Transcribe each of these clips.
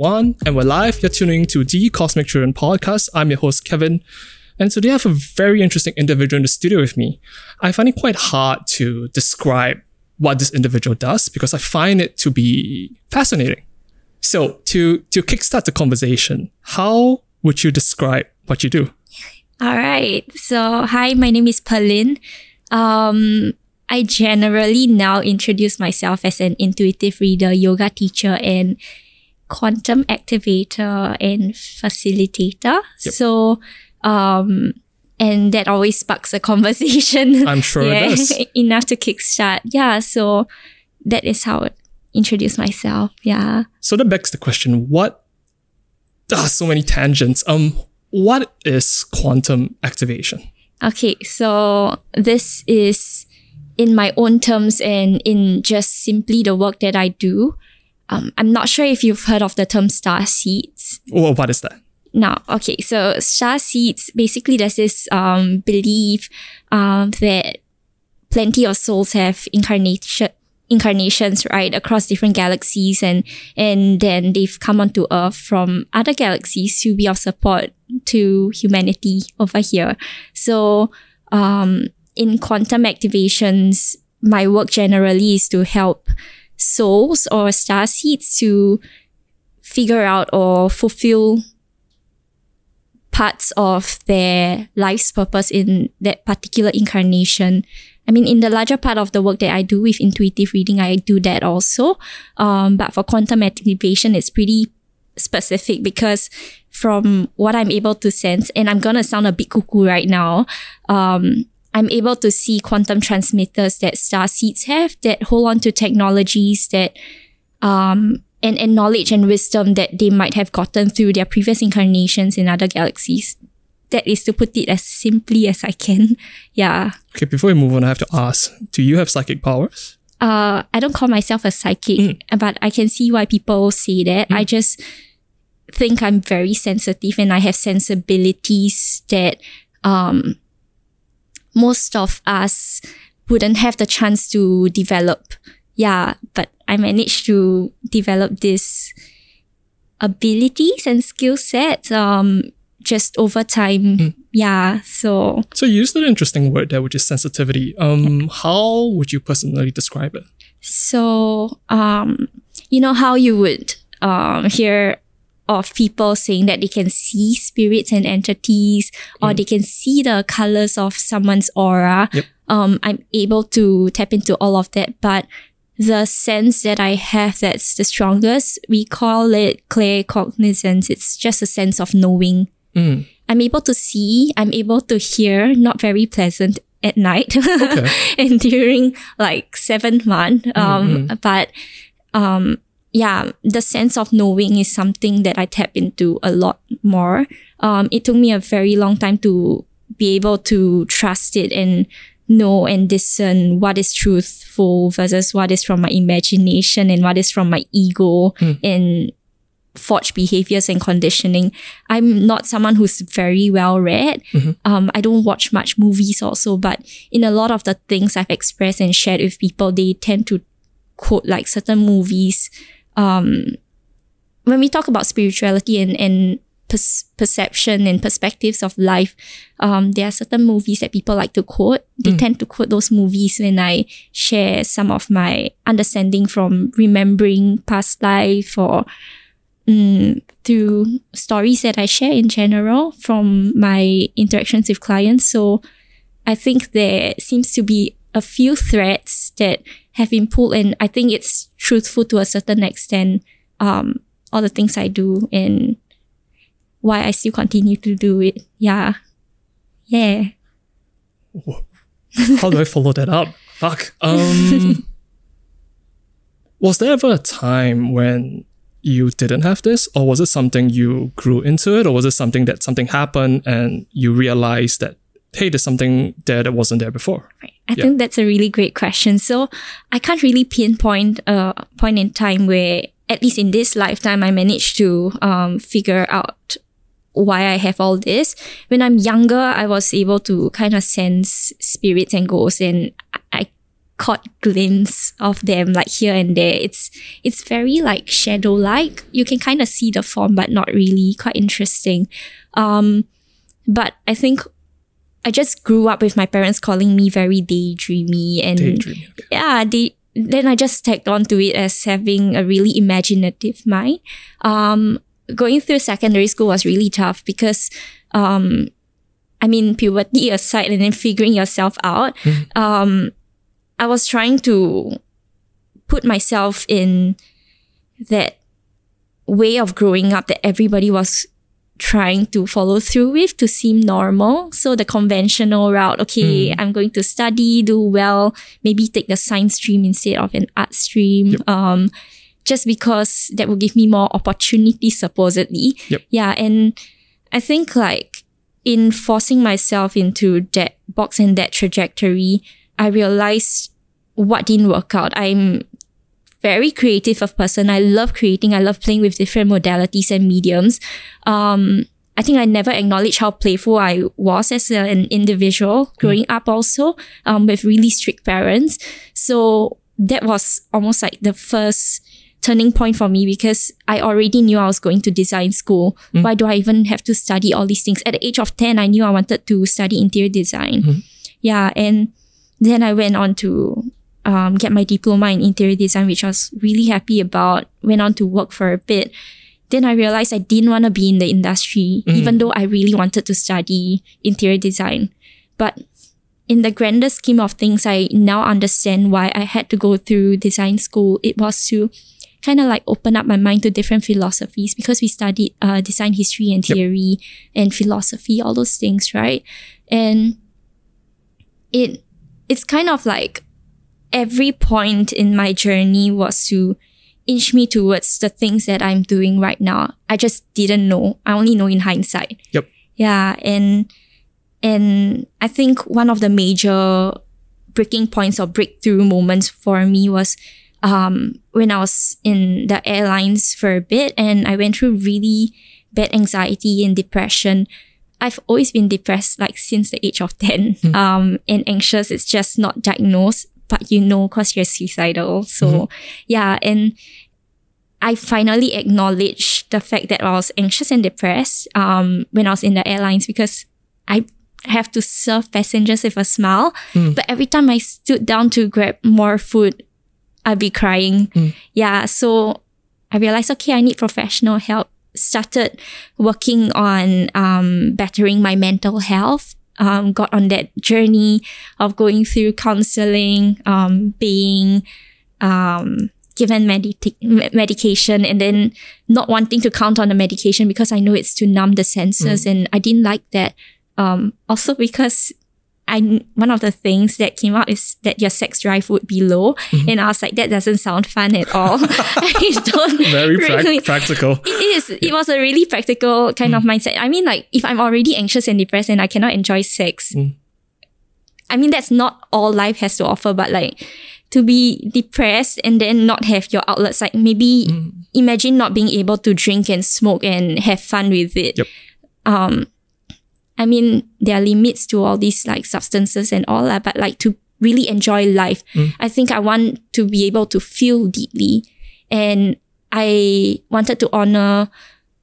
one, and we're live. You're tuning to the Cosmic Children podcast. I'm your host, Kevin. And today I have a very interesting individual in the studio with me. I find it quite hard to describe what this individual does because I find it to be fascinating. So to, to kickstart the conversation, how would you describe what you do? All right. So, hi, my name is Perlin. Um, I generally now introduce myself as an intuitive reader, yoga teacher, and quantum activator and facilitator. Yep. So, um, and that always sparks a conversation. I'm sure yeah, it does. enough to kickstart. Yeah. So that is how I introduce myself. Yeah. So that begs the question: What? Ah, so many tangents. Um, what is quantum activation? Okay, so this is in my own terms and in just simply the work that I do. Um, I'm not sure if you've heard of the term star seeds. Well, what is that? No, okay. So star seeds, basically there's this um, belief um, that plenty of souls have incarnation incarnations right across different galaxies and and then they've come onto earth from other galaxies to be of support to humanity over here so um in quantum activations, my work generally is to help souls or star seeds to figure out or fulfill parts of their life's purpose in that particular incarnation. I mean, in the larger part of the work that I do with intuitive reading, I do that also. Um, but for quantum activation, it's pretty specific because from what I'm able to sense, and I'm gonna sound a bit cuckoo right now, um, I'm able to see quantum transmitters that star seeds have that hold on to technologies that um and, and knowledge and wisdom that they might have gotten through their previous incarnations in other galaxies. That is to put it as simply as I can. Yeah. Okay, before we move on, I have to ask, do you have psychic powers? Uh I don't call myself a psychic, mm. but I can see why people say that. Mm. I just think I'm very sensitive and I have sensibilities that um most of us wouldn't have the chance to develop. Yeah, but I managed to develop this abilities and skill sets um just over time. Mm. Yeah. So So you used an interesting word there, which is sensitivity. Um how would you personally describe it? So um you know how you would um hear of people saying that they can see spirits and entities or mm. they can see the colors of someone's aura. Yep. Um, I'm able to tap into all of that, but the sense that I have that's the strongest, we call it claircognizance. It's just a sense of knowing. Mm. I'm able to see, I'm able to hear, not very pleasant at night okay. and during like seventh month. Um, mm-hmm. but um, yeah, the sense of knowing is something that I tap into a lot more. Um, it took me a very long time to be able to trust it and know and discern what is truthful versus what is from my imagination and what is from my ego mm. and forged behaviors and conditioning. I'm not someone who's very well read. Mm-hmm. Um, I don't watch much movies also, but in a lot of the things I've expressed and shared with people, they tend to quote like certain movies um, when we talk about spirituality and, and per- perception and perspectives of life, um, there are certain movies that people like to quote. They mm. tend to quote those movies when I share some of my understanding from remembering past life or um, through stories that I share in general from my interactions with clients. So I think there seems to be a few threads that have been pulled and I think it's truthful to a certain extent um all the things I do and why I still continue to do it. Yeah. Yeah. How do I follow that up? Fuck. Um Was there ever a time when you didn't have this? Or was it something you grew into it? Or was it something that something happened and you realized that hey, there's something there that wasn't there before? Right. I yeah. think that's a really great question. So I can't really pinpoint a point in time where, at least in this lifetime, I managed to um, figure out why I have all this. When I'm younger, I was able to kind of sense spirits and ghosts, and I caught glimpse of them like here and there. It's it's very like shadow like. You can kind of see the form, but not really. Quite interesting. Um, but I think I just grew up with my parents calling me very daydreamy and Daydreaming. Okay. yeah, they then I just tagged on to it as having a really imaginative mind. Um, going through secondary school was really tough because, um, I mean, puberty aside and then figuring yourself out, um, I was trying to put myself in that way of growing up that everybody was trying to follow through with to seem normal. So the conventional route, okay, I'm going to study, do well, maybe take the science stream instead of an art stream. Um, just because that will give me more opportunity, supposedly. Yep. Yeah. And I think like in forcing myself into that box and that trajectory, I realized what didn't work out. I'm very creative of person. I love creating. I love playing with different modalities and mediums. Um, I think I never acknowledged how playful I was as an individual growing up also, um, with really strict parents. So that was almost like the first turning point for me because I already knew I was going to design school. Why do I even have to study all these things? At the age of 10, I knew I wanted to study interior design. Yeah. And then I went on to um, get my diploma in interior design, which I was really happy about. Went on to work for a bit. Then I realized I didn't want to be in the industry, even though I really wanted to study interior design. But in the grander scheme of things, I now understand why I had to go through design school. It was to kind of like open up my mind to different philosophies because we studied uh, design history and theory and philosophy, all those things, right? And it it's kind of like every point in my journey was to inch me towards the things that I'm doing right now. I just didn't know. I only know in hindsight. Yep. Yeah, and and I think one of the major breaking points or breakthrough moments for me was um, when I was in the airlines for a bit and I went through really bad anxiety and depression. I've always been depressed like since the age of 10 um, and anxious. It's just not diagnosed, but you know, cause you're suicidal. So yeah. And I finally acknowledged the fact that I was anxious and depressed um, when I was in the airlines because I have to serve passengers with a smile. But every time I stood down to grab more food, I'd be crying. Yeah. So I realized, okay, I need professional help. Started working on um, bettering my mental health. Um, got on that journey of going through counseling, um, being um, given medita- medication, and then not wanting to count on the medication because I know it's to numb the senses, and I didn't like that. Um, also because I one of the things that came out is that your sex drive would be low, mm-hmm. and I was like, that doesn't sound fun at all. I don't Very prac- really- practical. it is. It was a really practical kind of mm. mindset. I mean, like, if I'm already anxious and depressed and I cannot enjoy sex, mm. I mean, that's not all life has to offer, but like, to be depressed and then not have your outlets, like maybe mm. imagine not being able to drink and smoke and have fun with it. Yep. Um, I mean, there are limits to all these like substances and all that, but like to really enjoy life, I think I want to be able to feel deeply. And I wanted to honor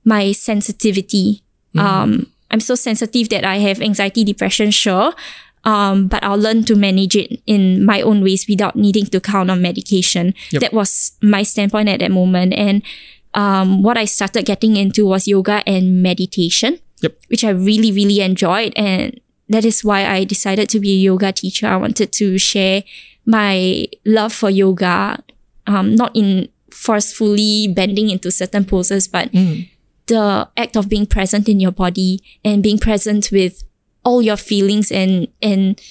my sensitivity. Um, I'm so sensitive that I have anxiety, depression, sure. Um, but I'll learn to manage it in my own ways without needing to count on medication. Yep. That was my standpoint at that moment. And um, what I started getting into was yoga and meditation, Yep. which I really, really enjoyed. And that is why I decided to be a yoga teacher. I wanted to share my love for yoga, um, not in forcefully bending into certain poses, but the act of being present in your body and being present with all your feelings and and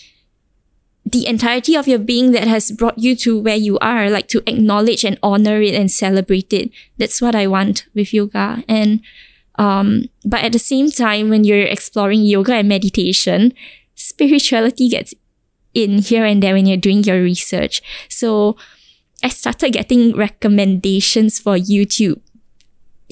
the entirety of your being that has brought you to where you are like to acknowledge and honor it and celebrate it that's what i want with yoga and um but at the same time when you're exploring yoga and meditation spirituality gets in here and there when you're doing your research so i started getting recommendations for youtube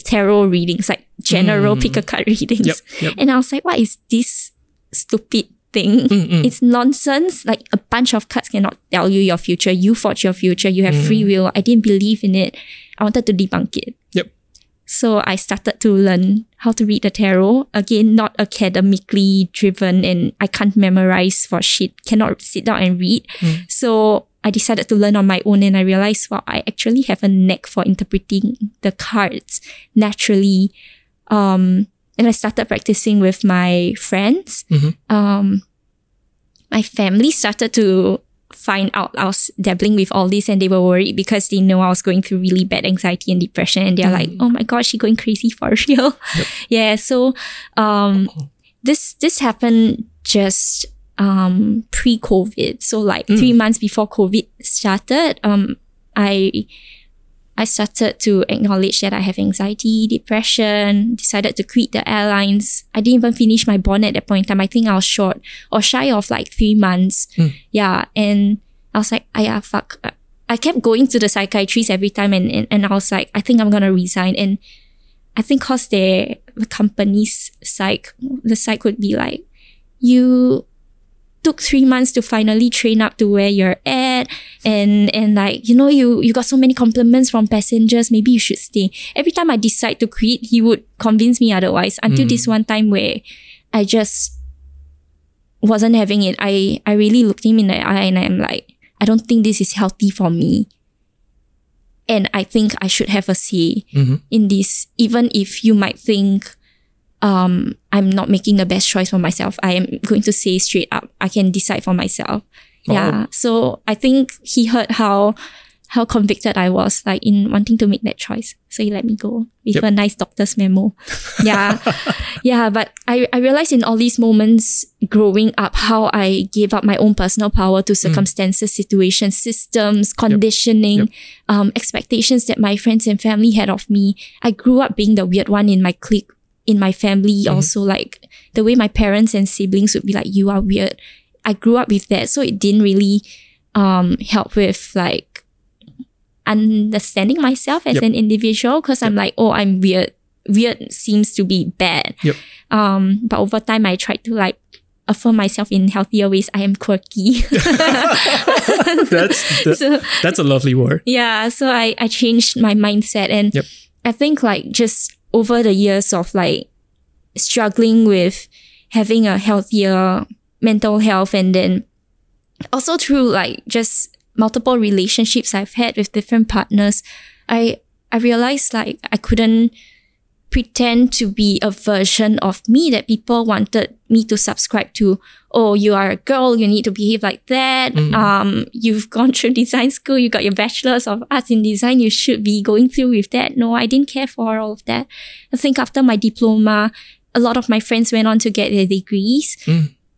tarot readings, like general pick a card readings. Yep, yep. And I was like, what is this stupid thing. Mm, It's nonsense. Like a bunch of cards cannot tell you your future. You forge your future. You have free will. I didn't believe in it. I wanted to debunk it. So I started to learn how to read the tarot. Again, not academically driven and I can't memorize for shit, cannot sit down and read. So I decided to learn on my own and I realized, wow, I actually have a knack for interpreting the cards naturally. Um, and I started practicing with my friends. Um, my family started to find out I was dabbling with all this and they were worried because they know I was going through really bad anxiety and depression and they're like, oh my god, she going crazy for real. yeah. So um this this happened just um pre-COVID. So like three months before COVID started, um I I started to acknowledge that I have anxiety, depression, decided to quit the airlines. I didn't even finish my bond at that point in time. I think I was short or shy of like three months. Hmm. Yeah. And I was like, yeah, fuck. I kept going to the psychiatrist every time and, and, and I was like, I think I'm going to resign. And I think cause the company's psych, the psych would be like, you took three months to finally train up to where you're at. And and like you know you you got so many compliments from passengers. Maybe you should stay. Every time i decide to quit he would convince me otherwise. Until this mm. one time where i just wasn't having it. I i really looked him in the eye and i'm like i don't think this is healthy for me. And i think i should have a say mm-hmm. in this even if you might think um, I'm not making the best choice for myself. I am going to say straight up, I can decide for myself. Yeah. So I think he heard how how convicted I was, like in wanting to make that choice. So he let me go with Yep. a nice doctor's memo. Yeah. yeah. But I, I realized in all these moments growing up how I gave up my own personal power to circumstances, situations, systems, conditioning, Yep. um, expectations that my friends and family had of me. I grew up being the weird one in my clique in my family also like the way my parents and siblings would be like you are weird i grew up with that so it didn't really um help with like understanding myself as Yep. an individual because i'm like oh i'm weird weird seems to be bad Yep. um but over time i tried to like affirm myself in healthier ways i am quirky That's that- so that's a lovely word. yeah so i i changed my mindset and Yep. i think like just over the years of like struggling with having a healthier mental health and then also through like just multiple relationships i've had with different partners i i realized like i couldn't pretend to be a version of me that people wanted me to subscribe to. Oh, you are a girl, you need to behave like that. Um, you've gone through design school, you got your bachelor's of arts in design, you should be going through with that. No, I didn't care for all of that. I think after my diploma, a lot of my friends went on to get their degrees.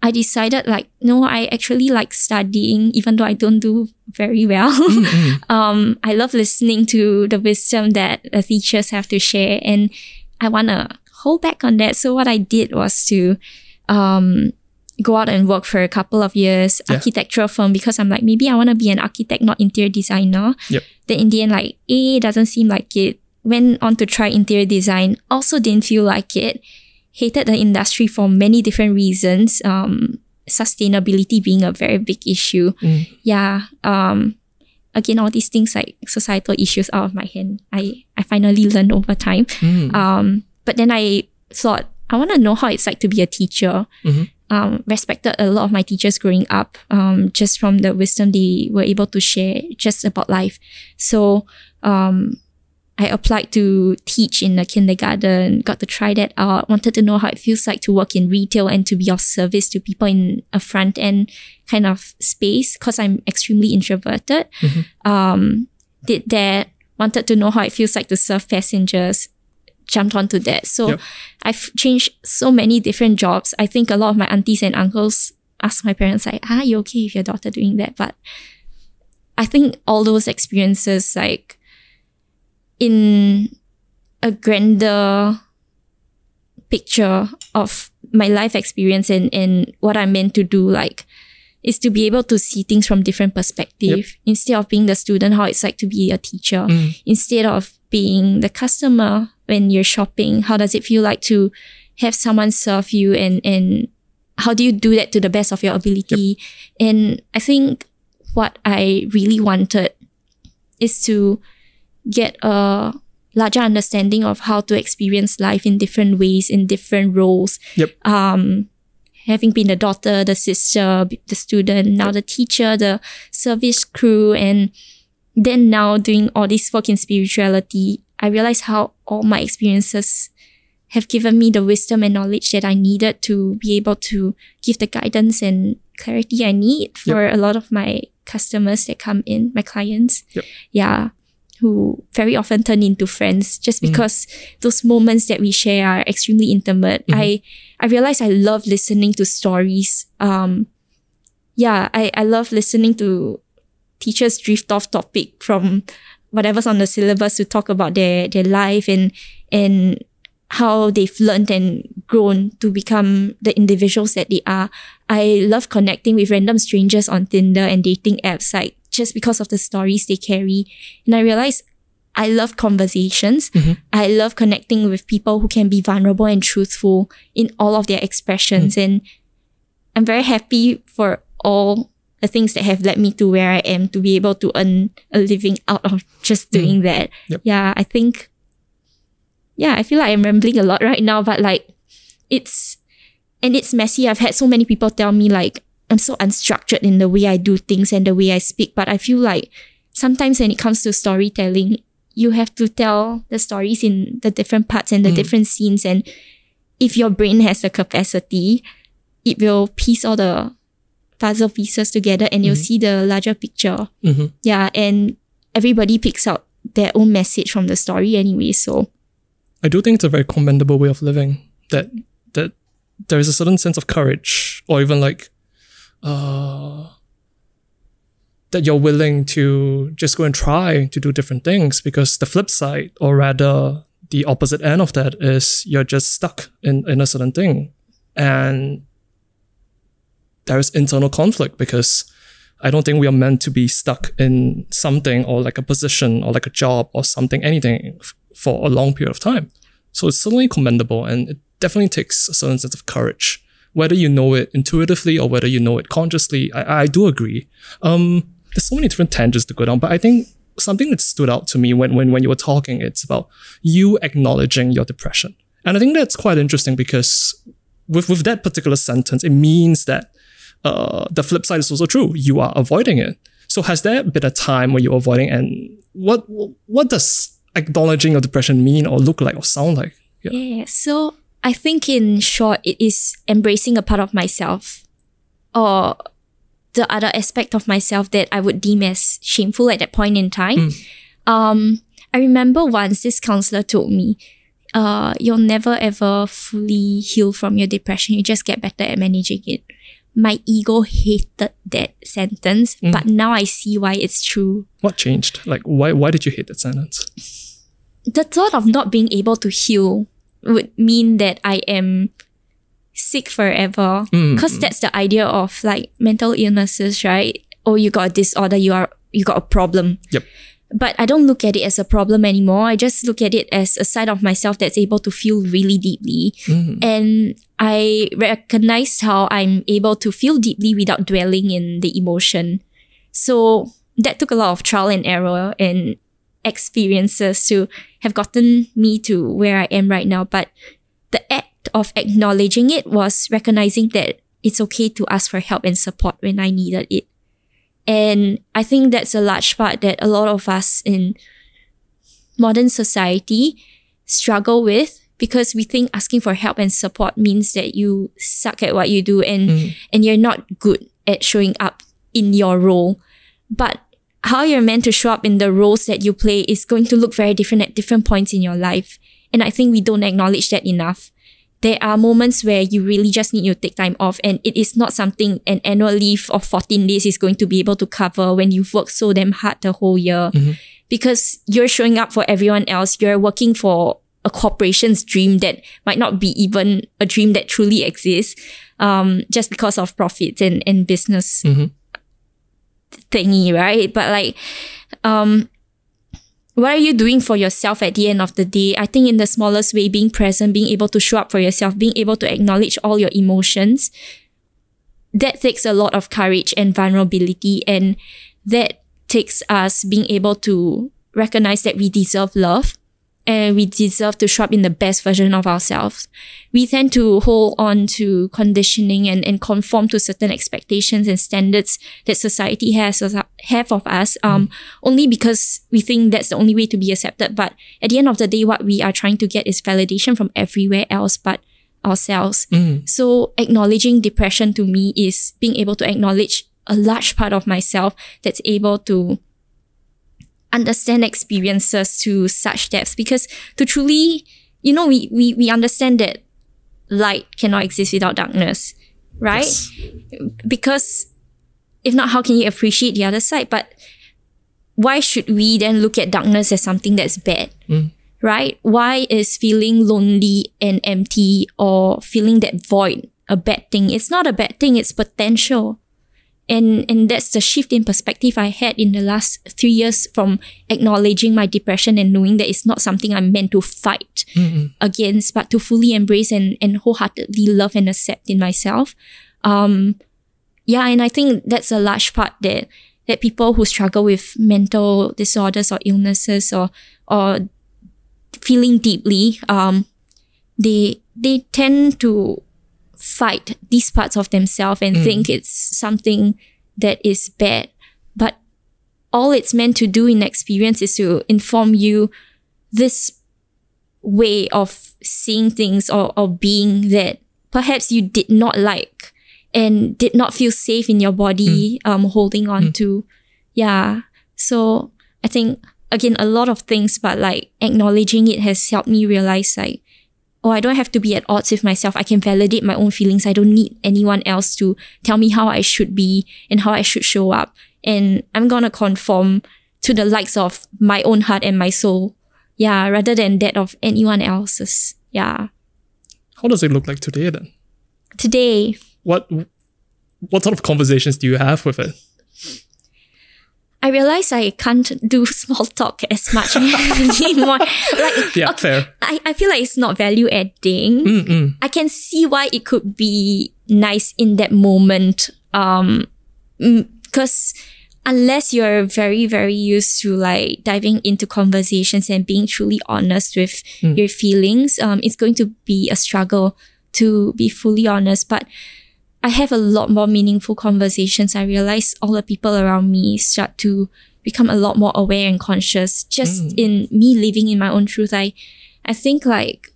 I decided like, no, I actually like studying, even though I don't do very well. um, I love listening to the wisdom that the teachers have to share and I want to hold back on that. So what I did was to, um, go out and work for a couple of years, Yeah. architectural firm, because I'm like, maybe I want to be an architect, not interior designer. Yep. Then in the end, like, A doesn't seem like it. Went on to try interior design, also didn't feel like it. Hated the industry for many different reasons. Um, sustainability being a very big issue. Yeah. Um, again, all these things like societal issues out of my hand. I, I finally learned over time. Um, but then I thought, I want to know how it's like to be a teacher. Um, respected a lot of my teachers growing up, um, just from the wisdom they were able to share just about life. So, um, I applied to teach in a kindergarten, got to try that out, wanted to know how it feels like to work in retail and to be of service to people in a front end kind of space because I'm extremely introverted. Um, did that, wanted to know how it feels like to serve passengers, jumped onto that. So Yep. I've changed so many different jobs. I think a lot of my aunties and uncles ask my parents like, ah, you okay with your daughter doing that? But I think all those experiences, like in a grander picture of my life experience and, and what I'm meant to do, like, is to be able to see things from different perspective instead of being the student, how it's like to be a teacher, mm. instead of being the customer when you're shopping. How does it feel like to have someone serve you and, and how do you do that to the best of your ability? And I think what I really wanted is to get a larger understanding of how to experience life in different ways, in different roles. Yep. Um, having been the daughter, the sister, the student, now the teacher, the service crew, and then now doing all this work in spirituality, I realized how all my experiences have given me the wisdom and knowledge that I needed to be able to give the guidance and clarity I need for a lot of my customers that come in, my clients. Yep. Yeah. Who very often turn into friends just because those moments that we share are extremely intimate. I I realize I love listening to stories. Um yeah, I, I love listening to teachers drift off topic from whatever's on the syllabus to talk about their their life and and how they've learned and grown to become the individuals that they are. I love connecting with random strangers on Tinder and dating apps, like just because of the stories they carry. And I realized I love conversations. Mm-hmm. I love connecting with people who can be vulnerable and truthful in all of their expressions. Mm-hmm. And I'm very happy for all the things that have led me to where I am to be able to earn a living out of just mm-hmm. doing that. Yep. Yeah, I think yeah, I feel like I'm rambling a lot right now, but like it's and it's messy. I've had so many people tell me like I'm so unstructured in the way I do things and the way I speak, but I feel like sometimes when it comes to storytelling, you have to tell the stories in the different parts and the different scenes and if your brain has the capacity, it will piece all the puzzle pieces together and you'll see the larger picture. Mhm. Yeah, and everybody picks out their own message from the story anyway. So I do think it's a very commendable way of living. That that there is a certain sense of courage, or even like, uh, that you're willing to just go and try to do different things. Because the flip side, or rather the opposite end of that, is you're just stuck in in a certain thing, and there's internal conflict because I don't think we are meant to be stuck in something or like a position or like a job or something, anything f- for a long period of time. So it's certainly commendable and it definitely takes a certain sense of courage. Whether you know it intuitively or whether you know it consciously, I, I do agree. Um, there's so many different tangents to go down, but I think something that stood out to me when, when, when you were talking, it's about you acknowledging your depression. And I think that's quite interesting because with, with that particular sentence, it means that uh, the flip side is also true. You are avoiding it. So has there been a time where you're avoiding, and what what does acknowledging your depression mean or look like or sound like? Yeah. Yeah. So I think in short, it is embracing a part of myself or the other aspect of myself that I would deem as shameful at that point in time. Um, I remember once this counselor told me, uh, you'll never ever fully heal from your depression. You just get better at managing it. My ego hated that sentence, but now I see why it's true. What changed? Like why why did you hate that sentence? the thought of not being able to heal would mean that I am sick forever. Mm, mm, because mm. that's the idea of like mental illnesses, right? Oh, you got a disorder, you are you got a problem. Yep. But I don't look at it as a problem anymore. I just look at it as a side of myself that's able to feel really deeply. And I recognize how I'm able to feel deeply without dwelling in the emotion. So that took a lot of trial and error and experiences to have gotten me to where I am right now. But the act of acknowledging it was recognizing that it's okay to ask for help and support when I needed it. And I think that's a large part that a lot of us in modern society struggle with because we think asking for help and support means that you suck at what you do and mm. and you're not good at showing up in your role. But how you're meant to show up in the roles that you play is going to look very different at different points in your life. And I think we don't acknowledge that enough. There are moments where you really just need to take time off, and it is not something an annual leave of 14 days is going to be able to cover when you've worked so damn hard the whole year. Because you're showing up for everyone else, you're working for a corporation's dream that might not be even a dream that truly exists, um, just because of profits and, and business thingy, right? But like, um, what are you doing for yourself at the end of the day? I think in the smallest way, being present, being able to show up for yourself, being able to acknowledge all your emotions that takes a lot of courage and vulnerability and that takes us being able to recognize that we deserve love and we deserve to show up in the best version of ourselves. We tend to hold on to conditioning and, and conform to certain expectations and standards that society has have of us, um, mm. only because we think that's the only way to be accepted. But at the end of the day, what we are trying to get is validation from everywhere else but ourselves. Mm. So acknowledging depression to me is being able to acknowledge a large part of myself that's able to understand experiences to such depths because to truly you know we we, we understand that light cannot exist without darkness right? Yes. because if not how can you appreciate the other side? But why should we then look at darkness as something that's bad mm. right? Why is feeling lonely and empty or feeling that void a bad thing? It's not a bad thing it's potential and and that's the shift in perspective I had in the last three years from acknowledging my depression and knowing that it's not something I'm meant to fight mm-hmm. against, but to fully embrace and, and wholeheartedly love and accept in myself. Um, yeah, and I think that's a large part that that people who struggle with mental disorders or illnesses or or feeling deeply, um, they they tend to fight these parts of themselves and mm. think it's something that is bad. But all it's meant to do in experience is to inform you this way of seeing things or, or being that perhaps you did not like and did not feel safe in your body mm. um holding on mm. to. Yeah. So I think again a lot of things but like acknowledging it has helped me realize like oh, I don't have to be at odds with myself. I can validate my own feelings. I don't need anyone else to tell me how I should be and how I should show up. And I'm gonna conform to the likes of my own heart and my soul. Yeah, rather than that of anyone else's. Yeah. How does it look like today then? Today. What what sort of conversations do you have with it? I realize I can't do small talk as much anymore. like, yeah, okay, fair. I, I feel like it's not value adding. Mm-mm. I can see why it could be nice in that moment. Um, because unless you're very, very used to like diving into conversations and being truly honest with mm. your feelings, um, it's going to be a struggle to be fully honest. But I have a lot more meaningful conversations. I realize all the people around me start to become a lot more aware and conscious just mm. in me living in my own truth. I, I think like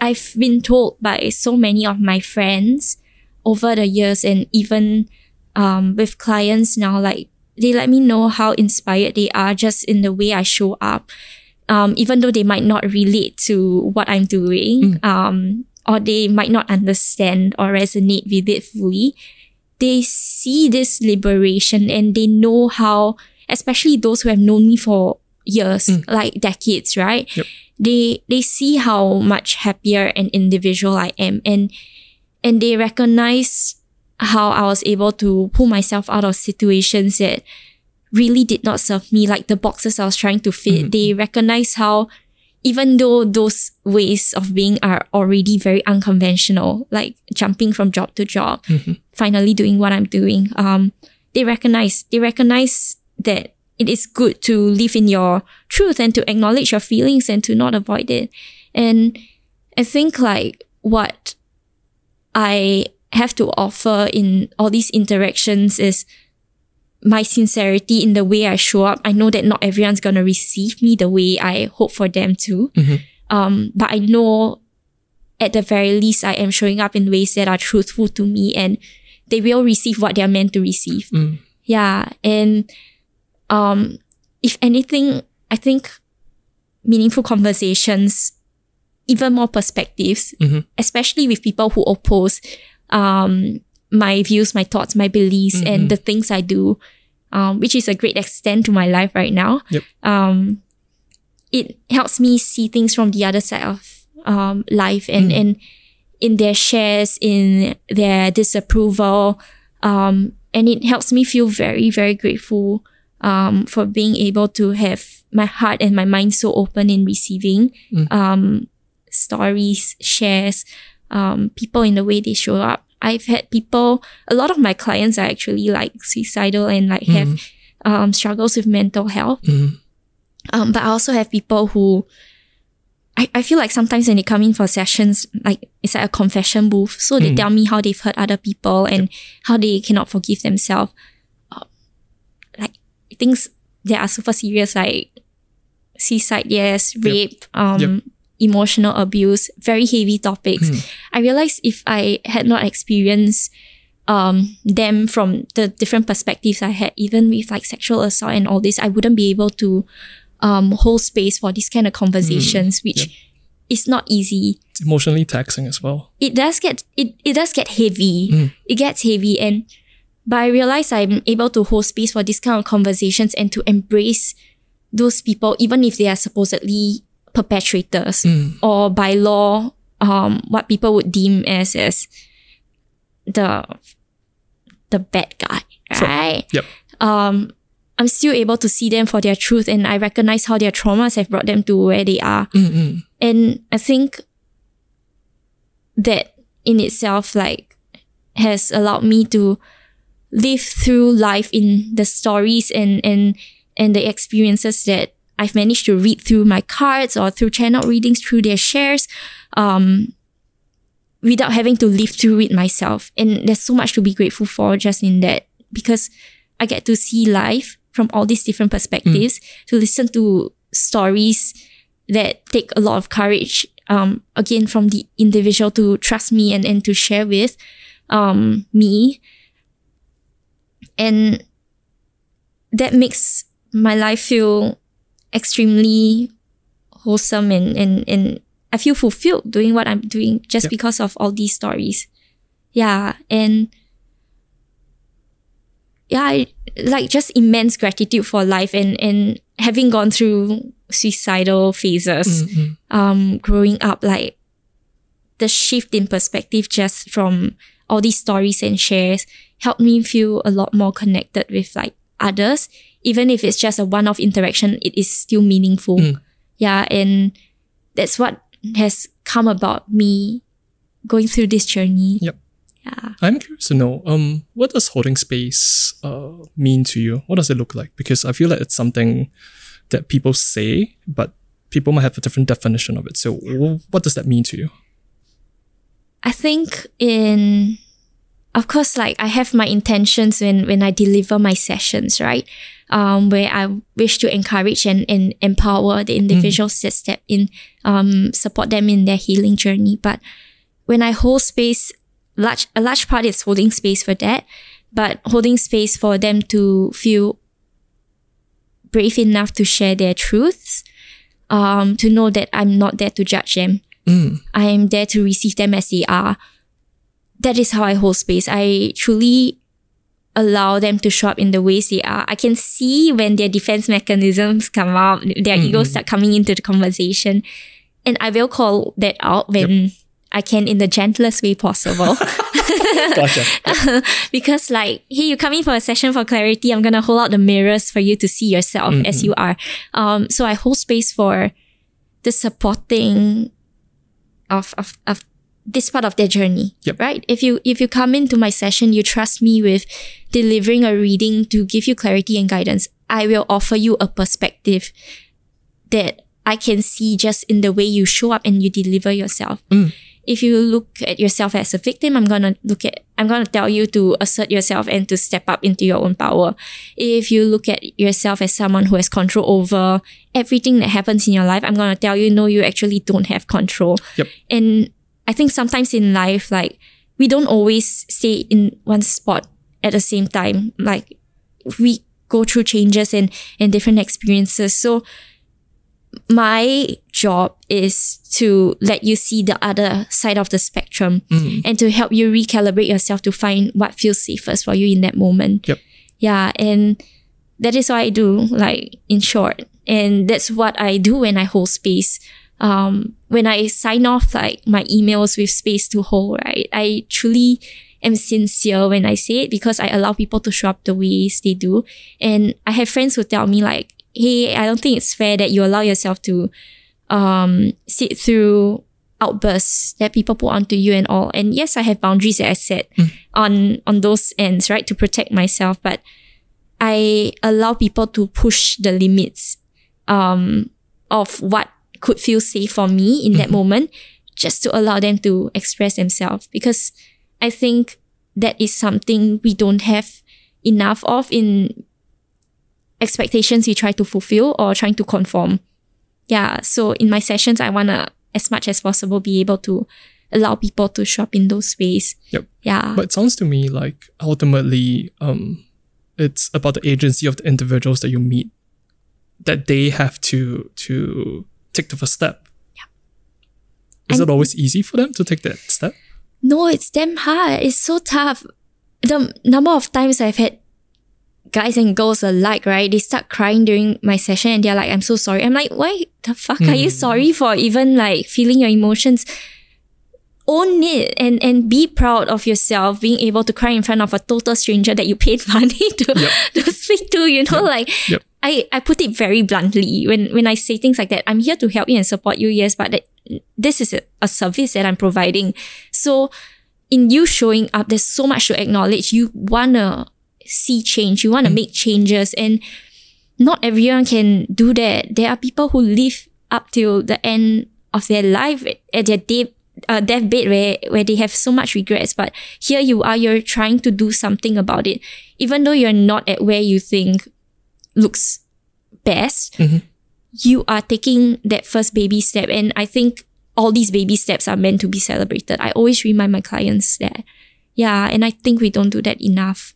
I've been told by so many of my friends over the years and even um, with clients now, like they let me know how inspired they are just in the way I show up. Um, even though they might not relate to what I'm doing. Mm. Um, or they might not understand or resonate with it fully, they see this liberation and they know how, especially those who have known me for years, mm. like decades, right? Yep. They they see how much happier an individual I am and and they recognize how I was able to pull myself out of situations that really did not serve me, like the boxes I was trying to fit. Mm-hmm. They recognize how even though those ways of being are already very unconventional, like jumping from job to job, mm-hmm. finally doing what I'm doing, um, they recognize they recognize that it is good to live in your truth and to acknowledge your feelings and to not avoid it. And I think like what I have to offer in all these interactions is my sincerity in the way I show up. I know that not everyone's gonna receive me the way I hope for them to. Mm-hmm. Um, but I know at the very least I am showing up in ways that are truthful to me and they will receive what they're meant to receive. Mm. Yeah. And um, if anything, I think meaningful conversations, even more perspectives, mm-hmm. especially with people who oppose um, my views, my thoughts, my beliefs, mm-hmm. and the things I do, um, which is a great extent to my life right now. Yep. Um, it helps me see things from the other side of um, life and, mm. and in their shares, in their disapproval. Um, and it helps me feel very, very grateful um, for being able to have my heart and my mind so open in receiving mm. um, stories, shares, um, people in the way they show up I've had people, a lot of my clients are actually like suicidal and like have um, struggles with mental health. Mm. Um, but I also have people who I, I feel like sometimes when they come in for sessions, like it's like a confession booth. So they Mm. tell me how they've hurt other people and how they cannot forgive themselves. Uh, like things that are super serious, like suicide, yes, rape, um, Yep. Emotional abuse, very heavy topics. Mm. I realized if I had not experienced um, them from the different perspectives I had, even with like sexual assault and all this, I wouldn't be able to um, hold space for these kind of conversations, which Yep. is not easy. It's emotionally taxing as well. It does get it, it does get heavy. Mm. It gets heavy and but I realize I'm able to hold space for these kind of conversations and to embrace those people, even if they are supposedly perpetrators Mm. or by law, um, what people would deem as as the the bad guy, right? Yep. Um, I'm still able to see them for their truth, and I recognize how their traumas have brought them to where they are. Mm-mm. And I think that in itself, like, has allowed me to live through life in the stories and and and the experiences that I've managed to read through my cards or through channel readings through their shares, um, without having to live through it myself. And there's so much to be grateful for just in that because I get to see life from all these different perspectives, to listen to stories that take a lot of courage, um, again, from the individual to trust me and, and to share with um, me. And that makes my life feel extremely wholesome and, and, and I feel fulfilled doing what I'm doing just Yep. because of all these stories. Yeah. And yeah, I, like just immense gratitude for life and, and having gone through suicidal phases, Mm-mm. um, growing up, like the shift in perspective just from all these stories and shares helped me feel a lot more connected with like others. Even if it's just a one-off interaction, it is still meaningful. Mm. Yeah, and that's what has come about me going through this journey. Yep. Yeah. I'm curious to know, um, what does holding space uh, mean to you? What does it look like? Because I feel like it's something that people say, but people might have a different definition of it. So, what does that mean to you? I think in of course like I have my intentions when when I deliver my sessions, right? Um, where I wish to encourage and, and empower the individuals that step in, um, support them in their healing journey. But when I hold space, large a large part is holding space for that, but holding space for them to feel brave enough to share their truths, um, to know that I'm not there to judge them. Mm. I am there to receive them as they are. That is how I hold space. I truly allow them to show up in the ways they are. I can see when their defense mechanisms come out, their egos start coming into the conversation. And I will call that out when I can in the gentlest way possible. Gotcha. because like, hey, you come in for a session for clarity. I'm gonna hold out the mirrors for you to see yourself as you are. Um, so I hold space for the supporting of of of this part of their journey. Yep. Right. If you if you come into my session, you trust me with delivering a reading to give you clarity and guidance. I will offer you a perspective that I can see just in the way you show up and you deliver yourself. Mm. If you look at yourself as a victim, I'm gonna look at I'm gonna tell you to assert yourself and to step up into your own power. If you look at yourself as someone who has control over everything that happens in your life, I'm gonna tell you no, you actually don't have control. Yep. And I think sometimes in life, like we don't always stay in one spot at the same time. Like we go through changes and, and different experiences. So my job is to let you see the other side of the spectrum Mm. and to help you recalibrate yourself to find what feels safest for you in that moment. Yep. Yeah. And that is what I do, like in short. And that's what I do when I hold space. Um, when I sign off like my emails with space to hold, right? I truly am sincere when I say it because I allow people to show up the ways they do. And I have friends who tell me like, hey, I don't think it's fair that you allow yourself to um sit through outbursts that people put onto you and all. And yes, I have boundaries that I set on on those ends, right, to protect myself. But I allow people to push the limits um, of what could feel safe for me in that moment, just to allow them to express themselves. Because I think that is something we don't have enough of in expectations we try to fulfill or trying to conform. Yeah. So in my sessions, I wanna as much as possible be able to allow people to show up in those ways. Yep. Yeah. But it sounds to me like ultimately, um, it's about the agency of the individuals that you meet, that they have to to take the first step. Yeah. Is And- it always easy for them to take that step? No, it's damn hard. It's so tough. The number of times I've had guys and girls alike, right? They start crying during my session and they're like, I'm so sorry. I'm like, why the fuck are you hmm. sorry for even like feeling your emotions? Own it and, and be proud of yourself being able to cry in front of a total stranger that you paid money to, to speak to, you know, like Yep. I, I put it very bluntly when, when I say things like that. I'm here to help you and support you, yes, but that, this is a, a service that I'm providing. So in you showing up, there's so much to acknowledge. You wanna see change, you wanna make changes, and not everyone can do that. There are people who live up till the end of their life at their day, uh, deathbed where, where they have so much regrets. But here you are, you're trying to do something about it. Even though you're not at where you think looks best, mm-hmm. you are taking that first baby step. And I think all these baby steps are meant to be celebrated. I always remind my clients that. Yeah. And I think we don't do that enough.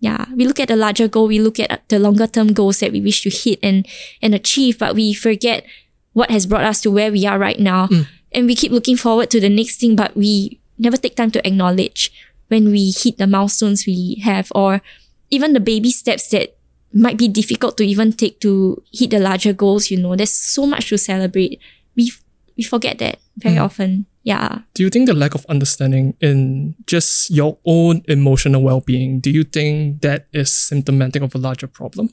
Yeah. We look at the larger goal, we look at the longer term goals that we wish to hit and, and achieve, but we forget what has brought us to where we are right now. Mm. And we keep looking forward to the next thing, but we never take time to acknowledge when we hit the milestones we have or even the baby steps that might be difficult to even take to hit the larger goals, you know. There's so much to celebrate. We we forget that very often. Yeah. Do you think the lack of understanding in just your own emotional well being, do you think that is symptomatic of a larger problem?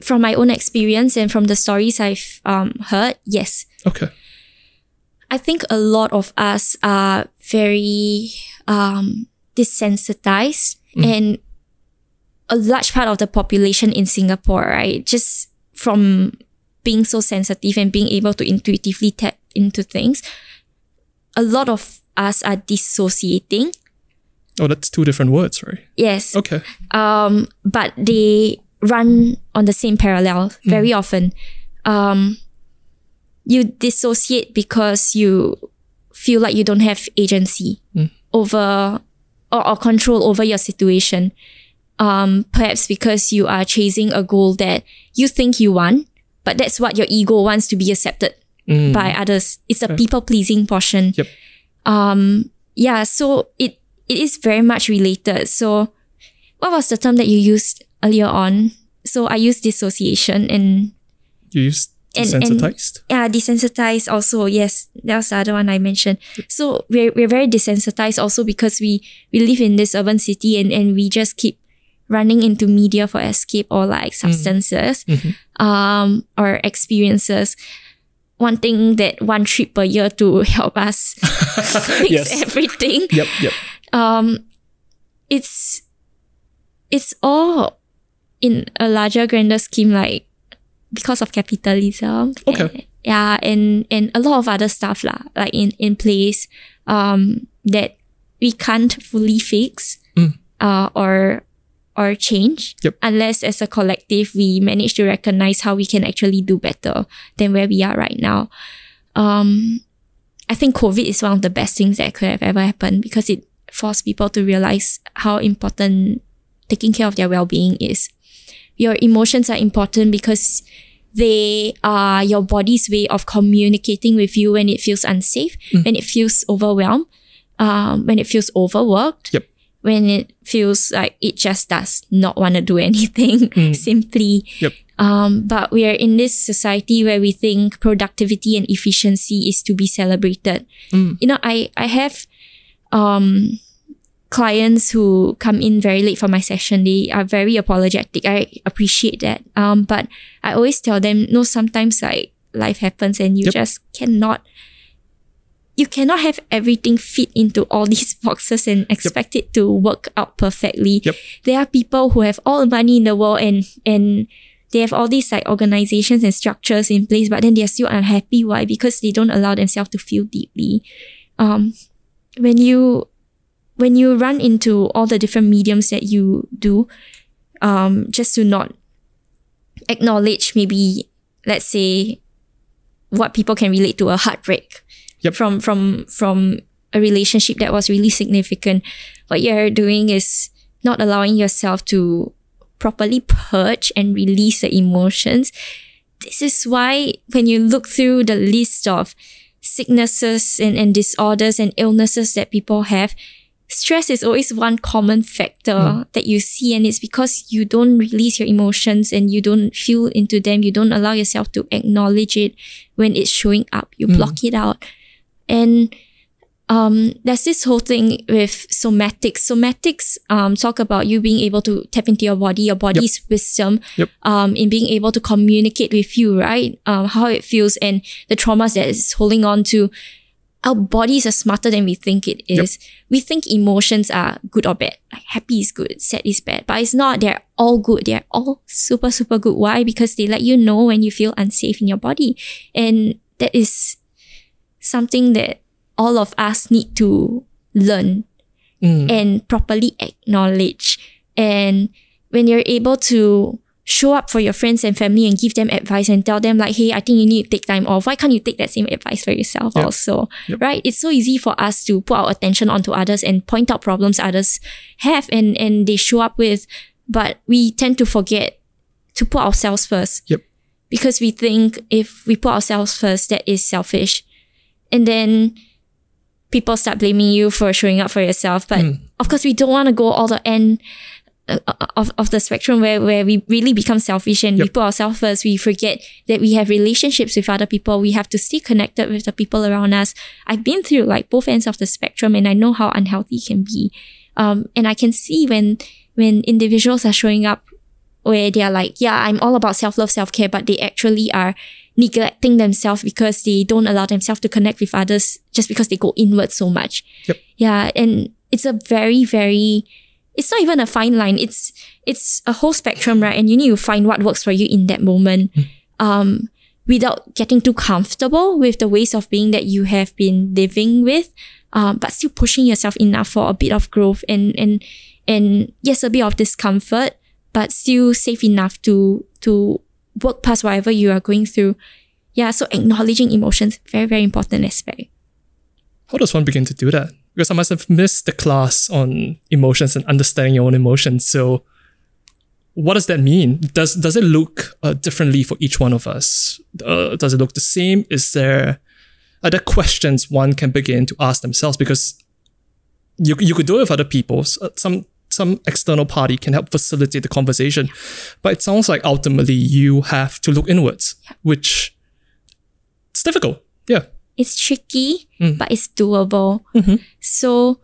From my own experience and from the stories I've um, heard, yes. Okay. I think a lot of us are very um, desensitized and a large part of the population in Singapore, right? Just from being so sensitive and being able to intuitively tap into things, a lot of us are dissociating. Oh, that's two different words, right? Yes. Okay. um, but they run on the same parallel very often. Um, you dissociate because you feel like you don't have agency over or, or control over your situation. Um, perhaps because you are chasing a goal that you think you want, but that's what your ego wants to be accepted by others. It's a people pleasing portion Yep. yeah, so it it is very much related. So what was the term that you used earlier on? So I used dissociation and You use And- and- desensitized? yeah, desensitized also. Yes, that was the other one I mentioned. So we're we're very desensitized also because we we live in this urban city and, and we just keep running into media for escape or like substances um or experiences. one thing that one trip per year to help us fix Yes. everything Yep, yep. um, it's it's all in a larger grander scheme like because of capitalism Okay. and- yeah and and a lot of other stuff lah like in in place um that we can't fully fix uh or or change Yep. unless as a collective we manage to recognize how we can actually do better than where we are right now um I think COVID is one of the best things that could have ever happened because it forced people to realize how important taking care of their well-being is. Your emotions are important because they are your body's way of communicating with you when it feels unsafe, when it feels overwhelmed, um, when it feels overworked, Yep. When it feels like it just does not want to do anything simply. Yep. Um, but we are in this society where we think productivity and efficiency is to be celebrated. You know, I, I have um, clients who come in very late for my session. They are very apologetic. I appreciate that. Um, but I always tell them, no, sometimes like life happens and you Yep. just cannot you cannot have everything fit into all these boxes and expect it to work out perfectly. Yep. There are people who have all the money in the world and and they have all these like organizations and structures in place, but then they're still unhappy. Why? Because they don't allow themselves to feel deeply. Um, when you when you run into all the different mediums that you do, um, just to not acknowledge maybe let's say what people can relate to a heartbreak Yep. from from from a relationship that was really significant. What you're doing is not allowing yourself to properly purge and release the emotions. This is why when you look through the list of sicknesses and, and disorders and illnesses that people have, stress is always one common factor hmm. that you see, and it's because you don't release your emotions and you don't feel into them. You don't allow yourself to acknowledge it when it's showing up. You hmm. block it out. And um, there's this whole thing with somatics. Somatics um, talk about you being able to tap into your body, your body's wisdom, Yep. um, in being able to communicate with you, right? Um, how it feels and the traumas that it's holding on to. Our bodies are smarter than we think it is. We think emotions are good or bad. Like happy is good, sad is bad, but it's not. They're all good. They're all super, super good. Why? Because they let you know when you feel unsafe in your body. And that is something that all of us need to learn Mm. and properly acknowledge. And when you're able to show up for your friends and family and give them advice and tell them like, hey, I think you need to take time off. Why can't you take that same advice for yourself Yep. also? Yep. Right? It's so easy for us to put our attention onto others and point out problems others have and, and they show up with, but we tend to forget to put ourselves first. Yep. Because we think if we put ourselves first, that is selfish. And then people start blaming you for showing up for yourself. But of course, we don't want to go all the end uh, of, of the spectrum where, where we really become selfish and we put ourselves first. We forget that we have relationships with other people. We have to stay connected with the people around us. I've been through like both ends of the spectrum and I know how unhealthy it can be. Um, and I can see when, when individuals are showing up where they are like, yeah, I'm all about self love, self care, but they actually are neglecting themselves because they don't allow themselves to connect with others just because they go inward so much. Yep. Yeah. And it's a very, very, it's not even a fine line. It's, it's a whole spectrum, right? And you need to find what works for you in that moment. Um, without getting too comfortable with the ways of being that you have been living with, um, but still pushing yourself enough for a bit of growth and, and, and yes, a bit of discomfort, but still safe enough to, to work past whatever you are going through. Yeah, so acknowledging emotions, very, very important aspect. How does one begin to do that? Because I must have missed the class on emotions and understanding your own emotions. So, what does that mean? Does does it look uh, differently for each one of us? Uh, does it look the same? Is there other questions one can begin to ask themselves? Because you you could do it with other people. Uh, Some some external party can help facilitate the conversation, but it sounds like ultimately you have to look inwards, which it's difficult. Yeah. It's tricky, Mm. but it's doable. So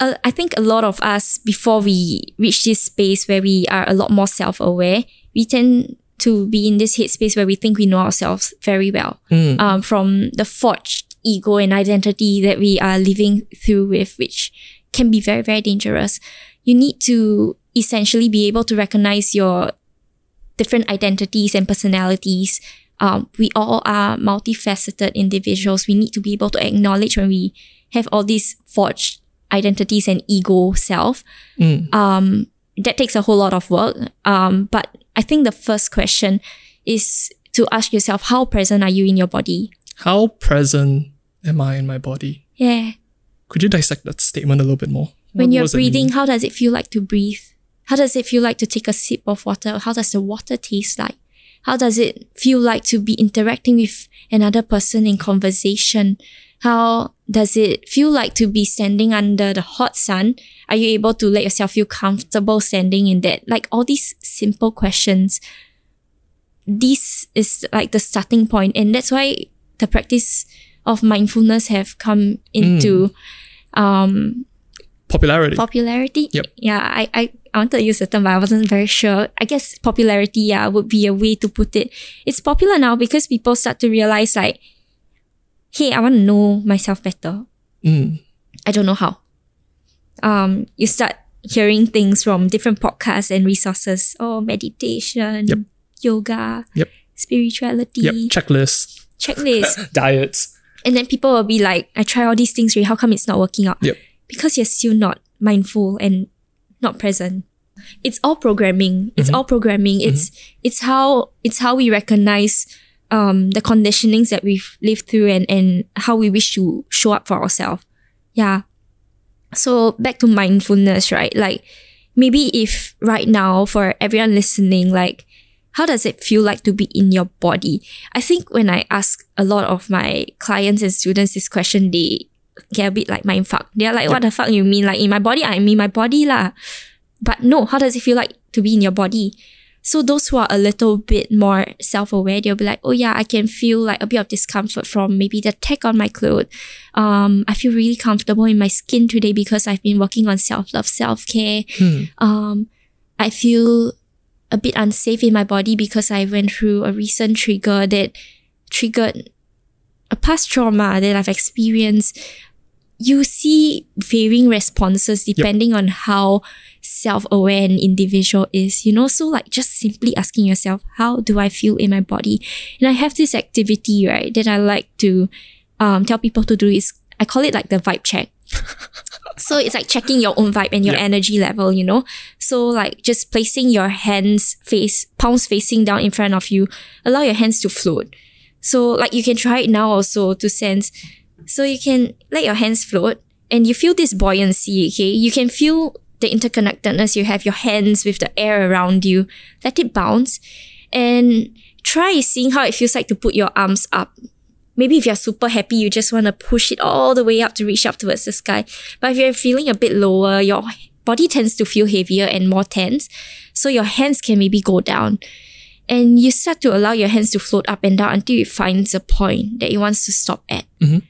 uh, I think a lot of us, before we reach this space where we are a lot more self aware, we tend to be in this headspace where we think we know ourselves very well. Um, from the forged ego and identity that we are living through with, which can be very, very dangerous. You need to essentially be able to recognize your different identities and personalities. Um, we all are multifaceted individuals. We need to be able to acknowledge when we have all these forged identities and ego self. Um, that takes a whole lot of work. Um, but I think the first question is to ask yourself, how present are you in your body? How present am I in my body? Yeah. Could you dissect that statement a little bit more? When you're breathing, how does it feel like to breathe? How does it feel like to take a sip of water? How does the water taste like? How does it feel like to be interacting with another person in conversation? How does it feel like to be standing under the hot sun? Are you able to let yourself feel comfortable standing in that? Like all these simple questions. This is like the starting point, and that's why the practice of mindfulness have come into um Popularity. popularity. Yep. Yeah, I, I, I wanted to use the term, but I wasn't very sure. I guess popularity, yeah, would be a way to put it. It's popular now because people start to realize like, hey, I want to know myself better. Mm. I don't know how. Um, you start hearing things from different podcasts and resources. Oh, meditation, Yep. yoga, Yep. spirituality, Yep. Checklist. checklist. Diets. and then people will be like, I try all these things, Ray. How come it's not working out? Yep. Because you're still not mindful and not present. It's all programming. It's all programming. It's it's how it's how we recognize um the conditionings that we've lived through and and how we wish to show up for ourselves. Yeah. So back to mindfulness, right? Like maybe if right now for everyone listening, like how does it feel like to be in your body? I think when I ask a lot of my clients and students this question, they get a bit like mind fuck. They're like, what the fuck you mean? Like in my body, I mean my body lah. But no, how does it feel like to be in your body? So those who are a little bit more self-aware, they'll be like, oh yeah, I can feel like a bit of discomfort from maybe the tag on my clothes. Um, I feel really comfortable in my skin today because I've been working on self-love, self-care. Hmm. Um, I feel a bit unsafe in my body because I went through a recent trigger that triggered a past trauma that I've experienced. You see varying responses depending on how self-aware an individual is, you know? So like just simply asking yourself, how do I feel in my body? And I have this activity, right, that I like to um, tell people to do is I call it like the vibe check. So it's like checking your own vibe and your Yeah. energy level, you know? So like just placing your hands face, palms facing down in front of you, allow your hands to float. So like you can try it now also to sense. So you can let your hands float and you feel this buoyancy, okay? You can feel the interconnectedness. You have your hands with the air around you. Let it bounce and try seeing how it feels like to put your arms up maybe if you're super happy, you just want to push it all the way up to reach up towards the sky. But if you're feeling a bit lower, your body tends to feel heavier and more tense. So your hands can maybe go down. And you start to allow your hands to float up and down until it finds a point that it wants to stop at. Mhm.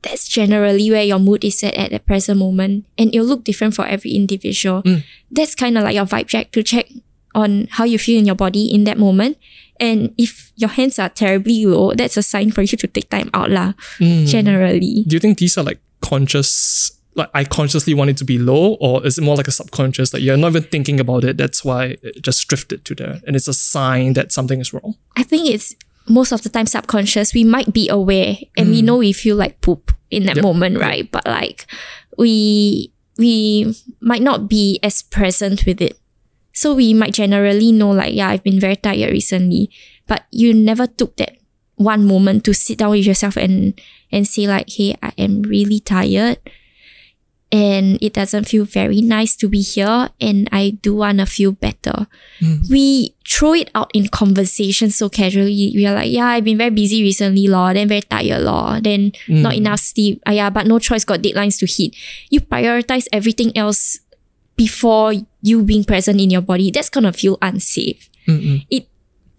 That's generally where your mood is at at the present moment. And it'll look different for every individual. That's kind of like your vibe check to check on how you feel in your body in that moment. And if your hands are terribly low, that's a sign for you to take time out lah. Mm. Generally. Do you think these are like conscious? Like I consciously want it to be low, or is it more like a subconscious? Like you're not even thinking about it. That's why it just drifted to there, and it's a sign that something is wrong. I think it's most of the time subconscious. We might be aware and we mm. know we feel like poop in that Yep. moment, right? But like we we might not be as present with it. So we might generally know like, yeah, I've been very tired recently. But you never took that one moment to sit down with yourself and and say like, hey, I am really tired. And it doesn't feel very nice to be here and I do wanna feel better we throw it out in conversation so casually. We are like, yeah, I've been very busy recently, law, then very tired, law, then not enough sleep. Ah, yeah, but no choice, got deadlines to hit. You prioritize everything else before you being present in your body. That's gonna feel unsafe. Mm-mm. It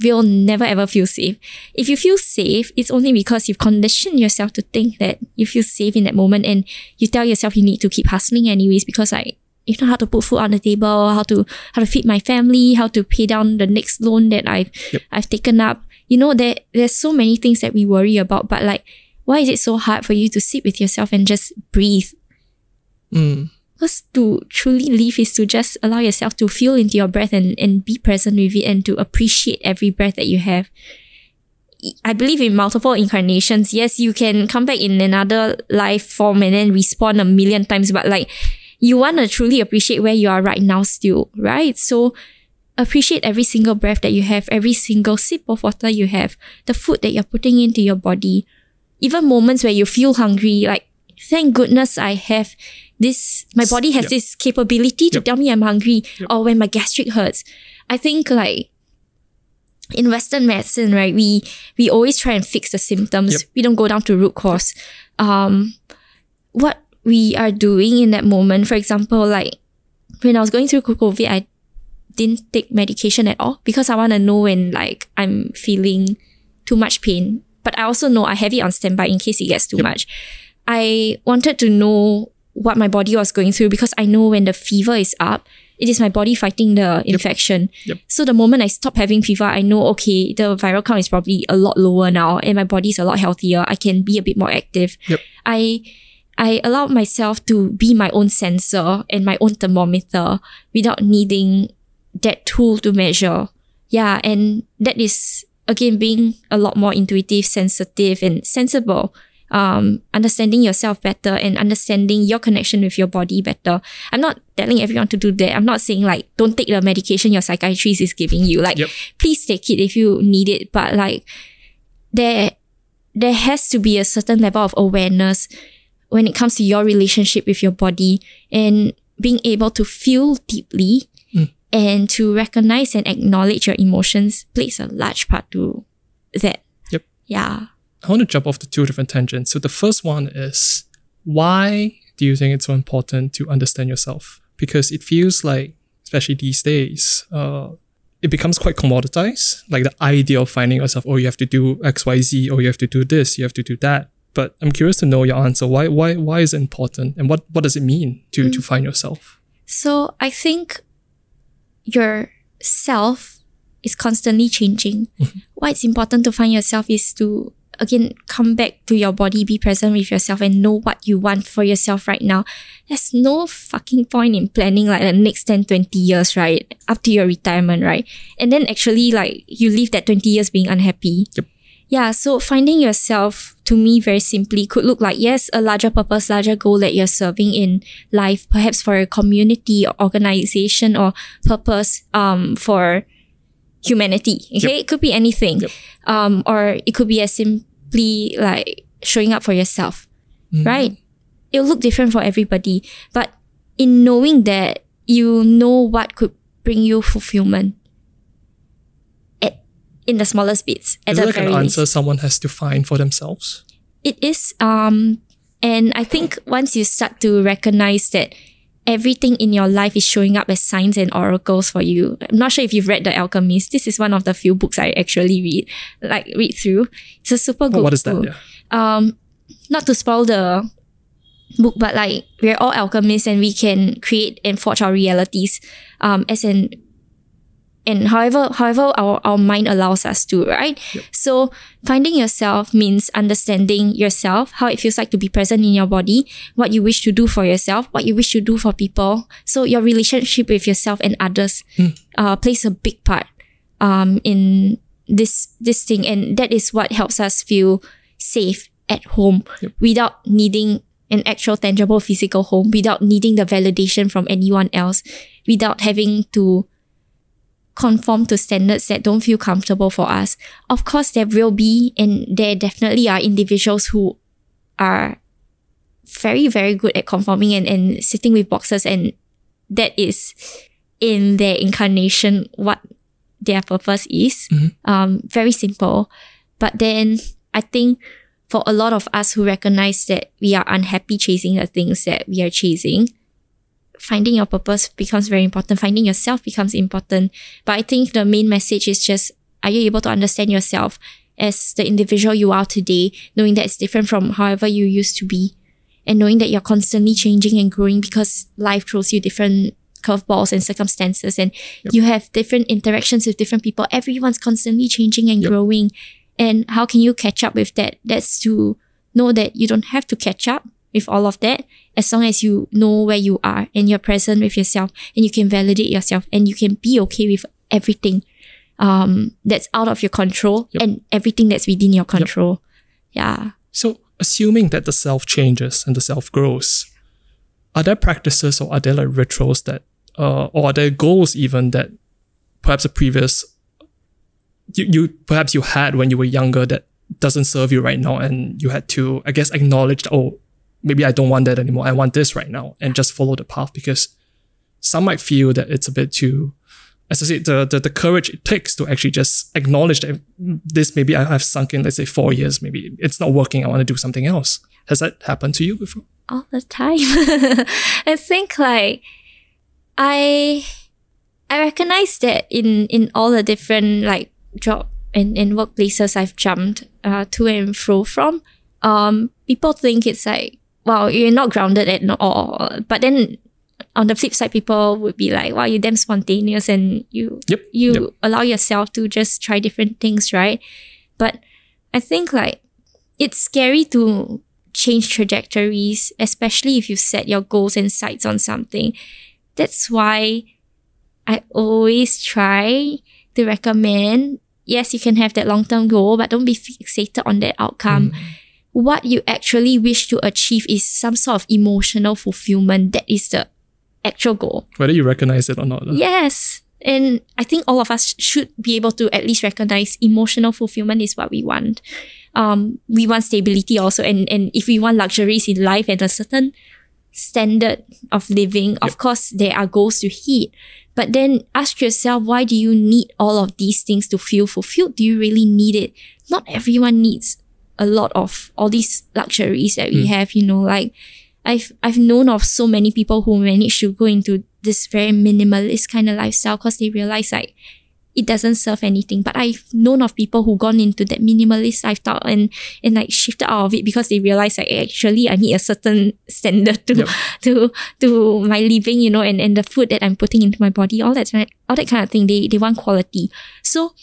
will never ever feel safe. If you feel safe, it's only because you've conditioned yourself to think that you feel safe in that moment and you tell yourself you need to keep hustling anyways because like if not how to put food on the table, how to how to feed my family, how to pay down the next loan that I've Yep. I've taken up. You know, there there's so many things that we worry about, but like why is it so hard for you to sit with yourself and just breathe? Mm. Because to truly live is to just allow yourself to feel into your breath and, and be present with it and to appreciate every breath that you have. I believe in multiple incarnations. Yes, you can come back in another life form and then respawn a million times, but like you want to truly appreciate where you are right now still, right? So appreciate every single breath that you have, every single sip of water you have, the food that you're putting into your body. Even moments where you feel hungry, like thank goodness I have this my body has Yep. this capability to Yep. tell me I'm hungry Yep. or when my gastric hurts. I think like in Western medicine, right, we we always try and fix the symptoms. We don't go down to root cause. Um what we are doing in that moment, for example, like when I was going through COVID, I didn't take medication at all because I want to know when like I'm feeling too much pain. But I also know I have it on standby in case it gets too much. I wanted to know what my body was going through because I know when the fever is up, it is my body fighting the infection. Yep. So the moment I stop having fever, I know okay, the viral count is probably a lot lower now, and my body is a lot healthier. I can be a bit more active. Yep. I I allowed myself to be my own sensor and my own thermometer without needing that tool to measure. Yeah, and that is again being a lot more intuitive, sensitive, and sensible. Um, understanding yourself better and understanding your connection with your body better. I'm not telling everyone to do that. I'm not saying like don't take the medication your psychiatrist is giving you. Like Yep. please take it if you need it. But like there there has to be a certain level of awareness when it comes to your relationship with your body and being able to feel deeply Mm. and to recognize and acknowledge your emotions plays a large part to that. Yep. Yeah. I want to jump off to two different tangents. So the first one is why do you think it's so important to understand yourself? Because it feels like, especially these days, uh, it becomes quite commoditized. Like the idea of finding yourself, oh, you have to do X, Y, Z, or you have to do this, you have to do that. But I'm curious to know your answer. Why, why, why is it important, and what, what does it mean to to find yourself? So I think your self is constantly changing. Why it's important to find yourself is to again come back to your body, be present with yourself and know what you want for yourself right now. There's no fucking point in planning like the next 10, 20 years, right? Up to your retirement, right? And then actually like you live that 20 years being unhappy. Yep. Yeah, so finding yourself to me very simply could look like yes, a larger purpose, larger goal that you're serving in life, perhaps for a community or organization or purpose um for humanity. Okay, it could be anything. Yep. Um, or it could be as simply like showing up for yourself, right? It'll look different for everybody, but in knowing that, you know what could bring you fulfillment. At, in the smallest bits, at Is it like an least. answer someone has to find for themselves? It is um and I think once you start to recognize that everything in your life is showing up as signs and oracles for you. I'm not sure if you've read The Alchemist. This is one of the few books I actually read, like read through. It's a super good What, what is that? book. Yeah. Um not to spoil the book, but like we're all alchemists and we can create and forge our realities um as an and however however our, our mind allows us to, right? So finding yourself means understanding yourself, how it feels like to be present in your body, what you wish to do for yourself, what you wish to do for people. So your relationship with yourself and others uh, plays a big part um, in this this thing, and that is what helps us feel safe at home without needing an actual tangible physical home, without needing the validation from anyone else, without having to conform to standards that don't feel comfortable for us. Of course, there will be, and there definitely are individuals who are very, very good at conforming and, and sitting with boxes, and that is in their incarnation what their purpose is. Um, very simple. But then I think for a lot of us who recognize that we are unhappy chasing the things that we are chasing, finding your purpose becomes very important. Finding yourself becomes important. But I think the main message is just are you able to understand yourself as the individual you are today, knowing that it's different from however you used to be, and knowing that you're constantly changing and growing because life throws you different curveballs and circumstances, and you have different interactions with different people. Everyone's constantly changing and Yep. growing. And how can you catch up with that? That's to know that you don't have to catch up with all of that as long as you know where you are and you're present with yourself and you can validate yourself and you can be okay with everything um, that's out of your control Yep. and everything that's within your control. Yeah. So, assuming that the self changes and the self grows, are there practices or are there like rituals that, uh, or are there goals even that perhaps a previous, you, you perhaps you had when you were younger that doesn't serve you right now, and you had to, I guess, acknowledge, that, oh, maybe I don't want that anymore. I want this right now, and just follow the path because some might feel that it's a bit too as I said, the, the, the courage it takes to actually just acknowledge that this maybe I have sunk in, let's say four years, maybe it's not working. I want to do something else. Has that happened to you before? all the time. I think like I I recognize that in in all the different like job and, and workplaces I've jumped uh, to and fro from, um, people think it's like wow, you're not grounded at all. But then on the flip side, people would be like, wow, you're damn spontaneous and you Yep. you yep. allow yourself to just try different things, right? But I think like it's scary to change trajectories, especially if you set your goals and sights on something. That's why I always try to recommend yes, you can have that long term goal, but don't be fixated on that outcome. Mm. What you actually wish to achieve is some sort of emotional fulfillment. That is the actual goal. Whether you recognize it or not. uh. Yes. And I think all of us should be able to at least recognize emotional fulfillment is what we want. Um, we want stability also. And, and if we want luxuries in life and a certain standard of living, of course, there are goals to hit. But then ask yourself, why do you need all of these things to feel fulfilled? Do you really need it? Not everyone needs a lot of all these luxuries that we hmm. have, you know, like I've I've known of so many people who manage to go into this very minimalist kind of lifestyle because they realize like it doesn't serve anything. But I've known of people who gone into that minimalist lifestyle and and like shifted out of it because they realize like actually I need a certain standard to Yep. to to my living, you know, and, and the food that I'm putting into my body, all that kind- all that kind of thing. They they want quality. So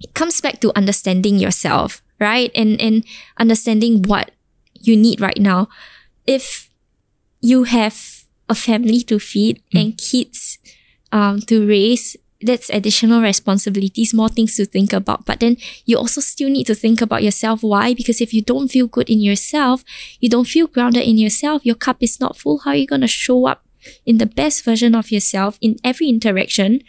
it comes back to understanding yourself, right? And and understanding what you need right now. If you have a family to feed and kids um, to raise, that's additional responsibilities, more things to think about. But then you also still need to think about yourself. Why? Because if you don't feel good in yourself, you don't feel grounded in yourself, your cup is not full. How are you going to show up in the best version of yourself in every interaction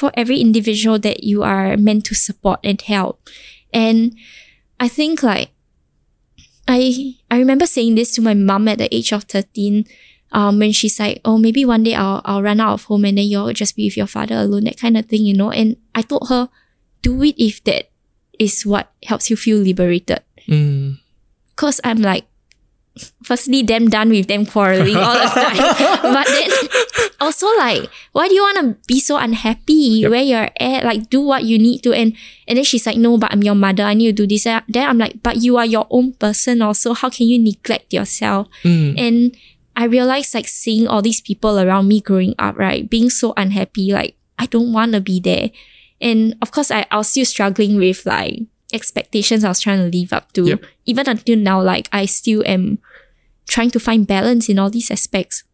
for every individual that you are meant to support and help? And I think like I I remember saying this to my mom at the age of 13 um, when she's like, oh, maybe one day I'll, I'll run out of home and then you'll just be with your father alone, that kind of thing, you know. And I told her, do it if that is what helps you feel liberated. Mm. Cause I'm like, firstly, them done with them quarreling all the time. but then also like, why do you want to be so unhappy where you're at? Like, do what you need to. And and then she's like, no, but I'm your mother. I need to do this. And Then I'm like, but you are your own person also. How can you neglect yourself? Mm. And I realized like seeing all these people around me growing up, right, being so unhappy, like I don't want to be there. And of course, I, I was still struggling with like expectations I was trying to live up to. Yep. Even until now, like I still am trying to find balance in all these aspects,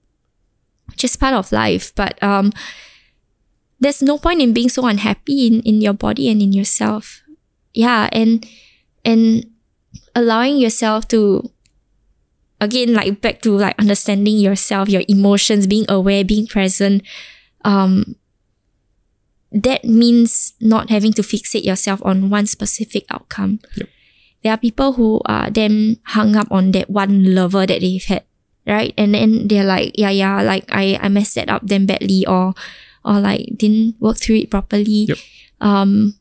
which is part of life. But um, there's no point in being so unhappy in, in your body and in yourself. Yeah, and and allowing yourself to again like back to like understanding yourself, your emotions, being aware, being present. Um, that means not having to fixate yourself on one specific outcome. Yep. There are people who are then hung up on that one lover that they've had, right? And then they're like, yeah, yeah, like I, I messed that up then badly or or like didn't work through it properly. Yep. Um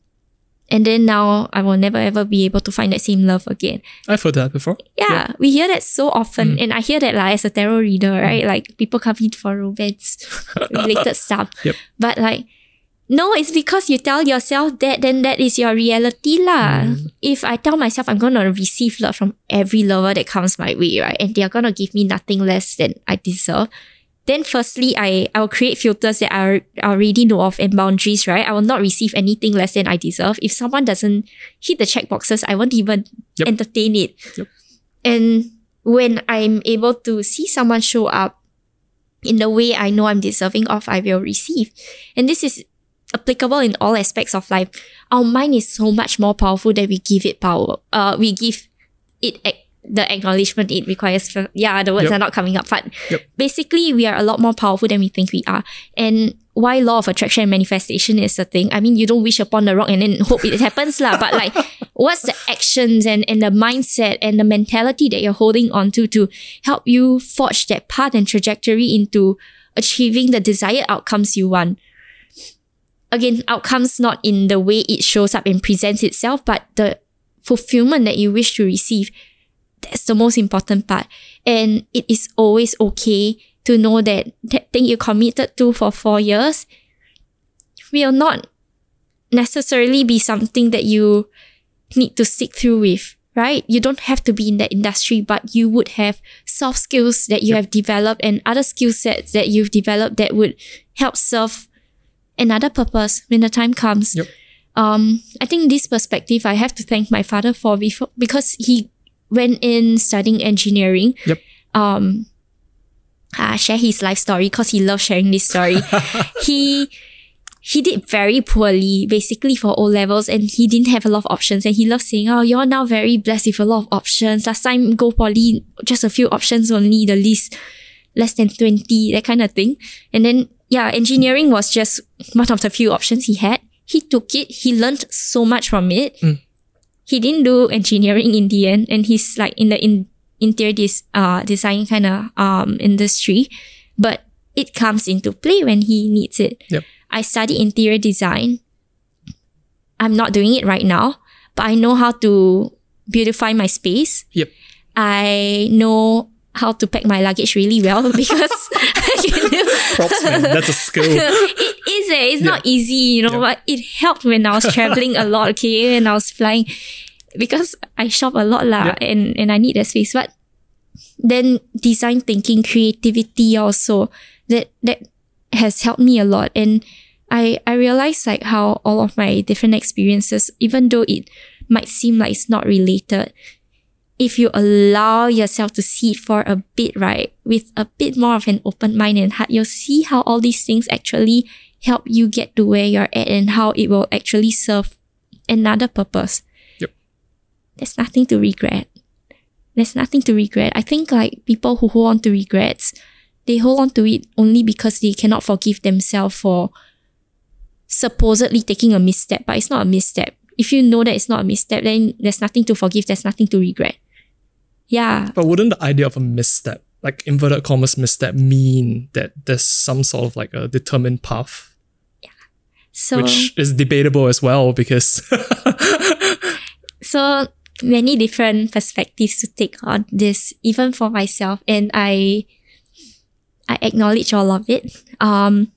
and then now I will never ever be able to find that same love again. I've heard that before. Yeah, we hear that so often, and I hear that like as a tarot reader, right? Like people come in for romance related stuff, Yep. but like. No, it's because you tell yourself that, then that is your reality lah. Hmm. If I tell myself I'm gonna receive love from every lover that comes my way, right, and they are gonna give me nothing less than I deserve, then firstly, I I will create filters that I, I already know of and boundaries, right? I will not receive anything less than I deserve. If someone doesn't hit the check boxes, I won't even Yep. entertain it. Yep. And when I'm able to see someone show up in the way I know I'm deserving of, I will receive. And this is applicable in all aspects of life. Our mind is so much more powerful that we give it power. Uh, we give it ac- the acknowledgement it requires. For, yeah, the words Yep. are not coming up. But Yep. basically, we are a lot more powerful than we think we are. And why law of attraction and manifestation is a thing. I mean, you don't wish upon the rock and then hope it happens, lah. But like, what's the actions and, and the mindset and the mentality that you're holding on to to help you forge that path and trajectory into achieving the desired outcomes you want? Again, outcomes not in the way it shows up and presents itself, but the fulfillment that you wish to receive. That's the most important part. And it is always okay to know that that thing you committed to for four years will not necessarily be something that you need to stick through with, right? You don't have to be in that industry, but you would have soft skills that you have developed and other skill sets that you've developed that would help serve another purpose when the time comes. Yep. Um, I think this perspective I have to thank my father for before because he went in studying engineering. Yep. Um, uh, share his life story because he loves sharing this story. he he did very poorly basically for O levels and he didn't have a lot of options and he loves saying, Oh, you're now very blessed with a lot of options. Last time go poly, just a few options only, the least less than 20, that kind of thing. And then yeah, engineering was just one of the few options he had. He took it, he learned so much from it. Mm. He didn't do engineering in the end, and he's like in the in interior des- uh, design kind of um industry. But it comes into play when he needs it. Yep. I study interior design. I'm not doing it right now, but I know how to beautify my space. Yep. I know how to pack my luggage really well because I can Props, man. That's a skill. it is eh, it's not easy, you know, Yeah. but it helped when I was traveling a lot, okay, and I was flying because I shop a lot lah, Yeah. and, and I need that space. But then design thinking, creativity also, that that has helped me a lot. And I I realized like how all of my different experiences, even though it might seem like it's not related, if you allow yourself to see it for a bit, right, with a bit more of an open mind and heart, you'll see how all these things actually help you get to where you're at and how it will actually serve another purpose. Yep. There's nothing to regret. There's nothing to regret. I think like people who hold on to regrets, they hold on to it only because they cannot forgive themselves for supposedly taking a misstep, but it's not a misstep. If you know that it's not a misstep, then there's nothing to forgive, there's nothing to regret. Yeah. But wouldn't the idea of a misstep, like inverted commas misstep, mean that there's some sort of like a determined path, Yeah. So which is debatable as well because so many different perspectives to take on this, even for myself, and I I acknowledge all of it. Um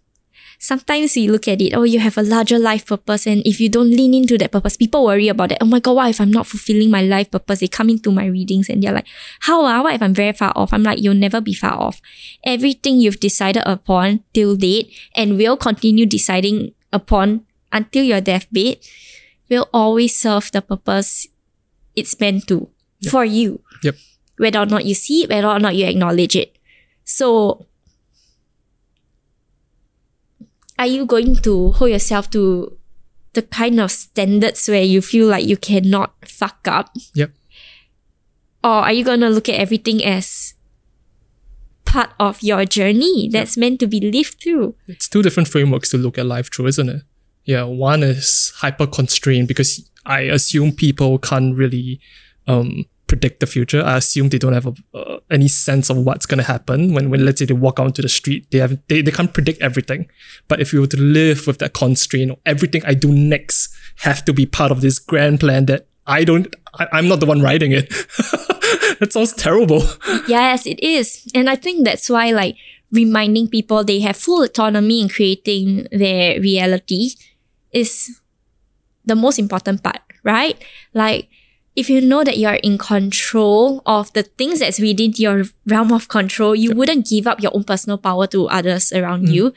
sometimes we look at it, oh, you have a larger life purpose, and if you don't lean into that purpose, people worry about it. Oh my god, what if I'm not fulfilling my life purpose? They come into my readings and they're like, How ah? What if I'm very far off? I'm like, you'll never be far off. Everything you've decided upon till date and will continue deciding upon until your deathbed will always serve the purpose it's meant to for you. Yep. Whether or not you see it, whether or not you acknowledge it. So are you going to hold yourself to the kind of standards where you feel like you cannot fuck up? Yep. Or are you gonna look at everything as part of your journey that's meant to be lived through? it's two different frameworks to look at life through, isn't it? Yeah, one is hyper constrained because I assume people can't really um, predict the future. I assume they don't have a, uh, any sense of what's going to happen when, when let's say they walk out into the street. They have they, they can't predict everything. But if you were to live with that constraint, everything I do next have to be part of this grand plan that I don't. I, I'm not the one writing it. that sounds terrible. Yes, it is. And I think that's why like reminding people they have full autonomy in creating their reality is the most important part, right? Like if you know that you're in control of the things that's within your realm of control, you wouldn't give up your own personal power to others around mm. you,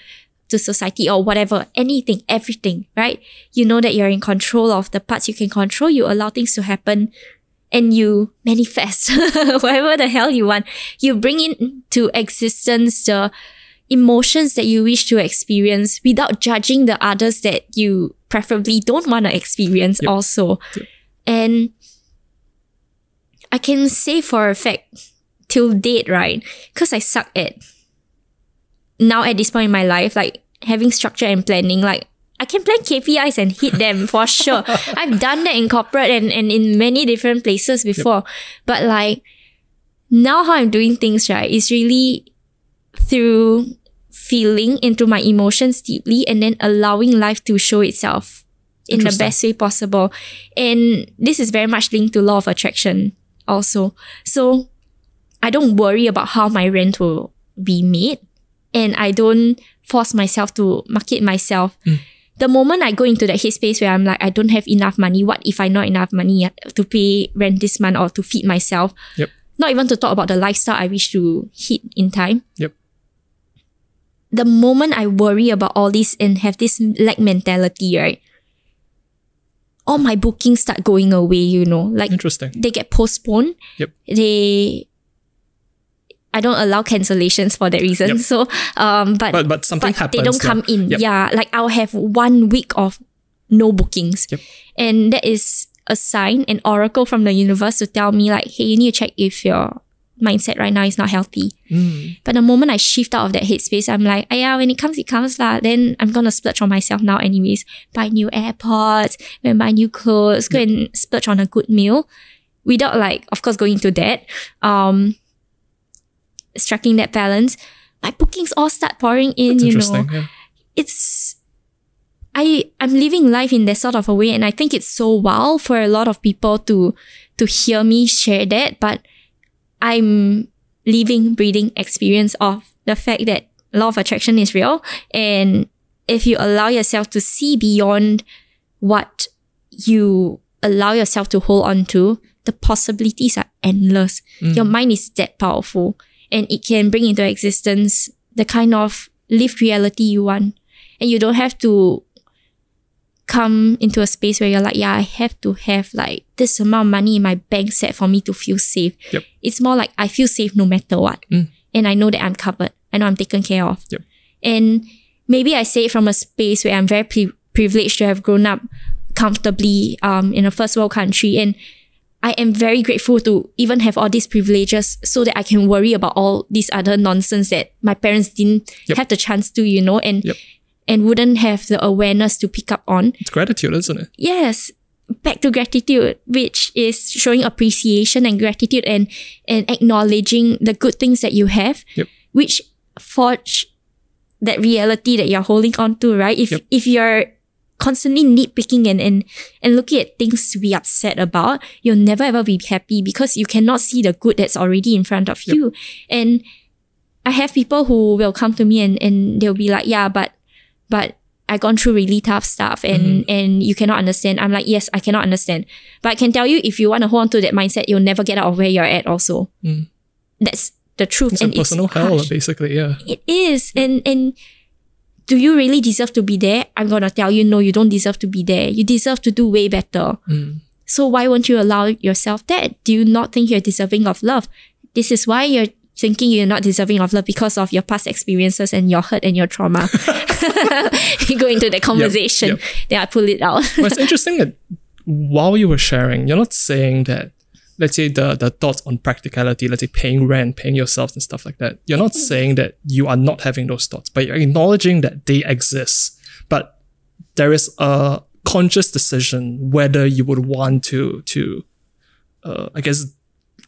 to society or whatever, anything, everything, right? You know that you're in control of the parts you can control, you allow things to happen and you manifest whatever the hell you want. You bring into existence the emotions that you wish to experience without judging the others that you preferably don't want to experience Yep. also. Yep. And I can say for a fact till date, right? Because I suck at now at this point in my life, like having structure and planning, like I can plan KPIs and hit them for sure. I've done that in corporate and, and in many different places before. But like now how I'm doing things, right, is really through feeling into my emotions deeply and then allowing life to show itself in the best way possible. And this is very much linked to law of attraction also. So I don't worry about how my rent will be made and I don't force myself to market myself mm. the moment I go into that headspace where I'm like, I don't have enough money, what if I not enough money uh, to pay rent this month or to feed myself? Yep. Not even to talk about the lifestyle I wish to hit in time. Yep. The moment I worry about all this and have this lack mentality, right? All my bookings start going away, you know. Like Interesting. they get postponed. Yep. They I don't allow cancellations for that reason. Yep. So um but But but something but happens. they don't come in. Yep. Yeah. Like I'll have one week of no bookings. Yep. And that is a sign, an oracle from the universe to tell me like, hey, you need to check if your mindset right now is not healthy. Mm. But the moment I shift out of that headspace, I'm like, ah, yeah, when it comes, it comes lah. Then I'm gonna splurge on myself now anyways. Buy new AirPods, and buy new clothes, go and splurge on a good meal. Without like, of course, going into debt. Um striking that balance. My bookings all start pouring in, It's you know. Yeah. it's I I'm living life in that sort of a way and I think it's so wow for a lot of people to to hear me share that but I'm living breathing experience of the fact that law of attraction is real. And if you allow yourself to see beyond what you allow yourself to hold on to the possibilities are endless. Mm. Your mind is that powerful and it can bring into existence the kind of lived reality you want. And you don't have to come into a space where you're like, yeah, I have to have like this amount of money in my bank set for me to feel safe. Yep. It's more like I feel safe no matter what. Mm. And I know that I'm covered. I know I'm taken care of. Yep. And maybe I say it from a space where I'm very pri- privileged to have grown up comfortably um, in a first world country. And I am very grateful to even have all these privileges so that I can worry about all these other nonsense that my parents didn't Yep. have the chance to, you know, and Yep. And wouldn't have the awareness to pick up on. It's gratitude, isn't it? Yes. Back to gratitude, which is showing appreciation and gratitude and and acknowledging the good things that you have, Yep. which forge that reality that you're holding on to, right? If Yep. if you're constantly nitpicking and, and and looking at things to be upset about, you'll never ever be happy because you cannot see the good that's already in front of Yep. you. And I have people who will come to me and, and they'll be like, yeah, but but I gone through really tough stuff and and you cannot understand. I'm like, yes, I cannot understand. But I can tell you if you want to hold on to that mindset, you'll never get out of where you're at also. Mm. That's the truth. It's and a personal it's hell, harsh. basically. Yeah. It is. And and do you really deserve to be there? I'm gonna tell you, no, you don't deserve to be there. You deserve to do way better. Mm. So why won't you allow yourself that? Do you not think you're deserving of love? This is why you're thinking you're not deserving of love because of your past experiences and your hurt and your trauma. you go into the conversation, yep. then I pull it out. but it's interesting that while you were sharing, you're not saying that, let's say the the thoughts on practicality, let's say paying rent, paying yourself and stuff like that. You're not saying that you are not having those thoughts, but you're acknowledging that they exist. But there is a conscious decision whether you would want to to uh, I guess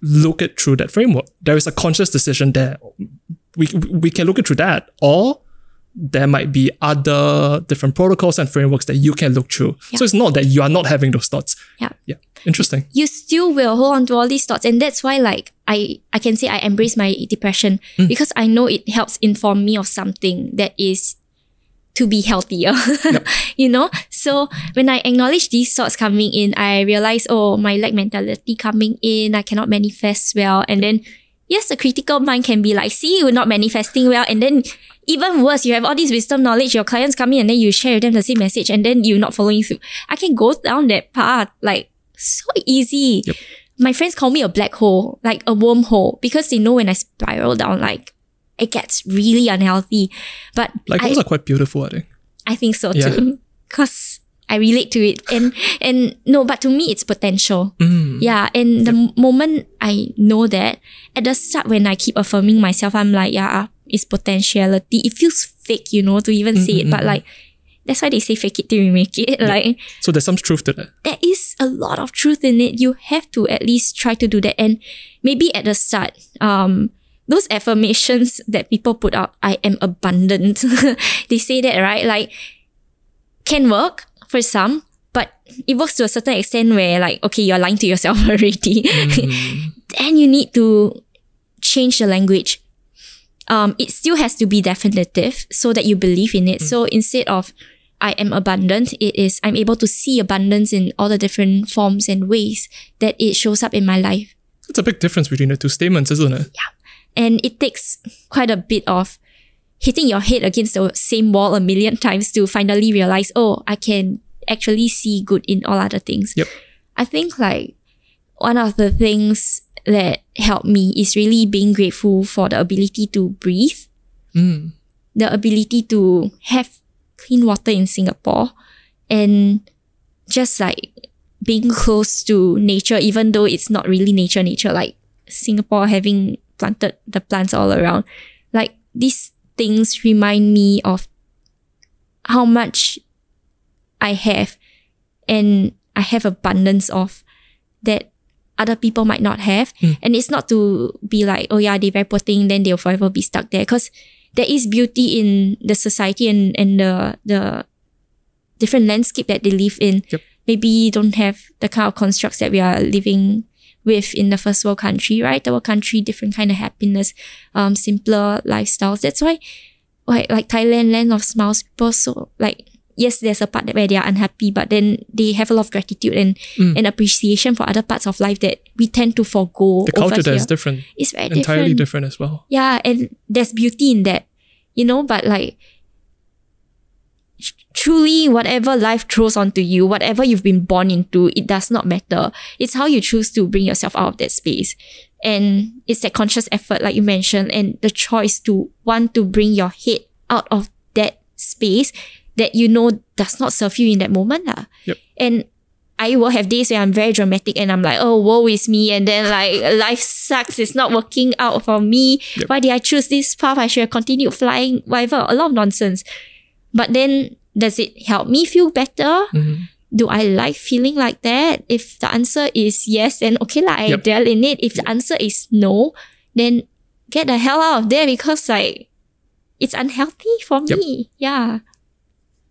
look it through that framework. There is a conscious decision there. We we can look it through that, or there might be other different protocols and frameworks that you can look through. So it's not that you are not having those thoughts. Yeah. Yeah. Interesting. you still will hold on to all these thoughts. And that's why like I, I can say I embrace my depression Mm. because I know it helps inform me of something that is to be healthier. you know? So when I acknowledge these thoughts coming in, I realize, oh, my lack mentality coming in, I cannot manifest well. And then yes, a critical mind can be like, see, you're not manifesting well. And then even worse, you have all this wisdom knowledge, your clients come in and then you share with them the same message and then you're not following through. I can go down that path like so easy. Yep. My friends call me a black hole, like a wormhole, because they know when I spiral down, like it gets really unhealthy. But Like I, those are quite beautiful, I think. I think so Yeah. too. Cause I relate to it. And and no, but to me it's potential. Mm. Yeah. And the moment I know that, at the start when I keep affirming myself, I'm like, yeah, it's potentiality. It feels fake, you know, to even say it. But like that's why they say fake it till you make it. Like So there's some truth to that. there is a lot of truth in it. You have to at least try to do that. And maybe at the start, um, those affirmations that people put out, I am abundant. they say that, right? Like, can work for some, but it works to a certain extent where, like, okay, you're lying to yourself already. then you need to change the language. Um, it still has to be definitive so that you believe in it. So instead of I am abundant. It is I'm able to see abundance in all the different forms and ways that it shows up in my life. It's a big difference between the two statements, isn't it? And it takes quite a bit of hitting your head against the same wall a million times to finally realize, oh, I can actually see good in all other things. Yep. I think like one of the things that helped me is really being grateful for the ability to breathe, Mm. the ability to have clean water in Singapore, and just like being close to nature, even though it's not really nature, nature, like Singapore having planted the plants all around. Like these things remind me of how much I have and I have abundance of that other people might not have. Hmm. And it's not to be like, oh yeah, they're very poor thing, then they'll forever be stuck there. Because there is beauty in the society and, and the the different landscape that they live in. Yep. Maybe don't have the kind of constructs that we are living with in the first world country, right? The world country, different kind of happiness, um, simpler lifestyles. That's why like like Thailand, land of smiles, people so like yes, there's a part where they are unhappy, but then they have a lot of gratitude and, and appreciation for other parts of life that we tend to forego. The culture there here. is different, It's very entirely different. different as well. Yeah, and there's beauty in that, you know, but like truly whatever life throws onto you, whatever you've been born into, it does not matter. It's how you choose to bring yourself out of that space. And it's that conscious effort, like you mentioned, and the choice to want to bring your head out of that space that you know does not serve you in that moment. Yep. And I will have days where I'm very dramatic and I'm like, oh, woe is me. And then like life sucks. It's not working out for me. Yep. Why did I choose this path? I should have continued flying, whatever. A lot of nonsense. But then does it help me feel better? Mhm. Do I like feeling like that? If the answer is yes, then okay, lah, I Yep. dwell in it. If the answer is no, then get the hell out of there because like it's unhealthy for Yep. me. Yeah.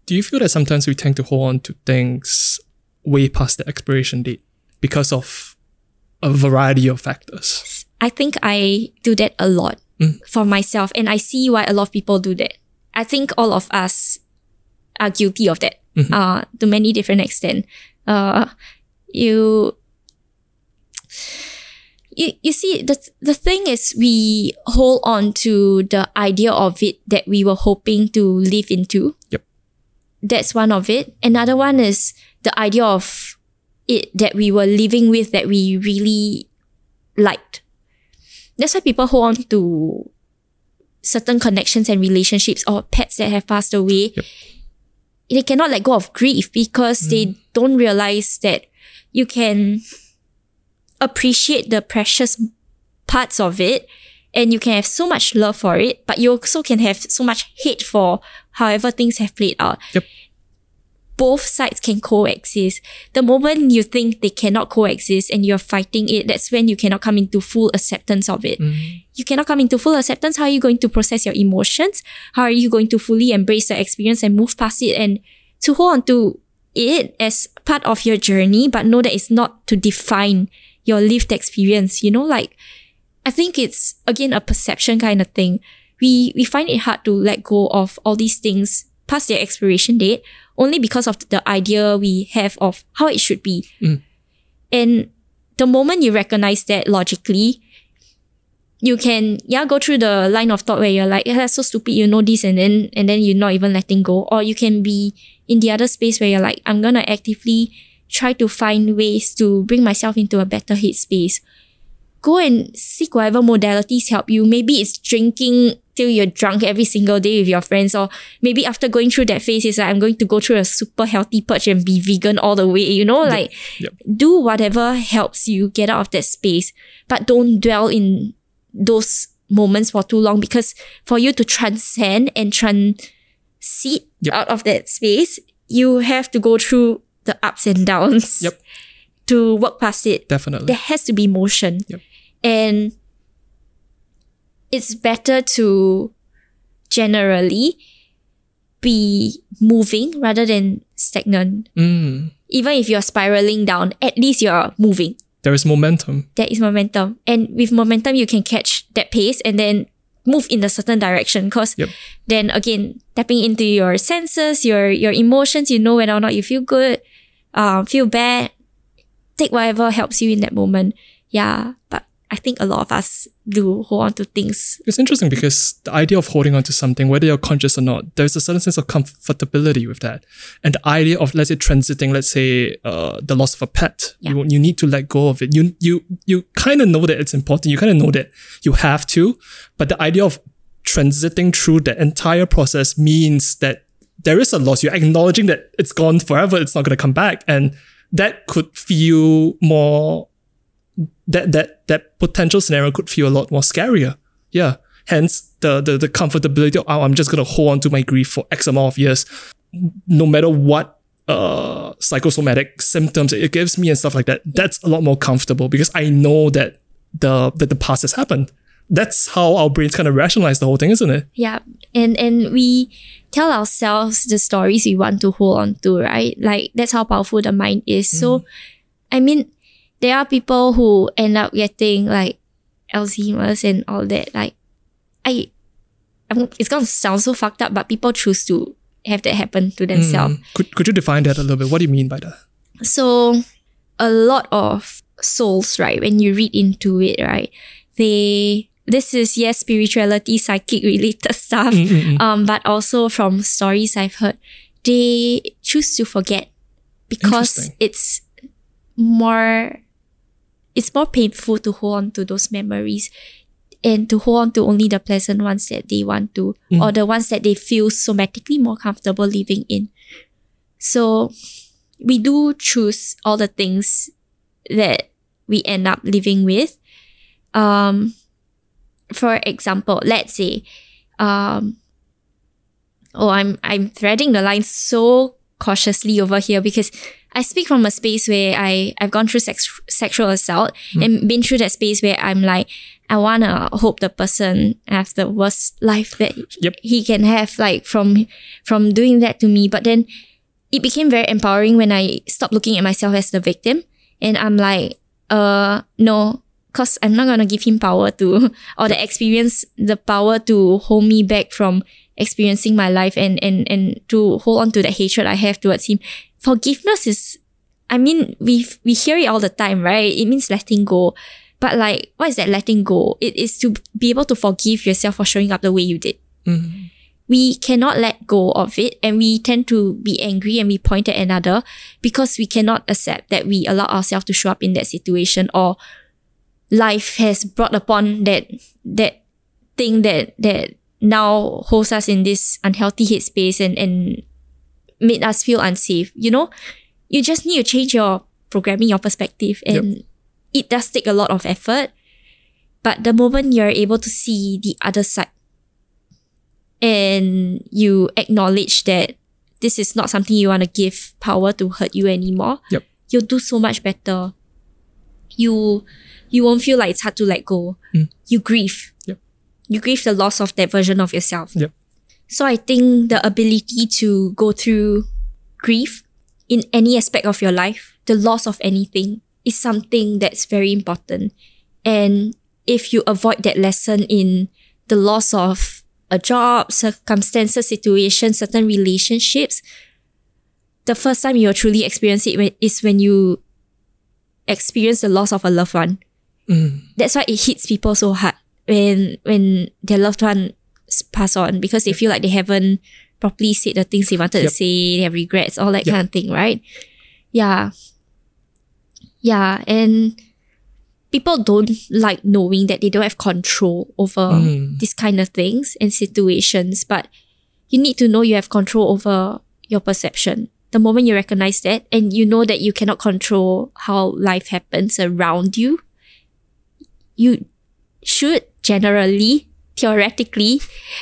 Do you feel that sometimes we tend to hold on to things way past the expiration date because of a variety of factors? I think I do that a lot Mm. for myself, and I see why a lot of people do that. I think all of us are guilty of that Mhm. uh, to many different extent. Uh, you, you, you see, the, the thing is, we hold on to the idea of it that we were hoping to live into. Yep. That's one of it. Another one is the idea of it that we were living with that we really liked. That's why people hold on to certain connections and relationships or pets that have passed away. Yep. They cannot let go of grief because they mm. don't realize that you can appreciate the precious parts of it and you can have so much love for it, but you also can have so much hate for however things have played out. Yep. Both sides can coexist. The moment you think they cannot coexist and you're fighting it, that's when you cannot come into full acceptance of it. Mm-hmm. You cannot come into full acceptance. How are you going to process your emotions? How are you going to fully embrace the experience and move past it and to hold on to it as part of your journey, but know that it's not to define your lived experience. You know, like I think it's again a perception kind of thing. We we find it hard to let go of all these things past their expiration date only because of the idea we have of how it should be. Mm. And the moment you recognize that logically, you can yeah go through the line of thought where you're like yeah, that's so stupid you know this and then and then you're not even letting go. Or you can be in the other space where you're like i'm gonna actively try to find ways to bring myself into a better headspace go and seek whatever modalities help you maybe it's drinking till you're drunk every single day with your friends or maybe after going through that phase it's like i'm going to go through a super healthy purge and be vegan all the way you know like Yep. do whatever helps you get out of that space but don't dwell in those moments for too long because for you to transcend and transit Yep. out of that space, you have to go through the ups and downs Yep. to work past it. Definitely. There has to be motion. Yep. And it's better to generally be moving rather than stagnant. Mm. Even if you're spiraling down, at least you're moving There is momentum. there is momentum. And with momentum, you can catch that pace and then move in a certain direction because Yep. then again tapping into your senses your your emotions you know whether or not you feel good um feel bad take whatever helps you in that moment yeah but i think a lot of us do hold on to things It's interesting because the idea of holding on to something, whether you're conscious or not, there's a certain sense of comfortability with that. And the idea of, let's say, transiting, let's say, uh, the loss of a pet, Yeah. you, you need to let go of it. You, you, you kind of know that it's important. You kind of know that you have to. But the idea of transiting through the entire process means that there is a loss. You're acknowledging that it's gone forever. It's not going to come back. And that could feel more that that that potential scenario could feel a lot more scarier. Yeah. Hence the the, the comfortability of oh, I'm just gonna hold on to my grief for X amount of years, no matter what uh psychosomatic symptoms it gives me and stuff like that. That's a lot more comfortable because I know that the that the past has happened. That's how our brains kind of rationalize the whole thing, isn't it? Yeah. And and we tell ourselves the stories we want to hold on to, right? Like that's how powerful the mind is. So I mean, there are people who end up getting like Alzheimer's and all that. Like I I'm, it's gonna sound so fucked up, but people choose to have that happen to themselves. Mm. Could could you define that a little bit? What do you mean by that? So a lot of souls, right, when you read into it, right, they this is yes, spirituality, psychic related stuff. Mm-mm-mm. Um, but also from stories I've heard, they choose to forget because it's more it's more painful to hold on to those memories and to hold on to only the pleasant ones that they want to or the ones that they feel somatically more comfortable living in. So we do choose all the things that we end up living with. Um, for example, let's say, um, oh, I'm I'm threading the line so cautiously over here because I speak from a space where I I've gone through sex, sexual assault and been through that space where I'm like I wanna hope the person have the worst life that Yep. he can have like from from doing that to me, but then it became very empowering when I stopped looking at myself as the victim. And I'm like, uh, no, because I'm not gonna give him power to or the experience, the power to hold me back from experiencing my life and and and to hold on to that hatred I have towards him. Forgiveness is, I mean, we we hear it all the time, right? It means letting go. But like, what is that letting go? It is to be able to forgive yourself for showing up the way you did Mm. we cannot let go of it and we tend to be angry and we point at another because we cannot accept that we allow ourselves to show up in that situation or life has brought upon that that thing that that now holds us in this unhealthy headspace and and made us feel unsafe you know you just need to change your programming your perspective and it does take a lot of effort but the moment you're able to see the other side and you acknowledge that this is not something you want to give power to hurt you anymore, Yep. you'll do so much better. You you won't feel like it's hard to let go. Mm. You grieve. You grieve the loss of that version of yourself. Yep. So I think the ability to go through grief in any aspect of your life, the loss of anything, is something that's very important. And if you avoid that lesson in the loss of a job, circumstances, situations, certain relationships, the first time you'll truly experience it is when you experience the loss of a loved one. Mm. That's why it hits people so hard when when their loved one pass on because they feel like they haven't properly said the things they wanted Yep. to say, they have regrets, all that Yep. kind of thing, right? Yeah. Yeah. And people don't like knowing that they don't have control over Mm. these kind of things and situations, but you need to know you have control over your perception. The moment you recognize that and you know that you cannot control how life happens around you, you should generally, theoretically,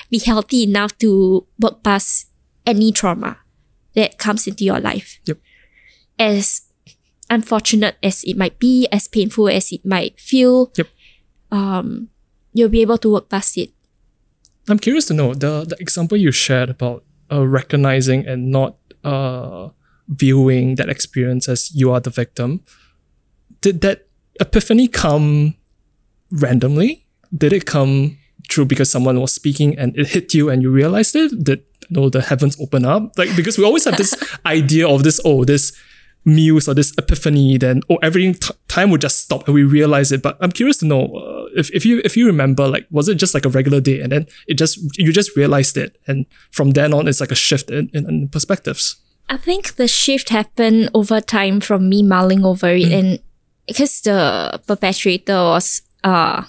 be healthy enough to work past any trauma that comes into your life. Yep. As unfortunate as it might be, as painful as it might feel, Yep. um, you'll be able to work past it. I'm curious to know the the example you shared about uh, recognizing and not uh, viewing that experience as you are the victim. Did that epiphany come randomly? Did it come true because someone was speaking and it hit you and you realized it? That you know the heavens open up? Like because we always have this idea of this oh this muse or this epiphany then oh everything t- time would just stop and we realize it. But i'm curious to know uh, if, if you if you remember like was it just like a regular day and then it just you just realized it and from then on it's like a shift in, in, in perspectives? I think the shift happened over time from me mulling over it Mm. and because the perpetrator was uh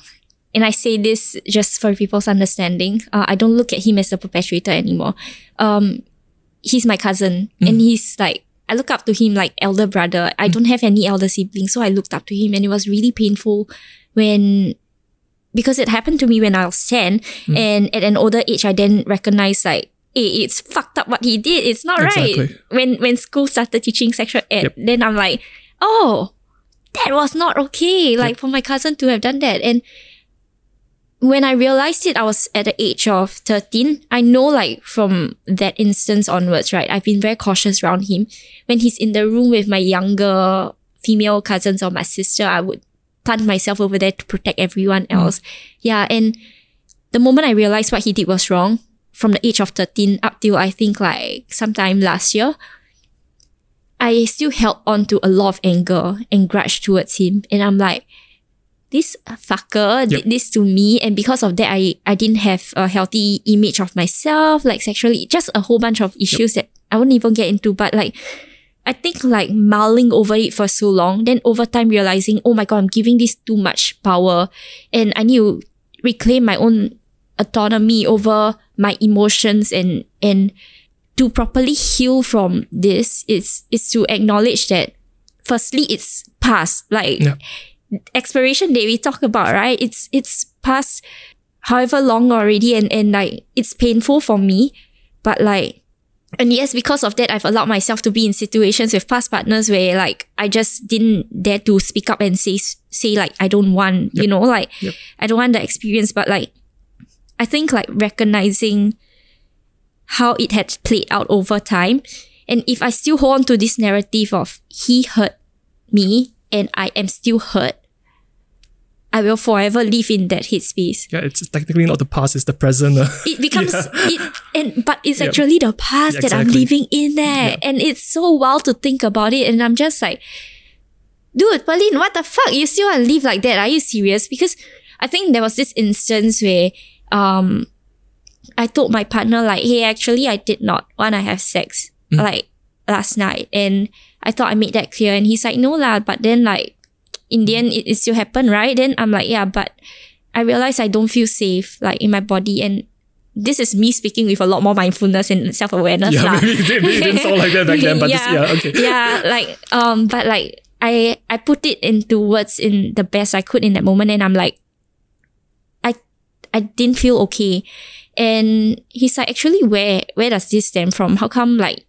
and I say this just for people's understanding, uh, I don't look at him as the perpetrator anymore. Um he's my cousin Mm. and he's like I look up to him like elder brother. I don't have any elder siblings, so I looked up to him and it was really painful when because it happened to me when I was 10 Mm. and at an older age I then recognized like hey, it's fucked up what he did. It's not right. When when school started teaching sexual ed, Yep. then I'm like, oh, that was not okay. Like for my cousin to have done that. And when I realized it, I was at the age of 13. I know like from that instance onwards, right? I've been very cautious around him. When he's in the room with my younger female cousins or my sister, I would plant myself over there to protect everyone mm. else. Yeah. And the moment I realized what he did was wrong, from the age of 13 up till I think like sometime last year, I still held on to a lot of anger and grudge towards him. And I'm like, this fucker Yep. did this to me. And because of that, I, I didn't have a healthy image of myself, like sexually, just a whole bunch of issues that I won't even get into. But like, I think like mulling over it for so long, then over time realizing, oh my God, I'm giving this too much power and I need to reclaim my own autonomy over my emotions and, and to properly heal from this is, is to acknowledge that firstly, it's past. Like Yeah. Expiration date we talk about, right? It's, it's past however long already and, and like, it's painful for me, but like, and yes, because of that, I've allowed myself to be in situations with past partners where like I just didn't dare to speak up and say say like I don't want, you know, like Yep. I don't want the experience. But like I think like recognizing how it had played out over time, and if I still hold on to this narrative of he hurt me and I am still hurt, I will forever live in that headspace yeah it's technically not the past it's the present uh. it becomes it and but it's Yep. actually the past Yeah, that I'm living in there. Yeah. And it's so wild to think about it. And I'm just like, dude, Pauline, what the fuck? You still want to live like that? Are you serious? Because I think there was this instance where um I told my partner like, hey, actually I did not want to have sex like last night. And I thought I made that clear. And he's like, no lah, but then like in the end it, it still happened, right? Then I'm like, yeah, but I realized I don't feel safe like in my body and this is me speaking with a lot more mindfulness and self awareness. yeah maybe it, did, maybe it didn't sound like that back then but this, yeah okay yeah, like um, but like I I put it into words in the best I could in that moment, and I'm like, I I didn't feel okay, and he's like, actually, where where does this stem from? How come like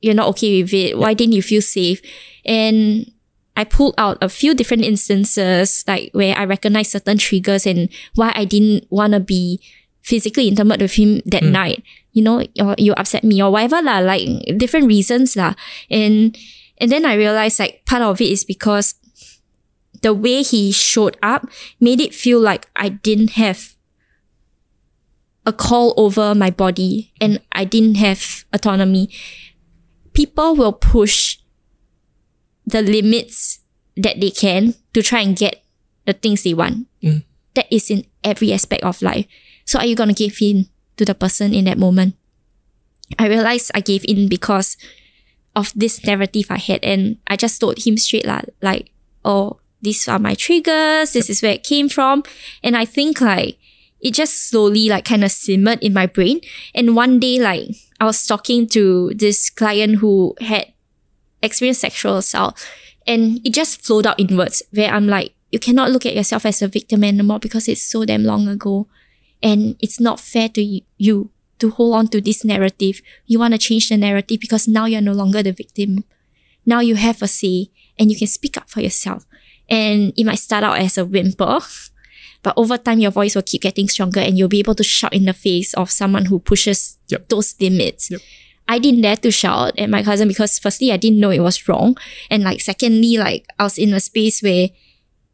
you're not okay with it? Why didn't you feel safe? And I pulled out a few different instances, like where I recognized certain triggers and why I didn't want to be physically intimate with him that hmm. night. You know, or you upset me or whatever lah, like different reasons lah. And and then I realized like part of it is because the way he showed up made it feel like I didn't have a call over my body and I didn't have autonomy. People will push the limits that they can to try and get the things they want. Mm. That is in every aspect of life. So are you gonna give in to the person in that moment? I realized I gave in because of this narrative I had and I just told him straight lah, like, oh, these are my triggers, this is where it came from. And I think like it just slowly like kind of simmered in my brain. And one day like I was talking to this client who had experienced sexual assault and it just flowed out inwards where I'm like, you cannot look at yourself as a victim anymore because it's so damn long ago. And it's not fair to y- you to hold on to this narrative. You want to change the narrative because now you're no longer the victim. Now you have a say and you can speak up for yourself. And it might start out as a whimper, but over time your voice will keep getting stronger and you'll be able to shout in the face of someone who pushes Yep. those limits. Yep. I didn't dare to shout at my cousin because firstly I didn't know it was wrong. And like secondly, like I was in a space where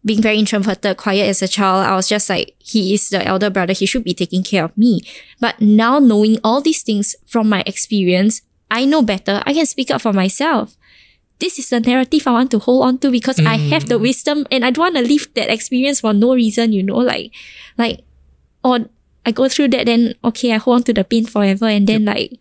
being very introverted, quiet as a child, I was just like, he is the elder brother. He should be taking care of me. But now knowing all these things from my experience, I know better. I can speak up for myself. This is the narrative I want to hold on to because I have the mm. wisdom and I don't want to leave that experience for no reason, you know, like, like, or I go through that, then okay, I hold on to the pain forever and then like,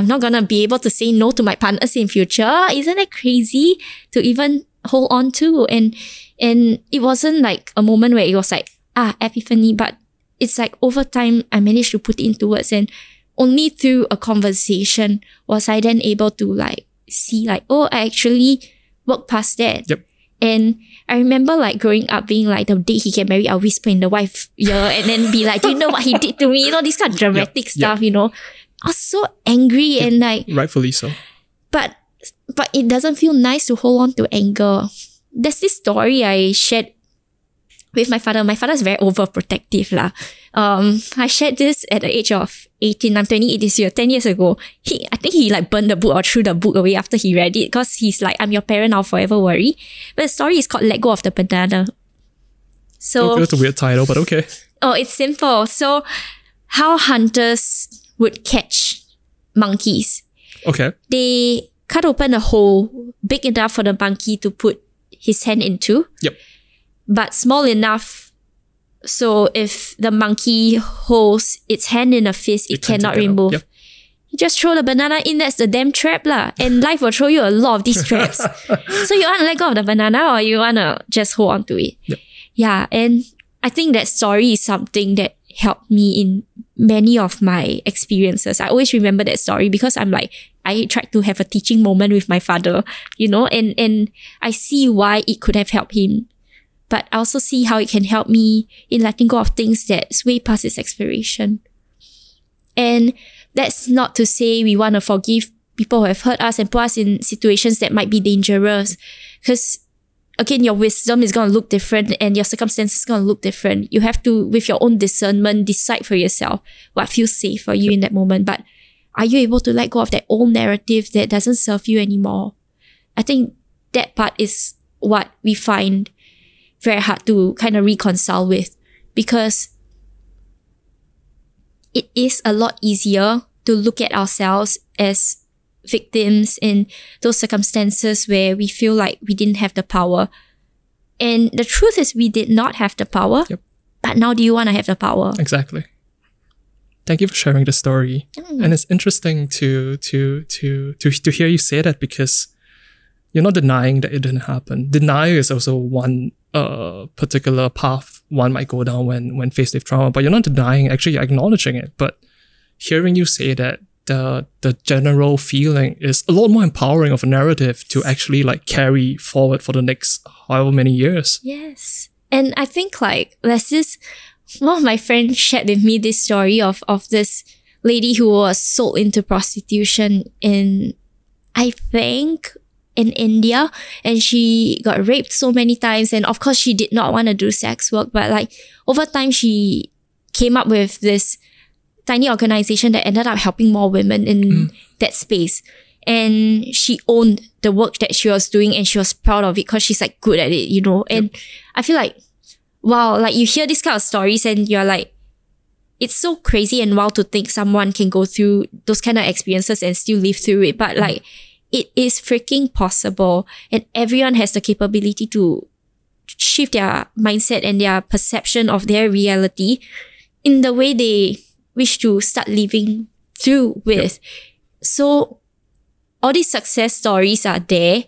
I'm not gonna be able to say no to my partners in future. Isn't that crazy to even hold on to? And and it wasn't like a moment where it was like, ah, epiphany, but it's like over time I managed to put it into words and only through a conversation was I then able to like see like, oh, I actually worked past that. Yep. And I remember like growing up being like the day he get married, I'll whisper in the wife ear and then be like, Do you know what he did to me? You know, this kind of dramatic Yep. stuff, you know. I was so angry and like Rightfully so. but but it doesn't feel nice to hold on to anger. There's this story I shared with my father. My father's very overprotective lah. Um, I shared this at the age of 18. I'm 28 this year, 10 years ago. He, I think he like burned the book or threw the book away after he read it because he's like, I'm your parent, I'll forever worry. But the story is called Let Go of the Banana. So, That's a weird title, but okay. Oh, it's simple. So, how hunters would catch monkeys. Okay. They cut open a hole big enough for the monkey to put his hand into, Yep. but small enough so if the monkey holds its hand in a fist, it, It cannot remove. Yep. You just throw the banana in, that's the damn trap lah. And life will throw you a lot of these traps. so you want to let go of the banana or you want to just hold on to it? Yep. Yeah. And I think that story is something that helped me in many of my experiences. I always remember that story because I'm like, I tried to have a teaching moment with my father, you know, and, and I see why it could have helped him. But I also see how it can help me in letting go of things that's way past its expiration. And that's not to say we want to forgive people who have hurt us and put us in situations that might be dangerous. Because again, your wisdom is going to look different and your circumstances is going to look different. You have to, with your own discernment, decide for yourself what feels safe for you in that moment. But are you able to let go of that old narrative that doesn't serve you anymore? I think that part is what we find very hard to kind of reconcile with because it is a lot easier to look at ourselves as victims in those circumstances where we feel like we didn't have the power. And the truth is, we did not have the power. Yep. But now, do you want to have the power? Exactly. Thank you for sharing the story. And it's interesting to to to to to hear you say that because you're not denying that it didn't happen. Denial is also one uh particular path one might go down when when faced with trauma, but you're not denying, actually you're acknowledging it. But hearing you say that the the general feeling is a lot more empowering of a narrative to actually like carry forward for the next however many years. Yes. And I think like there's this one of my friends shared with me this story of of this lady who was sold into prostitution in I think in India and she got raped so many times and of course she did not want to do sex work but like over time she came up with this tiny organization that ended up helping more women in mm. that space. And she owned the work that she was doing and she was proud of it because she's like good at it you know? And i feel like wow like you hear these kind of stories and you're like it's so crazy and wild to think someone can go through those kind of experiences and still live through it. But mm. like it is freaking possible. And everyone has the capability to shift their mindset and their perception of their reality in the way they wish to start living through with. So all these success stories are there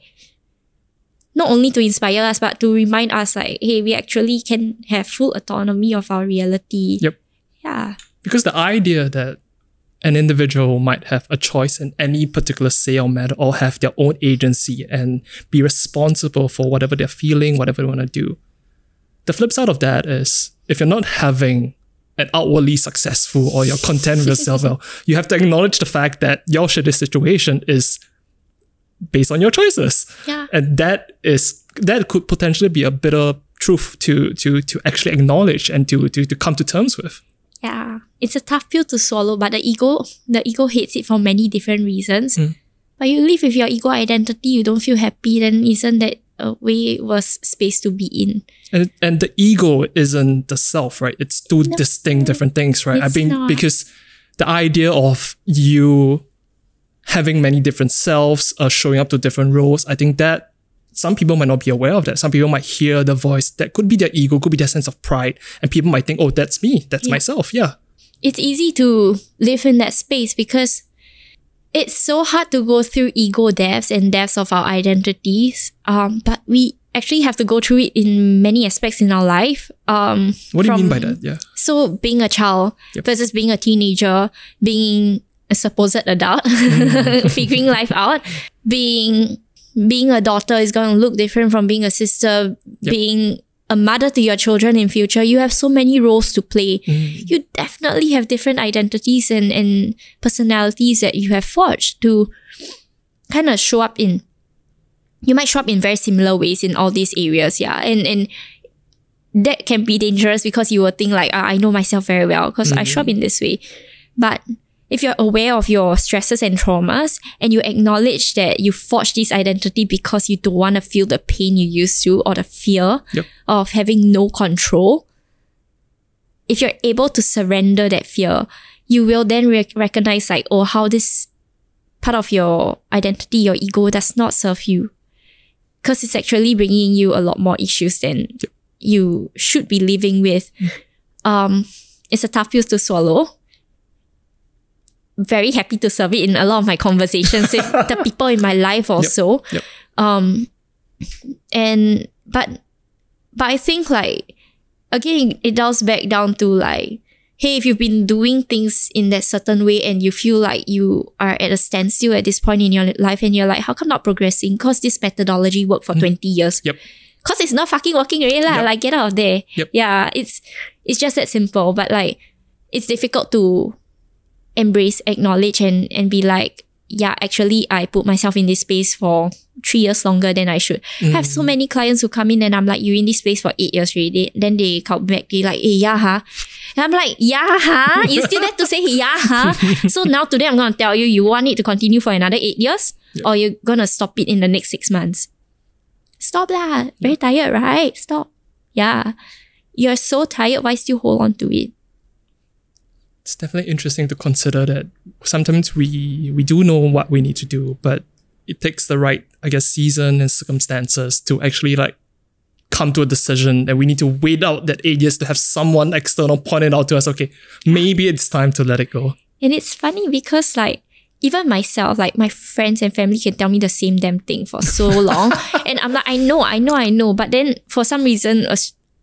not only to inspire us but to remind us like hey we actually can have full autonomy of our reality. Yep. Yeah. Because the idea that an individual might have a choice in any particular say or matter or have their own agency and be responsible for whatever they're feeling, whatever they want to do. The flip side of that is if you're not having an outwardly successful or you're content with yourself, well, you have to acknowledge the fact that your shitty situation is based on your choices. Yeah. And that is that could potentially be a bitter truth to to to actually acknowledge and to to, to come to terms with. Yeah. It's a tough pill to swallow, but the ego the ego hates it for many different reasons. Mm. But you live with your ego identity, you don't feel happy, then isn't that a way was space to be in. And and the ego isn't the self, right? It's two distinct different things, right? I mean, not. because the idea of you having many different selves, uh, showing up to different roles, I think that some people might not be aware of that. Some people might hear the voice that could be their ego, could be their sense of pride, and people might think, "Oh, that's me. That's Yeah. myself." Yeah. it's easy to live in that space because it's so hard to go through ego depths and depths of our identities. Um, but we actually have to go through it in many aspects in our life. Um, What do you mean by that? Yeah. So being a child Yep. versus being a teenager, being a supposed adult, figuring life out, being being a daughter is going to look different from being a sister, Yep. being a mother to your children in future. You have so many roles to play. You definitely have different identities and, and personalities that you have forged to kind of show up in. You might show up in very similar ways in all these areas, yeah. And and that can be dangerous because you will think like, ah, I know myself very well because I show up in this way. But if you're aware of your stresses and traumas and you acknowledge that you forged this identity because you don't want to feel the pain you used to or the fear Yep. of having no control, if you're able to surrender that fear, you will then rec- recognize like, oh, how this part of your identity, your ego does not serve you. Because it's actually bringing you a lot more issues than you should be living with. Um, it's a tough pill to swallow. Very happy to serve it in a lot of my conversations with the people in my life also. Yep. Um, and but but I think like again it does back down to like hey if you've been doing things in that certain way and you feel like you are at a standstill at this point in your life and you're like how come not progressing because this methodology worked for 20 years Yep. because it's not fucking working already lah. Yep. like get out of there Yep. yeah it's it's just that simple but like it's difficult to embrace acknowledge and and be like yeah actually i put myself in this space for three years longer than i should. I have so many clients who come in and i'm like you're in this space for eight years already. Then they come back they like hey yeah huh and i'm like yeah huh you still have to say yeah huh so now today i'm gonna tell you you want it to continue for another eight years or you're gonna stop it in the next six months? Stop lah. Very tired right? Stop. Yeah. You're so tired. Why still hold on to it it's definitely interesting to consider that sometimes we we do know what we need to do, but it takes the right, I guess, season and circumstances to actually like come to a decision that we need to wait out that eight years to have someone external point it out to us, okay, maybe it's time to let it go. And it's funny because like even myself, like my friends and family can tell me the same damn thing for so long. and I'm like, I know, I know, I know. But then for some reason,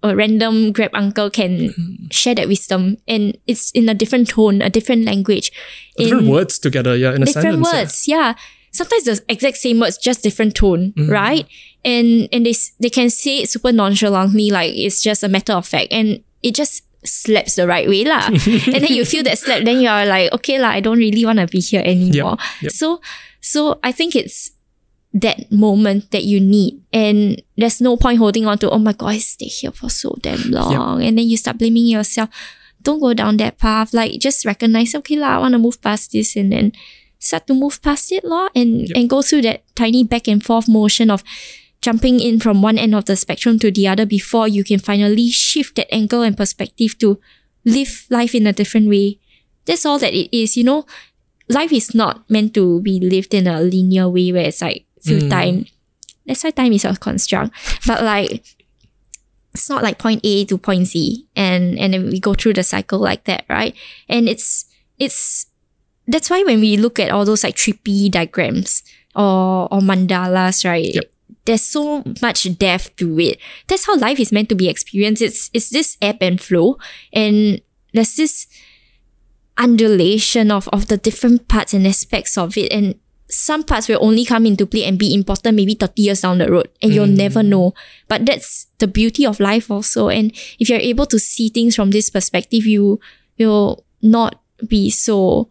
a, random grab uncle can share that wisdom and it's in a different tone, a different language. Different words together, yeah, in a different sentence. yeah. words. Yeah. Sometimes the exact same words, just different tone, Mm-hmm. right? And and they they can say it super nonchalantly, like it's just a matter of fact, and it just slaps the right way lah. and then you feel that slap, then you're like, okay lah, I don't really want to be here anymore. yep. So so I think it's that moment that you need, and there's no point holding on to. Oh my god, I stay here for so damn long, and then you start blaming yourself. Don't go down that path. Like just recognize, okay lah, I want to move past this, and then start to move past it law and Yep. and go through that tiny back and forth motion of jumping in from one end of the spectrum to the other before you can finally shift that angle and perspective to live life in a different way. That's all that it is, you know. Life is not meant to be lived in a linear way where it's like through Mm. time. That's why time is a construct. But like it's not like point A to point Z and and then we go through the cycle like that, right? And it's it's that's why when we look at all those like trippy diagrams or or mandalas, right? Yep. There's so much depth to it. That's how life is meant to be experienced. It's it's this ebb and flow, and there's this undulation of of the different parts and aspects of it, and some parts will only come into play and be important maybe 30 years down the road and you'll mm. never know. But that's the beauty of life also. And if you're able to see things from this perspective you will not be so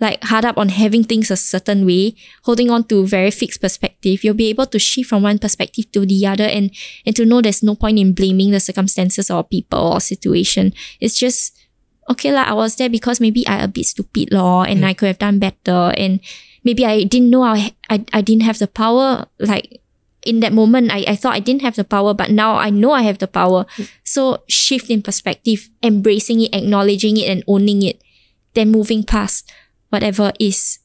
like hard up on having things a certain way, holding on to very fixed perspective, you'll be able to shift from one perspective to the other and and to know there's no point in blaming the circumstances or people or situation. It's just okay lah, I was there because maybe I a bit stupid law and mm. I could have done better. And maybe I didn't know I, I I didn't have the power like in that moment, I, I thought I didn't have the power, but now I know I have the power. So shift in perspective, embracing it, acknowledging it, and owning it, then moving past whatever is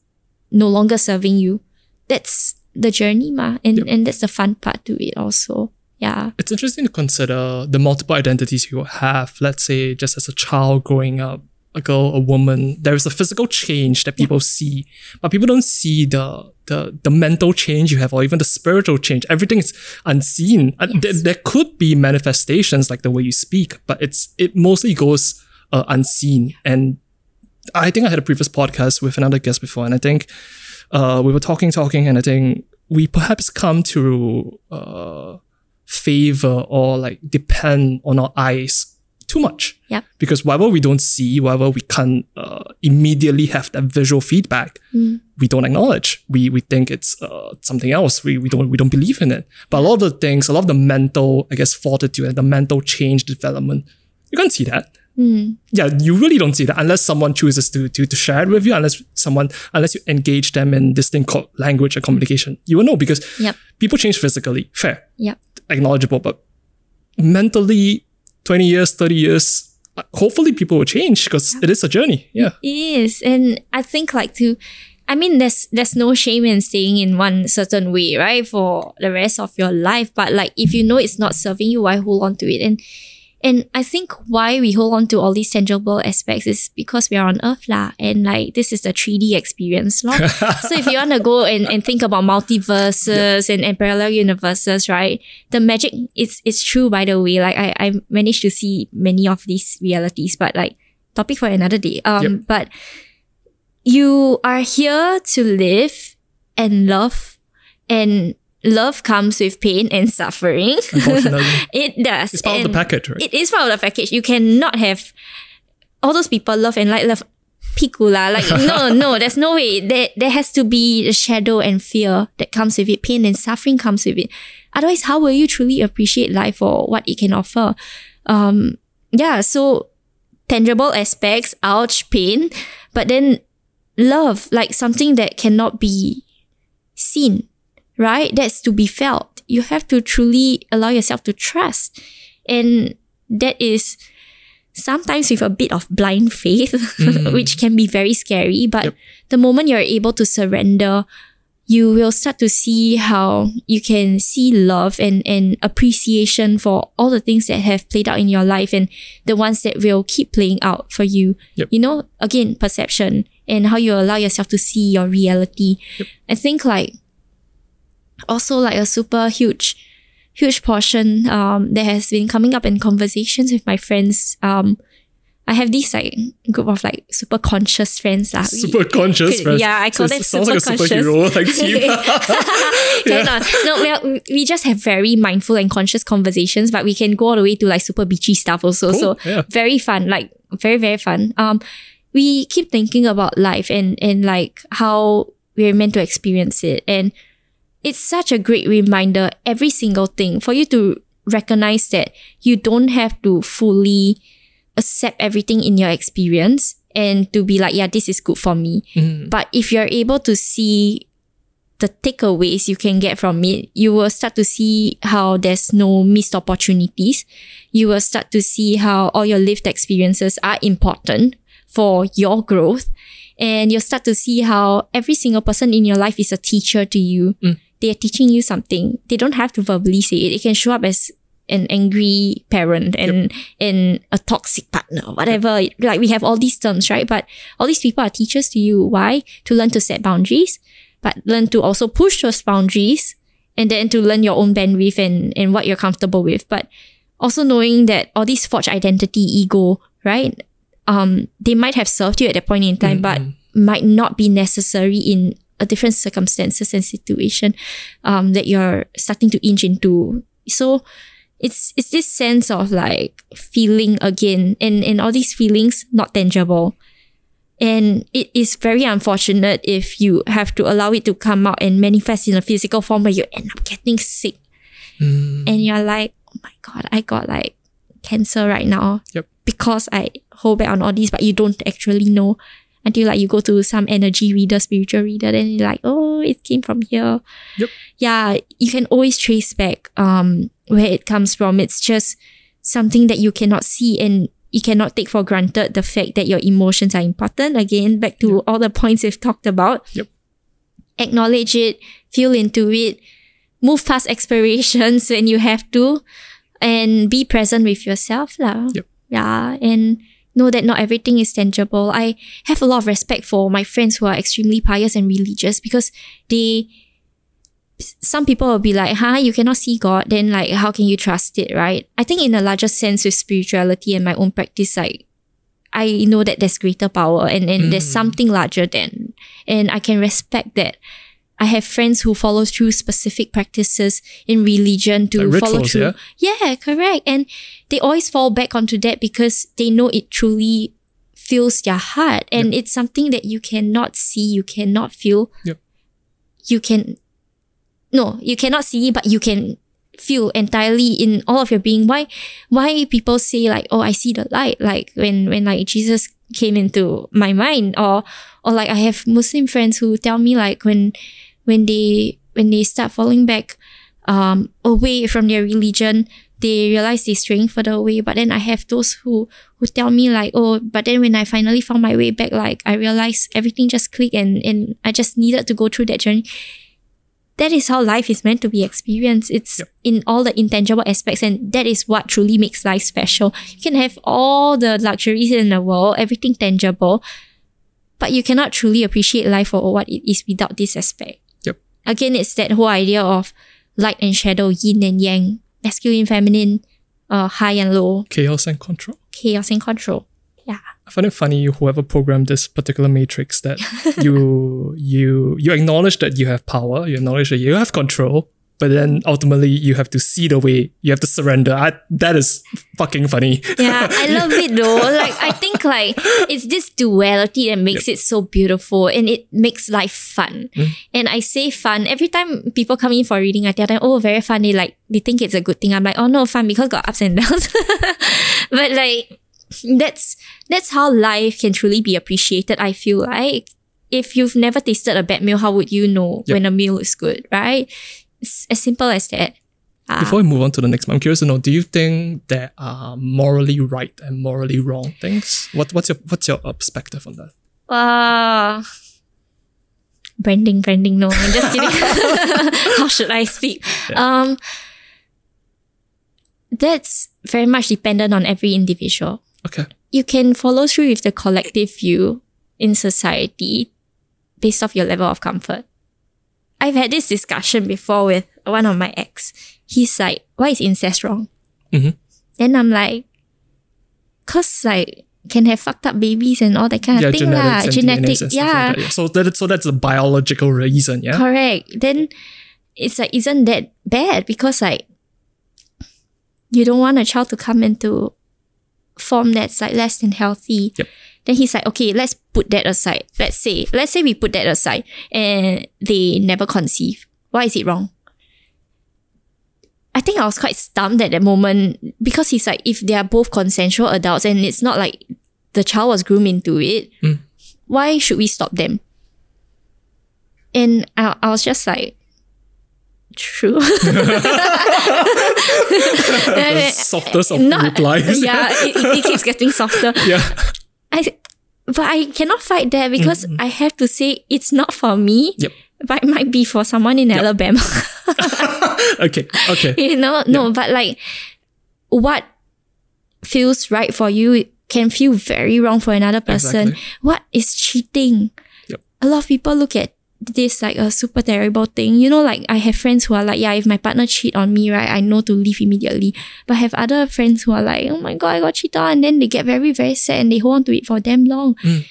no longer serving you. That's the journey, ma. And, Yep. and that's the fun part to it also. Yeah. It's interesting to consider the multiple identities you have. Let's say just as a child growing up, a girl, a woman, there is a physical change that people see, but people don't see the the the mental change you have, or even the spiritual change. Everything is unseen. Uh, Yes. There, there could be manifestations like the way you speak, but it's it mostly goes uh, unseen. And I think I had a previous podcast with another guest before, and I think uh, we were talking, talking, and I think we perhaps come to uh, favor or like depend on our eyes too much. Yep. Because whatever we don't see, whatever we can't uh, immediately have that visual feedback, we don't acknowledge. We we think it's uh, something else. We we don't we don't believe in it. But a lot of the things, a lot of the mental, I guess, fortitude and the mental change development, you can't see that. Yeah, you really don't see that unless someone chooses to, to to share it with you. Unless someone, unless you engage them in this thing called language and communication, you will know because Yep. people change physically, fair, Yep. acknowledgeable, but mentally, twenty years, thirty years, hopefully people will change because it is a journey. Yeah, It is. And I think like to I mean there's there's no shame in staying in one certain way, right? For the rest of your life. But like if you know it's not serving you, why hold on to it? And and I think why we hold on to all these tangible aspects is because we are on earth lah. And like this is the 3D experience. lor. so if you want to go and, and think about multiverses and, and parallel universes, right? The magic it's it's true by the way. Like I, I managed to see many of these realities, but like topic for another day. Um Yep. but you are here to live and love and love comes with pain and suffering. unfortunately, it does. it's part of the package, right? It is part of the package. You cannot have all those people love and like love pikula. Like no, no, there's no way. There there has to be the shadow and fear that comes with it. Pain and suffering comes with it. Otherwise, how will you truly appreciate life for what it can offer? Um, yeah, so tangible aspects, ouch, pain, but then love, like something that cannot be seen, right? That's to be felt. You have to truly allow yourself to trust. And that is sometimes with a bit of blind faith, which mm. can be very scary. But Yep. the moment you're able to surrender, you will start to see how you can see love and, and appreciation for all the things that have played out in your life and the ones that will keep playing out for you. Yep. You know, again, perception and how you allow yourself to see your reality. I think like also like a super huge huge portion um that has been coming up in conversations with my friends. Um I have this like group of like super conscious friends. We- Super conscious, could- friends. yeah, I call So them sounds like a super conscious. superhero like team. Cannot. No, we, are, we just have very mindful and conscious conversations, but we can go all the way to like super beachy stuff also. Cool, So yeah. very fun, like very, very fun. Um, we keep thinking about life and, and like how we're meant to experience it. And it's such a great reminder, every single thing, for you to recognize that you don't have to fully accept everything in your experience and to be like, yeah, this is good for me. Mm. But if you're able to see the takeaways you can get from it, you will start to see how there's no missed opportunities. You will start to see how all your lived experiences are important for your growth. And you'll start to see how every single person in your life is a teacher to you. They are teaching you something. They don't have to verbally say it. It can show up as an angry parent and and a toxic partner, whatever. Like we have all these terms, right? But all these people are teachers to you. Why? To learn to set boundaries, but learn to also push those boundaries and then to learn your own bandwidth and, and what you're comfortable with. But also knowing that all these forged identity, ego, right? Um, they might have served you at that point in time, but might not be necessary in a different circumstances and situation um, that you're starting to inch into. So it's it's this sense of like feeling again and, and all these feelings not tangible. And it is very unfortunate if you have to allow it to come out and manifest in a physical form where you end up getting sick. And you're like, oh my God, I got like cancer right now. Yep. Because I hold back on all these, but you don't actually know. Until like you go to some energy reader, spiritual reader, then you're like, oh, it came from here. Yep. Yeah, you can always trace back um where it comes from. It's just something that you cannot see and you cannot take for granted the fact that your emotions are important. Again, back to all the points we've talked about. Yep. Acknowledge it, feel into it, move past expirations when you have to, and be present with yourself. lah. Yep. Yeah. And know that not everything is tangible. I have a lot of respect for my friends who are extremely pious and religious because they some people will be like, huh, you cannot see God, then like how can you trust it, right? I think in a larger sense with spirituality and my own practice, like I know that there's greater power and, and there's Mm. something larger than and I can respect that. I have friends who follow through specific practices in religion to Like follow rituals, through. Yeah, correct. And they always fall back onto that because they know it truly fills their heart. And it's something that you cannot see, you cannot feel. Yep. You can no, you cannot see, but you can feel entirely in all of your being. Why why people say like, oh, I see the light, like when when like Jesus came into my mind, or or like I have Muslim friends who tell me like when when they when they start falling back um away from their religion, they realize they're straying further away. But then I have those who who tell me like, oh, but then when I finally found my way back, like I realized everything just clicked and and I just needed to go through that journey that is how life is meant to be experienced. It's Yep. in all the intangible aspects, and that is what truly makes life special. You can have all the luxuries in the world, everything tangible, but you cannot truly appreciate life for what it is without this aspect. Yep. Again, it's that whole idea of light and shadow, yin and yang, masculine, feminine, uh, high and low, Chaos and control. chaos and control. Yeah. I find it funny whoever programmed this particular matrix that you you you acknowledge that you have power, you acknowledge that you have control, but then ultimately you have to see the way, you have to surrender. I, that is fucking funny. Yeah, I love it though. Like I think like it's this duality that makes it so beautiful and it makes life fun. Hmm. And I say fun every time people come in for reading. I tell them, "Oh, very fun." They like they think it's a good thing. I'm like, "Oh no, fun because got ups and downs." but like that's that's how life can truly be appreciated. I feel like if you've never tasted a bad meal, how would you know Yep. when a meal is good? Right? It's as simple as that. Ah. Before we move on to the next one, I'm curious to know: Do you think there are morally right and morally wrong things? What what's your what's your uh, perspective on that? Uh, branding, branding. No, I'm just kidding. How should I speak? Um, that's very much dependent on every individual. Okay, You can follow through with the collective view in society based off your level of comfort. I've had this discussion before with one of my ex. He's like, why is incest wrong? Mhm. Then I'm like, cause like can have fucked up babies and all that kind yeah, of thing lah. Genetic, DNAs and stuff yeah, like that. Yeah. So that so that's a biological reason. Yeah. correct. Then it's like, isn't that bad? Because like you don't want a child to come into form that's like less than healthy. Yep. Then he's like, okay, let's put that aside. Let's say, let's say we put that aside and they never conceive. Why is it wrong? I think I was quite stumped at that moment because he's like, if they are both consensual adults and it's not like the child was groomed into it, Mm. why should we stop them? And I, I was just like, true. the softest of Not- replies. yeah, it, it, it keeps getting softer. yeah. I, but I cannot fight that because mm-hmm. I have to say it's not for me. Yep. But it might be for someone in Alabama. Okay. Okay. you know, no, but like what feels right for you can feel very wrong for another person. Exactly. What is cheating? Yep. A lot of people look at this like a super terrible thing. You know, like I have friends who are like, yeah, if my partner cheat on me, right, I know to leave immediately. But I have other friends who are like, oh my god, I got cheated on, and then they get very, very sad and they hold on to it for damn long. Mm.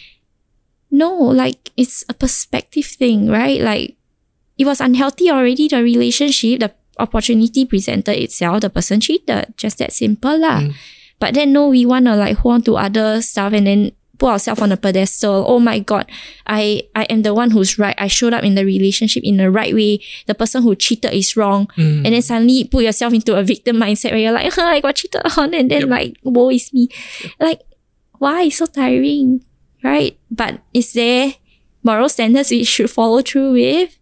No, like it's a perspective thing, right? Like it was unhealthy already, the relationship, the opportunity presented itself, the person cheated. Just that simple lah. Mm. But then no, we wanna like hold on to other stuff and then put ourselves on a pedestal. Oh my god, I I am the one who's right. I showed up in the relationship in the right way. The person who cheated is wrong. Mm. And then suddenly you put yourself into a victim mindset where you're like, huh, I got cheated on, and then Yep. like, woe is me. Like, why? So tiring. right? But is there moral standards we should follow through with?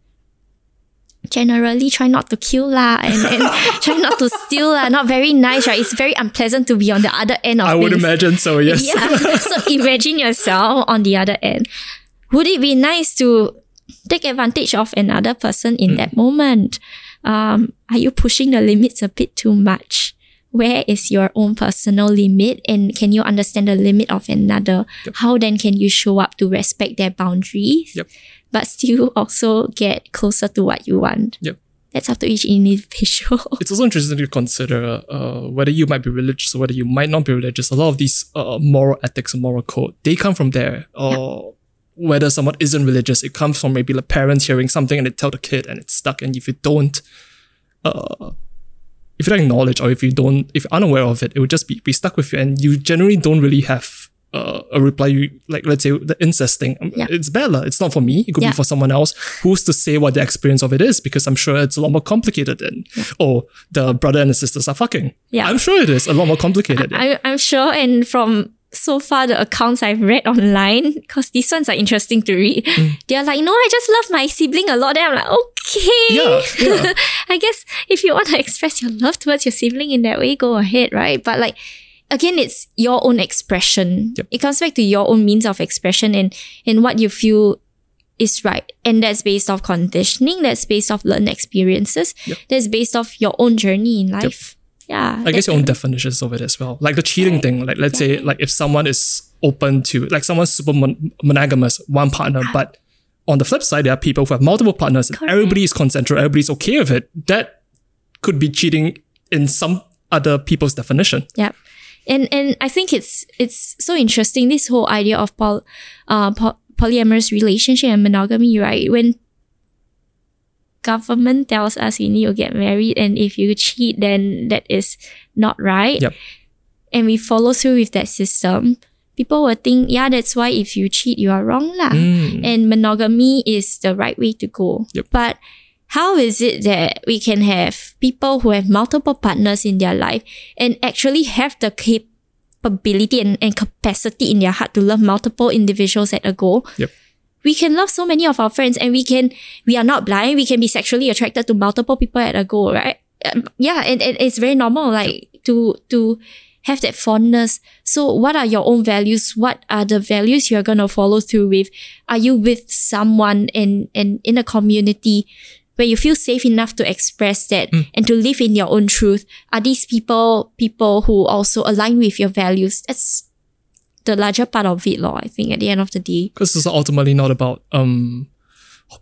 Generally, try not to kill lah, and, and try not to steal lah. Not very nice, right? It's very unpleasant to be on the other end of I would things. imagine so, yes. Yeah. so imagine yourself on the other end. Would it be nice to take advantage of another person in that moment? Um, are you pushing the limits a bit too much? Where is your own personal limit? And can you understand the limit of another? How then can you show up to respect their boundaries? Yep. But still also get closer to what you want. Yep. That's up to each individual. It's also interesting to consider uh, whether you might be religious or whether you might not be religious. A lot of these uh, moral ethics and moral code, they come from there. Or whether someone isn't religious, it comes from maybe the parents hearing something and they tell the kid and it's stuck. And if you don't, uh, if you don't acknowledge or if you don't, if you're unaware of it, it would just be, be stuck with you. And you generally don't really have uh, a reply. You, like, let's say the incest thing. Um, Yeah. It's bad. lah. It's not for me. It could Yeah. be for someone else. Who's to say what the experience of it is? Because I'm sure it's a lot more complicated than, oh, the brother and the sisters are fucking. Yeah. I'm sure it is a lot more complicated. I, I'm sure, and from so far the accounts I've read online, because these ones are interesting to read, they're like, no, I just love my sibling a lot. Then I'm like, okay. Yeah, yeah. I guess if you want to express your love towards your sibling in that way, go ahead, right? But like, again, it's your own expression. Yep. It comes back to your own means of expression and, and what you feel is right. And that's based off conditioning, that's based off learned experiences, Yep. that's based off your own journey in life. Yeah. I guess your own definitions of it as well. Like the cheating thing. Like let's say like if someone is open to like someone's super mon- monogamous, one partner, but on the flip side, there are people who have multiple partners and Correct. everybody is consensual, everybody's okay with it. That could be cheating in some other people's definition. Yeah. And and I think it's it's so interesting this whole idea of poly, uh, po- polyamorous relationship and monogamy, right? When government tells us we need to get married and if you cheat then that is not right. Yep. And we follow through with that system. People will think, yeah, that's why if you cheat, you are wrong lah. Mm. And monogamy is the right way to go. Yep. But how is it that we can have people who have multiple partners in their life and actually have the capability and, and capacity in their heart to love multiple individuals at a go? Yep. We can love so many of our friends and we can, we are not blind. We can be sexually attracted to multiple people at a go, right? Um, yeah, and, and it's very normal, like to, to have that fondness. So what are your own values? What are the values you're going to follow through with? Are you with someone in, in, in a community where you feel safe enough to express that and to live in your own truth? Are these people people who also align with your values? That's the larger part of it, law. I think at the end of the day. Because it's ultimately not about um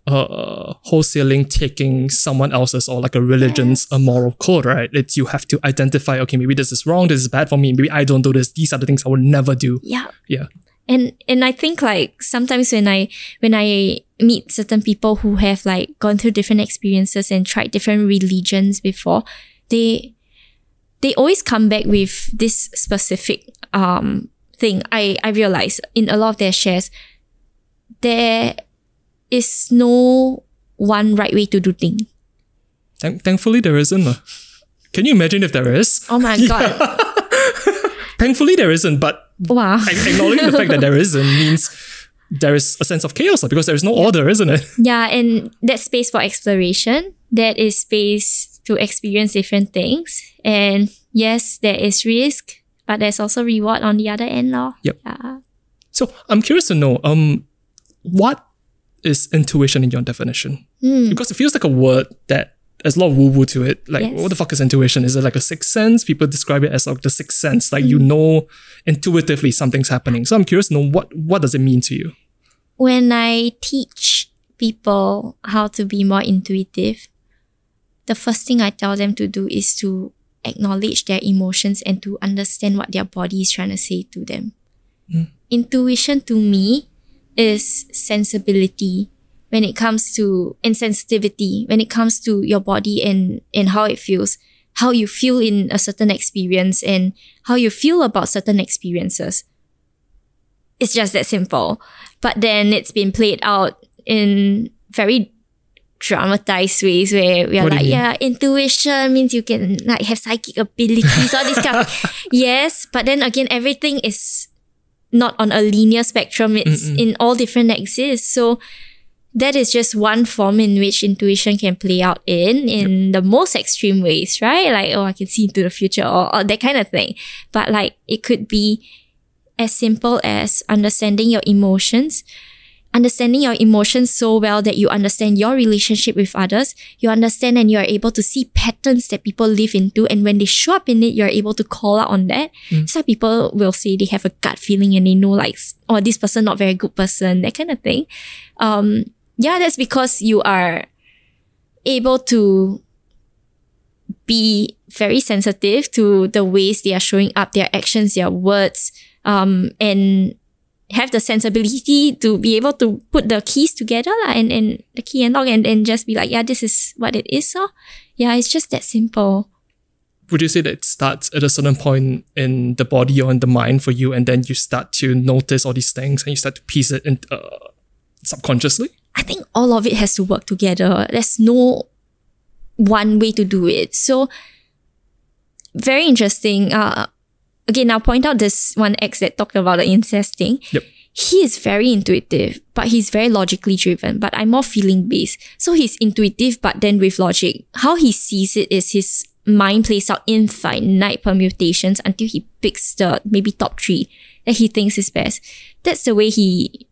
uh wholesaling taking someone else's or like a religion's a moral code, right? It's you have to identify, okay, maybe this is wrong, this is bad for me, maybe I don't do this, these are the things I would never do. Yeah. Yeah. And and I think like sometimes when I when I meet certain people who have like gone through different experiences and tried different religions before, they they always come back with this specific um thing. I I realize in a lot of their shares, there is no one right way to do things. Thank- thankfully there isn't. Can you imagine if there is? Oh my god! Thankfully there isn't, but Wow. acknowledging the fact that there isn't means there is a sense of chaos because there is no order, isn't it? Yeah, and that space for exploration. That is space to experience different things. And yes, there is risk, but there's also reward on the other end, lor. Yep. Yeah. So I'm curious to know, um, what is intuition in your definition? Hmm. Because it feels like a word that there's a lot of woo woo to it. Like, Yes. what the fuck is intuition? Is it like a sixth sense? People describe it as like the sixth sense, like Hmm. you know intuitively something's happening. So I'm curious to know what what does it mean to you? When I teach people how to be more intuitive, the first thing I tell them to do is to acknowledge their emotions and to understand what their body is trying to say to them. Intuition to me is sensibility when it comes to insensitivity, when it comes to your body and, and how it feels, how you feel in a certain experience and how you feel about certain experiences. It's just that simple. But then it's been played out in very dramatized ways where we are What like, yeah, intuition means you can like have psychic abilities, all this kind of yes, but then again everything is not on a linear spectrum. It's in all different axes. So that is just one form in which intuition can play out in in the most extreme ways, right? Like, oh, I can see into the future or, or that kind of thing. But like it could be as simple as understanding your emotions, understanding your emotions so well that you understand your relationship with others, you understand and you are able to see patterns that people live into. And when they show up in it, you're able to call out on that. Some people will say they have a gut feeling and they know like, oh, this person not very good person, that kind of thing. Um, yeah, that's because you are able to be very sensitive to the ways they are showing up, their actions, their words, um, and have the sensibility to be able to put the keys together lah, and, and the key and lock and, and just be like, yeah, this is what it is. So yeah, it's just that simple. Would you say that it starts at a certain point in the body or in the mind for you, and then you start to notice all these things and you start to piece it in, uh, subconsciously? I think all of it has to work together. There's no one way to do it. So very interesting. Uh, again, I'll point out this one ex that talked about the incest thing. Yep. He is very intuitive, but he's very logically driven. But I'm more feeling based. So he's intuitive, but then with logic. How he sees it is his mind plays out infinite permutations until he picks the maybe top three that he thinks is best. That's the way he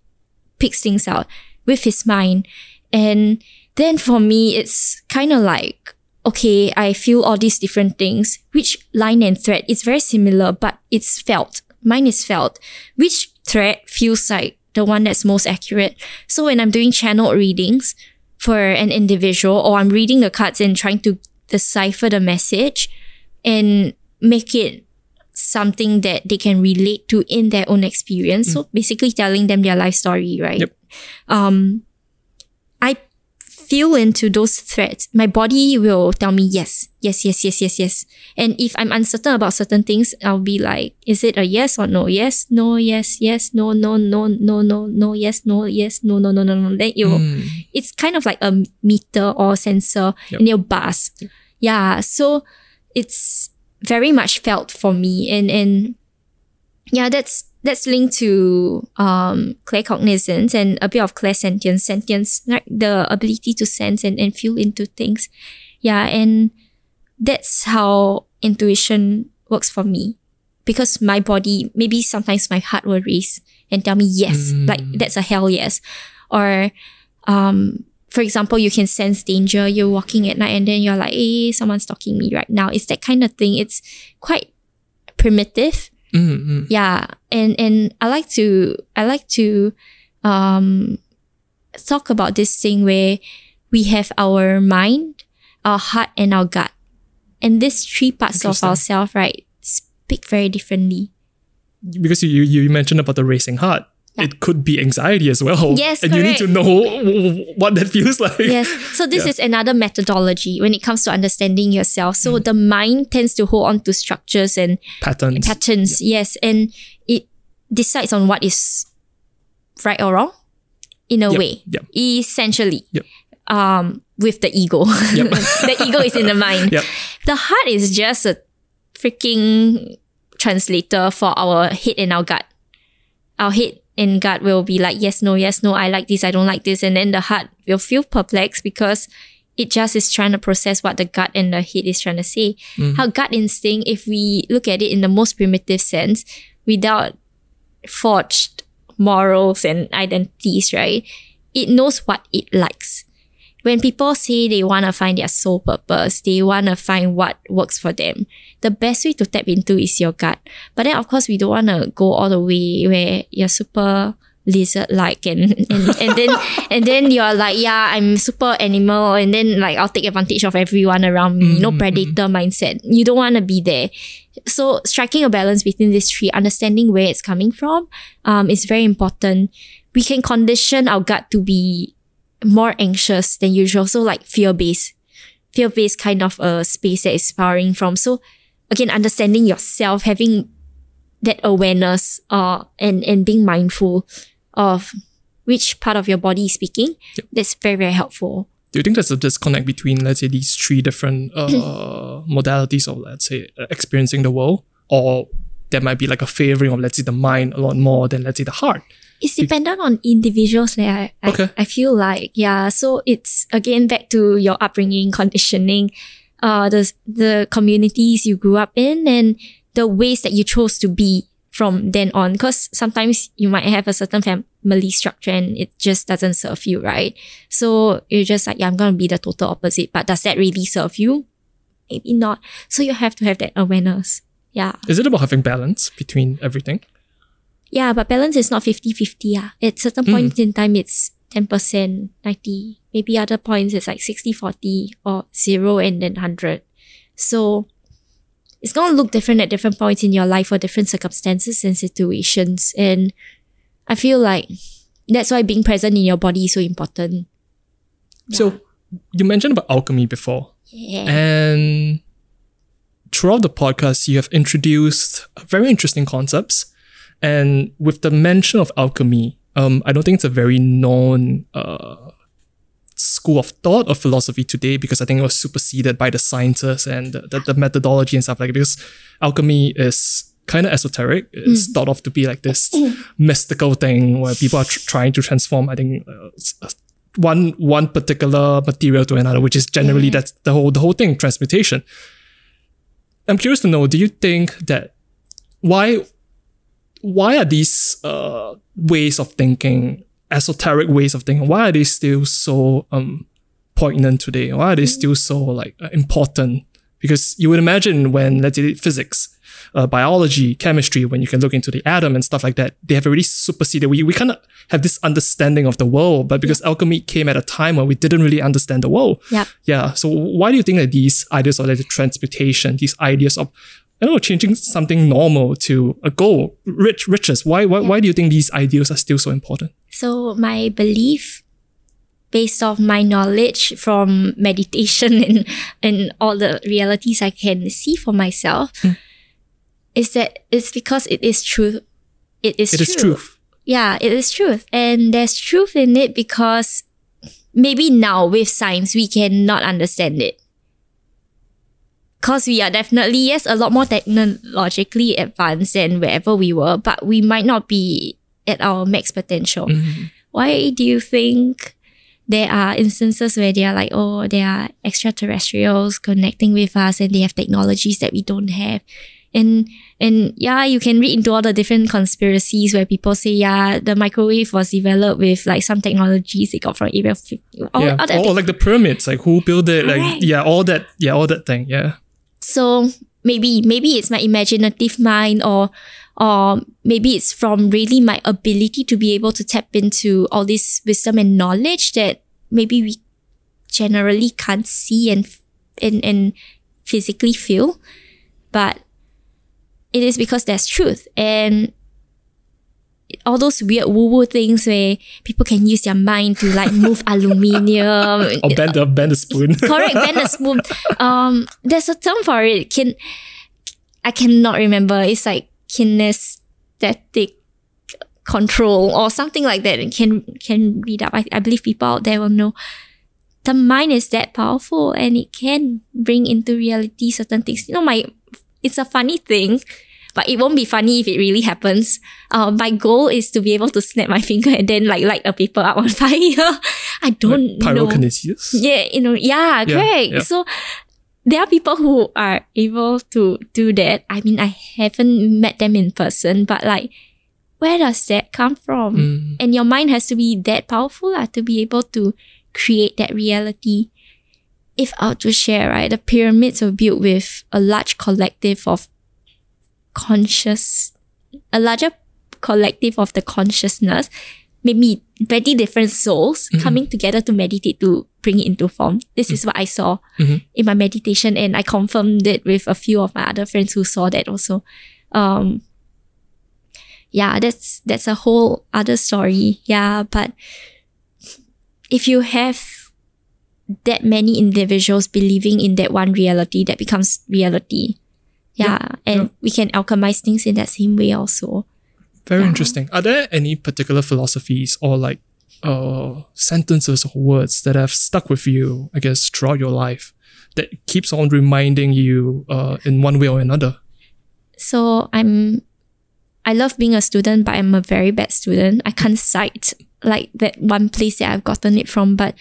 picks things out with his mind. And then for me, it's kind of like, okay, I feel all these different things. Which line and thread? It's very similar, but it's felt. Mine is felt. Which thread feels like the one that's most accurate? So when I'm doing channel readings for an individual, or I'm reading the cards and trying to decipher the message and make it something that they can relate to in their own experience. So basically telling them their life story, right? Yep. Um I feel into those threads. My body will tell me yes, yes, yes, yes, yes, yes. And if I'm uncertain about certain things, I'll be like, is it a yes or no? Yes, no, yes, yes, no, no, no, no, no, no, yes, no, yes, no, no, no, no, no. Then you Mm. it's kind of like a meter or sensor Yep. in your bus. Yeah. So it's very much felt for me. And and yeah, that's that's linked to um claircognizance and a bit of clairsentience, sentience, like the ability to sense and, and feel into things. Yeah, and that's how intuition works for me. Because my body, maybe sometimes my heart will race and tell me yes, like that's a hell yes. Or um for example, you can sense danger. You're walking at night and then you're like, hey, someone's stalking me right now. It's that kind of thing. It's quite primitive. Mm, mm. Yeah. And and I like to I like to um talk about this thing where we have our mind, our heart, and our gut. And these three parts of ourselves, right, speak very differently. Because you, you you mentioned about the racing heart. Yeah. It could be anxiety as well. Yes, and you need to know what that feels like. Yes. So this Yeah. is another methodology when it comes to understanding yourself. So the mind tends to hold on to structures and Patterns. patterns. Yes. And it decides on what is right or wrong in a Yep, way. yep. Essentially. Yep. Um, with the ego. Yep. the ego is in the mind. Yep. The heart is just a freaking translator for our head and our gut. Our head and gut will be like, yes, no, yes, no, I like this, I don't like this. And then the heart will feel perplexed because it just is trying to process what the gut and the head is trying to say. Mm. How gut instinct, if we look at it in the most primitive sense, without forged morals and identities, right? It knows what it likes. When people say they want to find their soul purpose, they want to find what works for them. The best way to tap into is your gut. But then, of course, we don't want to go all the way where you're super lizard-like and, and, and then and then you're like, yeah, I'm super animal, and then like I'll take advantage of everyone around me. No predator mindset. You don't want to be there. So striking a balance between these three, understanding where it's coming from, um, is very important. We can condition our gut to be more anxious than usual. So like fear based, fear based kind of a space that is powering from. So again, understanding yourself, having that awareness, uh, and and being mindful of which part of your body is speaking. That's very very helpful. Do you think there's a disconnect between, let's say, these three different uh, modalities of, let's say, experiencing the world? Or there might be like a favoring of let's say the mind a lot more than let's say the heart. It's dependent on individuals. Like, I, I, Okay. I feel like, yeah. So it's again back to your upbringing, conditioning, uh, the, the communities you grew up in and the ways that you chose to be from then on. Cause sometimes you might have a certain family structure and it just doesn't serve you, right? So you're just like, yeah, I'm going to be the total opposite. But does that really serve you? Maybe not. So you have to have that awareness. Yeah. Is it about having balance between everything? Yeah, but balance is not 50-50. Yeah. At certain Mm. points in time, it's 10%, 90. Maybe other points, it's like 60-40 or 0 and then 100. So it's going to look different at different points in your life or different circumstances and situations. And I feel like that's why being present in your body is so important. So you mentioned about alchemy before. Yeah. And throughout the podcast, you have introduced very interesting concepts. And with the mention of alchemy, um, I don't think it's a very known uh, school of thought or philosophy today because I think it was superseded by the sciences and the, the, the methodology and stuff like that. Because alchemy is kind of esoteric. It's thought of to be like this mystical thing where people are tr- trying to transform, I think, uh, uh, one one particular material to another, which is generally Yeah. that's the whole the whole thing, transmutation. I'm curious to know, do you think that why why are these uh, ways of thinking, esoteric ways of thinking, why are they still so um poignant today? Why are they still so like uh, important? Because you would imagine when let's say physics, uh, biology, chemistry, when you can look into the atom and stuff like that, they have already superseded. We we kind of have this understanding of the world, but because alchemy came at a time when we didn't really understand the world. Yep. Yeah. So why do you think that these ideas of like the transmutation, these ideas of I don't know, changing something normal to a goal, rich riches. Why why, why do you think these ideals are still so important? So my belief, based off my knowledge from meditation and and all the realities I can see for myself, Hmm. is that it's because it is truth. It is It true. is truth. Yeah, it is truth, and there's truth in it because maybe now with science we cannot understand it. Cause we are definitely yes a lot more technologically advanced than wherever we were, but we might not be at our max potential Mhm. why do you think there are instances where they are like, oh, there are extraterrestrials connecting with us and they have technologies that we don't have? And and yeah, you can read into all the different conspiracies where people say, yeah, the microwave was developed with like some technologies they got from Area 50. All, yeah. all Or like the pyramids, like who built it, like Correct. yeah, all that, yeah, all that thing, yeah. So maybe maybe it's my imaginative mind or or maybe it's from really my ability to be able to tap into all this wisdom and knowledge that maybe we generally can't see and and, and physically feel. But it is because there's truth and all those weird woo-woo things where people can use their mind to like move aluminium. Or bend a bend the spoon. correct bend a spoon. Um there's a term for it can i cannot remember. It's like kinesthetic control or something like that. And can can read up. I, I believe people out there will know. The mind is that powerful and it can bring into reality certain things. You know my it's a funny thing but it won't be funny if it really happens. Uh, my goal is to be able to snap my finger and then like light a paper up on fire. I don't like know. pyrokinesis. Yeah, you know, yeah, Yeah, correct. yeah. So there are people who are able to do that. I mean, I haven't met them in person, but like, where does that come from? Mm. And your mind has to be that powerful lah, to be able to create that reality. If I were to share, right, the pyramids were built with a large collective of conscious, a larger collective of the consciousness, maybe very different souls coming together to meditate to bring it into form. This is what I saw Mhm. in my meditation, and I confirmed it with a few of my other friends who saw that also. Um, yeah, that's that's a whole other story. Yeah, but if you have that many individuals believing in that one reality, that becomes reality. Yeah, and yeah. we can alchemize things in that same way also. Very Yeah. interesting. Are there any particular philosophies or like uh sentences or words that have stuck with you, I guess, throughout your life that keeps on reminding you uh in one way or another? So I'm I love being a student, but I'm a very bad student. I can't cite like that one place that I've gotten it from, but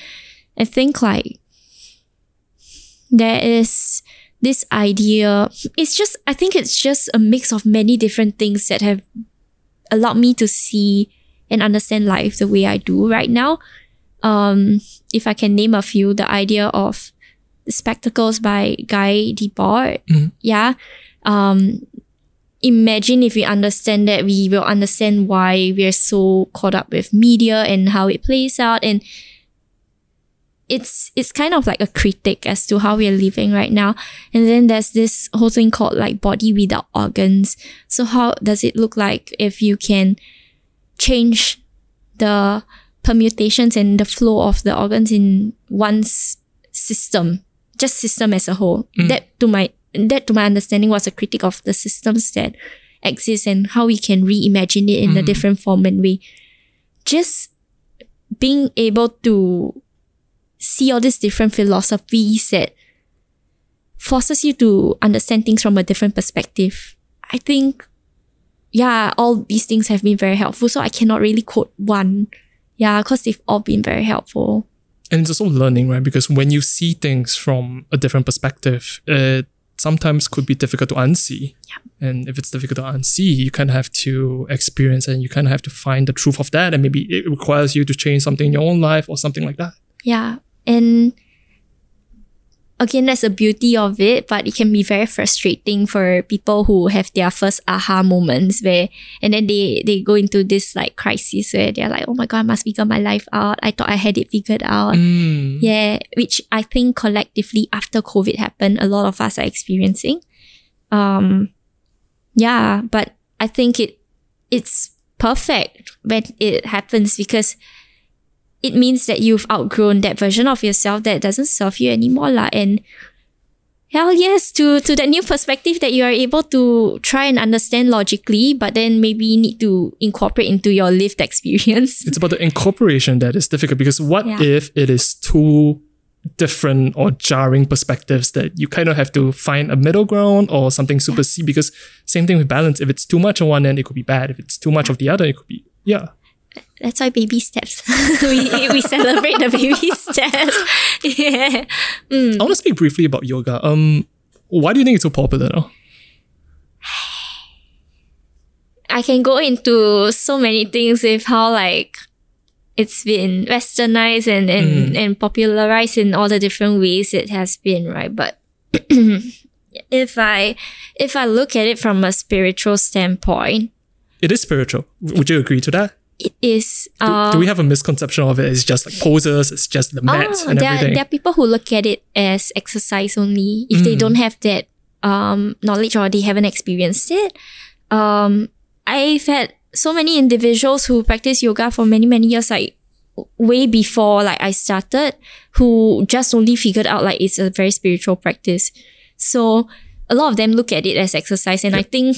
I think like there is this idea. It's just I think it's just a mix of many different things that have allowed me to see and understand life the way I do right now. Um, if I can name a few, the idea of the spectacles by Guy Debord. Mhm. Yeah. Um, imagine if we understand that we will understand why we're so caught up with media and how it plays out and it's it's kind of like a critic as to how we're living right now. And then there's this whole thing called like body without organs. So how does it look like if you can change the permutations and the flow of the organs in one's system just system as a whole? Mm. That to my that to my understanding was a critic of the systems that exist and how we can reimagine it in a mm. different form and we just being able to see all these different philosophies that forces you to understand things from a different perspective. I think, yeah, all these things have been very helpful. So I cannot really quote one. Yeah, because they've all been very helpful. And it's also learning, right? Because when you see things from a different perspective, it sometimes could be difficult to unsee. Yeah. And if it's difficult to unsee, you kind of have to experience and you kind of have to find the truth of that. And maybe it requires you to change something in your own life or something like that. Yeah. And again, that's the beauty of it, but it can be very frustrating for people who have their first aha moments where, and then they, they go into this like crisis where they're like, oh my God, I must figure my life out. I thought I had it figured out. Mm. Yeah, which I think collectively after COVID happened, a lot of us are experiencing. Um, yeah, but I think it it's perfect when it happens because it means that you've outgrown that version of yourself that doesn't serve you anymore. La. And hell yes, to, to that new perspective that you are able to try and understand logically, but then maybe need to incorporate into your lived experience. It's about the incorporation that is difficult because what Yeah. if it is two different or jarring perspectives that you kind of have to find a middle ground or something super C because same thing with balance. If it's too much on one end, it could be bad. If it's too much of the other, it could be yeah. That's why baby steps. we, we celebrate the baby steps. yeah. I want to speak briefly about yoga. Um, why do you think it's so popular now? I can go into so many things with how like it's been westernized and and, and popularized in all the different ways it has been, right? But if I if I look at it from a spiritual standpoint, It is spiritual. Would you agree to that? It is Do, uh, do we have a misconception of it? It's just like poses. It's just the mat Oh, and there, everything. there are people who look at it as exercise only if Mm. they don't have that um, knowledge or they haven't experienced it. Um, I've had so many individuals who practice yoga for many, many years, like way before like I started, who just only figured out like it's a very spiritual practice. So a lot of them look at it as exercise, and I think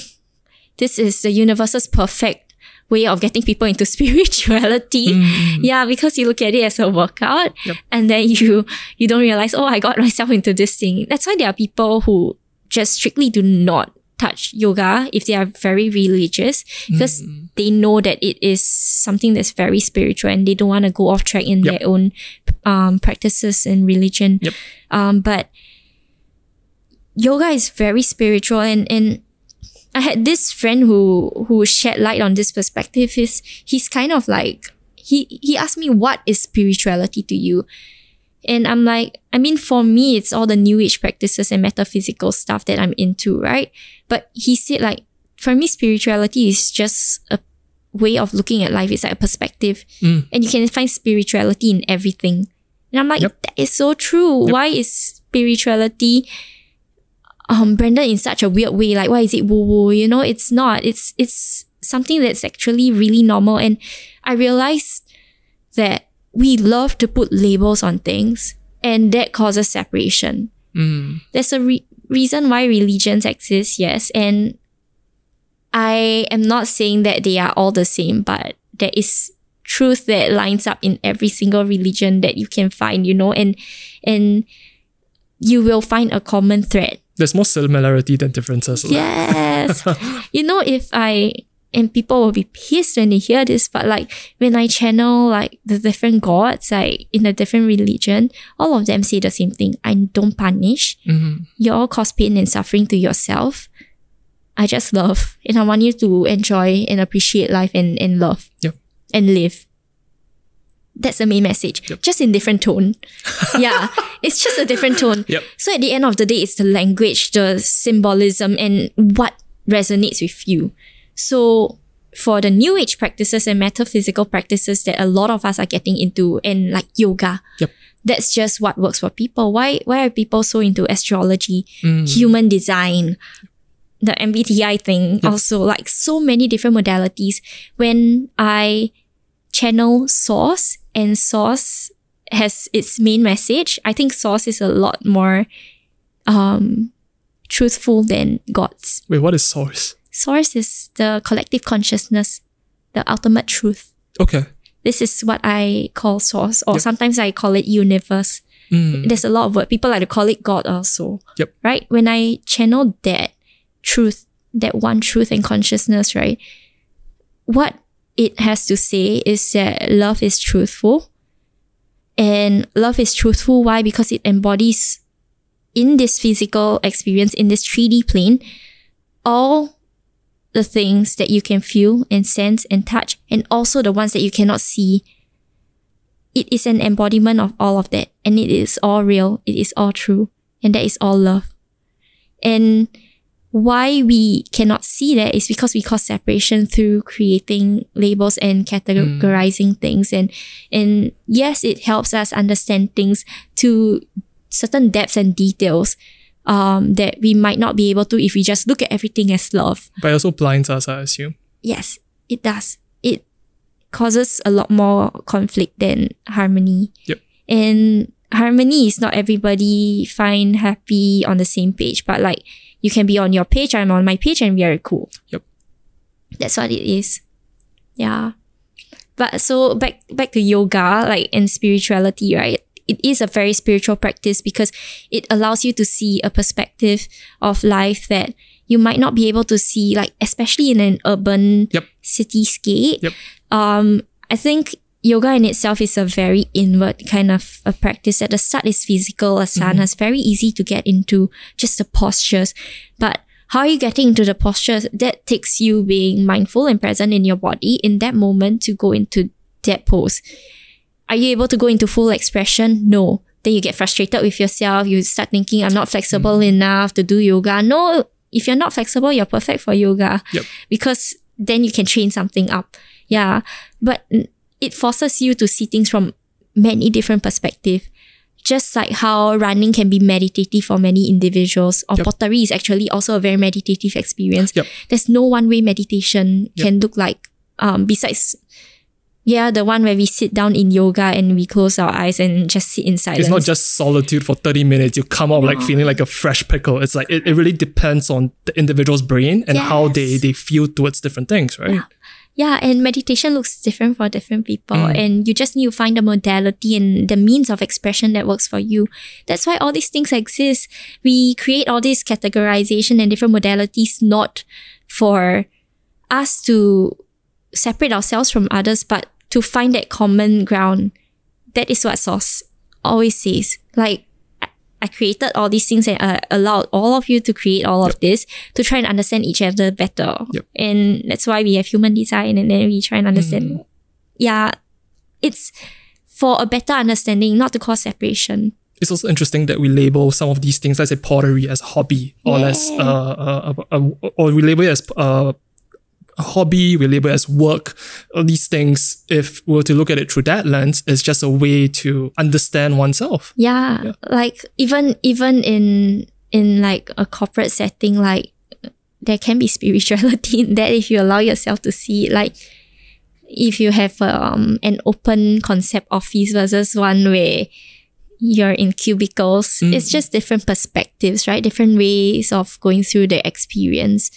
this is the universe's perfect way of getting people into spirituality. Mm, mm, mm. Yeah, because you look at it as a workout and then you you don't realize, oh, I got myself into this thing. That's why there are people who just strictly do not touch yoga if they are very religious because they know that it is something that's very spiritual and they don't want to go off track in Yep. their own um, practices and religion. Yep. Um, but yoga is very spiritual and, and I had this friend who who shed light on this perspective. Is he's kind of like he he asked me what is spirituality to you, and I'm like, I mean, for me, it's all the new age practices and metaphysical stuff that I'm into, right? But he said like, for me, spirituality is just a way of looking at life. It's like a perspective, Mm. and you can find spirituality in everything. And I'm like, Yep. that is so true. Yep. Why is spirituality um branded in such a weird way? Like why is it woo woo? You know, it's not. It's it's something that's actually really normal. And I realized that we love to put labels on things and that causes separation. Mm. There's a re- reason why religions exist, yes. And I am not saying that they are all the same, but there is truth that lines up in every single religion that you can find, you know, and and you will find a common thread. There's more similarity than differences. Yes. You know, if I and people will be pissed when they hear this, but like when I channel like the different gods, like in a different religion, all of them say the same thing. I don't punish. Mhm. You all cause pain and suffering to yourself. I just love. And I want you to enjoy and appreciate life and, and love. Yep. And live. That's the main message. Yep. Just in different tone. yeah. It's just a different tone. Yep. So at the end of the day, it's the language, the symbolism, and what resonates with you. So for the new age practices and metaphysical practices that a lot of us are getting into and like yoga, Yep. that's just what works for people. Why why are people so into astrology, Mm. human design, the MBTI thing, also like so many different modalities. When I channel source and source has its main message, I think source is a lot more um truthful than God's. Wait, what is source? Source is the collective consciousness, the ultimate truth. Okay. This is what I call source, or Yep. sometimes I call it universe. Mm. There's a lot of word. People like to call it God also. Yep. Right? When I channel that truth, that one truth and consciousness, right? What it has to say is that love is truthful. And love is truthful. Why? Because it embodies in this physical experience, in this 3D plane, all the things that you can feel and sense and touch, and also the ones that you cannot see. It is an embodiment of all of that, and it is all real, it is all true, and that is all love. And why we cannot see that is because we cause separation through creating labels and categorizing things. And and yes, it helps us understand things to certain depths and details um, that we might not be able to if we just look at everything as love. But it also blinds us, I assume. Yes, it does. It causes a lot more conflict than harmony. Yep. And harmony is not everybody find happy on the same page, but like you can be on your page, I'm on my page, and we are cool. Yep. That's what it is. Yeah. But so back back to yoga, like and spirituality, right? It is a very spiritual practice because it allows you to see a perspective of life that you might not be able to see, like especially in an urban Yep. cityscape. Yep. Um, I think yoga in itself is a very inward kind of a practice. At the start, is physical asana asanas, mm-hmm. very easy to get into just the postures. But how are you getting into the postures? That takes you being mindful and present in your body in that moment to go into that pose. Are you able to go into full expression? No. Then you get frustrated with yourself. You start thinking, I'm not flexible mm-hmm. enough to do yoga. No, if you're not flexible, you're perfect for yoga. Yep. Because then you can train something up. Yeah. But it forces you to see things from many different perspectives. Just like how running can be meditative for many individuals, or Yep. pottery is actually also a very meditative experience. Yep. There's no one way meditation Yep. can look like. Um, besides, yeah, the one where we sit down in yoga and we close our eyes and just sit in silence. It's not just solitude for 30 minutes. You come out like feeling like a fresh pickle. It's like it, it really depends on the individual's brain and how they, they feel towards different things, right? Yeah, and meditation looks different for different people. Mm. And you just need to find the modality and the means of expression that works for you. That's why all these things exist. We create all this categorization and different modalities not for us to separate ourselves from others, but to find that common ground. That is what Source always says. Like, I- I created all these things and uh, allowed all of you to create all of this to try and understand each other better. Yep. And that's why we have human design and then we try and understand. Mm. Yeah, it's for a better understanding, not to cause separation. It's also interesting that we label some of these things, let's say pottery, as hobby or as uh, uh, uh, uh, or we label it as uh, hobby, we label it as work. All these things, if we were to look at it through that lens, is just a way to understand oneself. Yeah, Yeah. like even even in in like a corporate setting, like there can be spirituality in that if you allow yourself to see it. Like if you have um an open concept office versus one where you're in cubicles, it's just different perspectives, right? Different ways of going through the experience.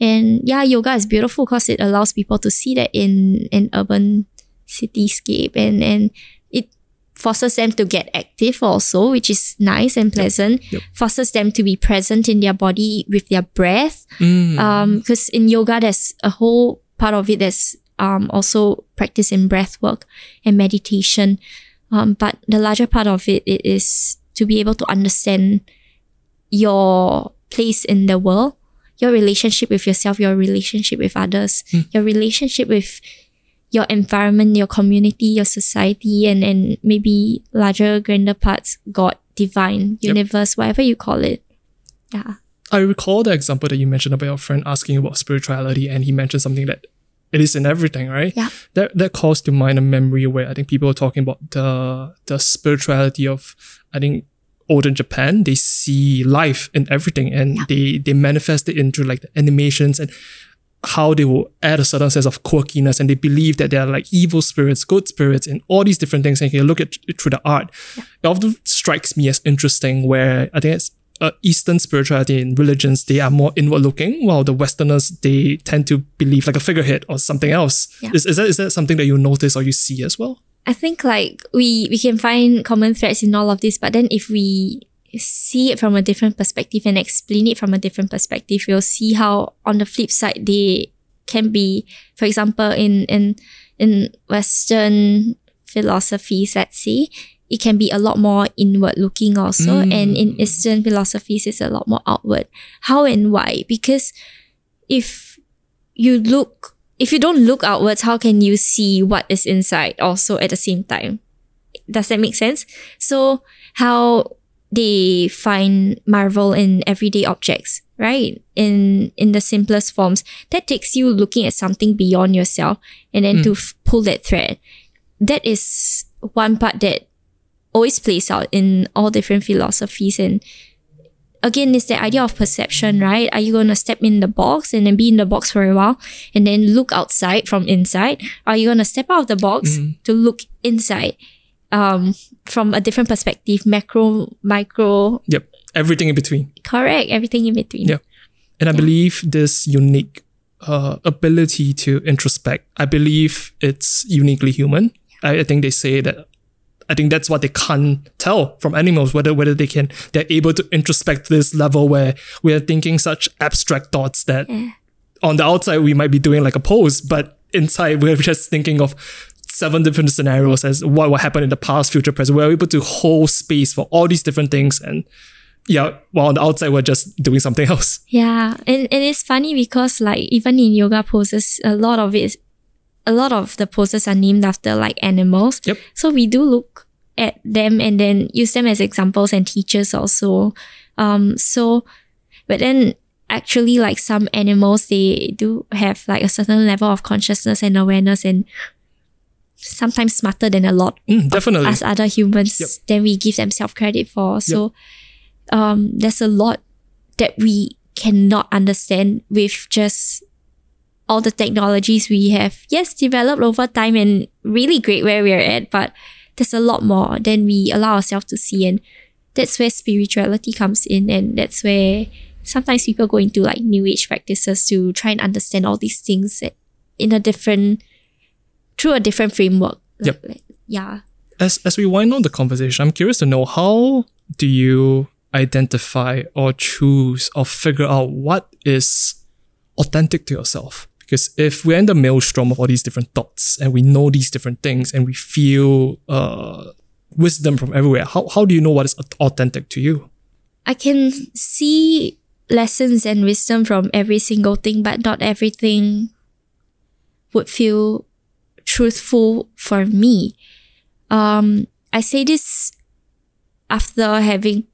And yeah, yoga is beautiful because it allows people to see that in an urban cityscape and and it forces them to get active also, which is nice and pleasant. Yep. Forces them to be present in their body with their breath. Mm. Because in yoga, there's a whole part of it that's um, also practice in breath work and meditation. Um, but the larger part of it, it is to be able to understand your place in the world, your relationship with yourself, your relationship with others, hmm. your relationship with your environment, your community, your society, and, and maybe larger, grander parts, God, divine, Yep. universe, whatever you call it. Yeah. I recall the example that you mentioned about your friend asking about spirituality, and he mentioned something that it is in everything, right? Yeah. That that calls to mind a memory where I think people are talking about the the spirituality of I think olden Japan. They see life in everything, and they they manifest it into like the animations and how they will add a certain sense of quirkiness, and they believe that there are like evil spirits, good spirits, and all these different things. And you can look at it through the art. It often strikes me as interesting, where I think it's uh, Eastern spirituality and religions, they are more inward looking, while the Westerners, they tend to believe like a figurehead or something else. Yeah. Is, is, that, is that something that you notice or you see as well? I think like we we can find common threads in all of this, but then if we see it from a different perspective and explain it from a different perspective, we'll see how on the flip side they can be, for example, in in in Western philosophies, let's say, it can be a lot more inward looking also. Mm. And in Eastern philosophies it's a lot more outward. How and why? Because if you look if you don't look outwards, how can you see what is inside also at the same time? Does that make sense? So how they find marvel in everyday objects, right? In in the simplest forms. That takes you looking at something beyond yourself and then hmm. to f- pull that thread. That is one part that always plays out in all different philosophies and again it's the idea of perception right are you going to step in the box and then be in the box for a while and then look outside from inside are you going to step out of the box to look inside um from a different perspective macro micro Yep. Everything in between. correct everything in between Yeah. And I believe this unique uh, ability to introspect, I believe it's uniquely human. I, I think they say that I think that's what they can't tell from animals, whether whether they can they're able to introspect this level where we're thinking such abstract thoughts that on the outside we might be doing like a pose, but inside we're just thinking of seven different scenarios as what will happen in the past, future, present. We're able to hold space for all these different things and yeah, while on the outside we're just doing something else. Yeah, and, and it's funny because like even in yoga poses, a lot of it a lot of the poses are named after like animals. Yep. So we do look at them and then use them as examples and teachers also. Um so but then actually like some animals they do have like a certain level of consciousness and awareness and sometimes smarter than a lot Mm, definitely. as other humans Yep. than we give them self credit for. So um, there's a lot that we cannot understand with just all the technologies we have. Yes, developed over time and really great where we're at, but there's a lot more than we allow ourselves to see. And that's where spirituality comes in. And that's where sometimes people go into like new age practices to try and understand all these things in a different, through a different framework. Yep. Like- yeah. as as we wind on the conversation, I'm curious to know how do you identify or choose or figure out what is authentic to yourself? Because if we're in the maelstrom of all these different thoughts and we know these different things and we feel uh, wisdom from everywhere, how, how do you know what is authentic to you? I can see lessons and wisdom from every single thing, but not everything would feel truthful for me. Um, I say this after having,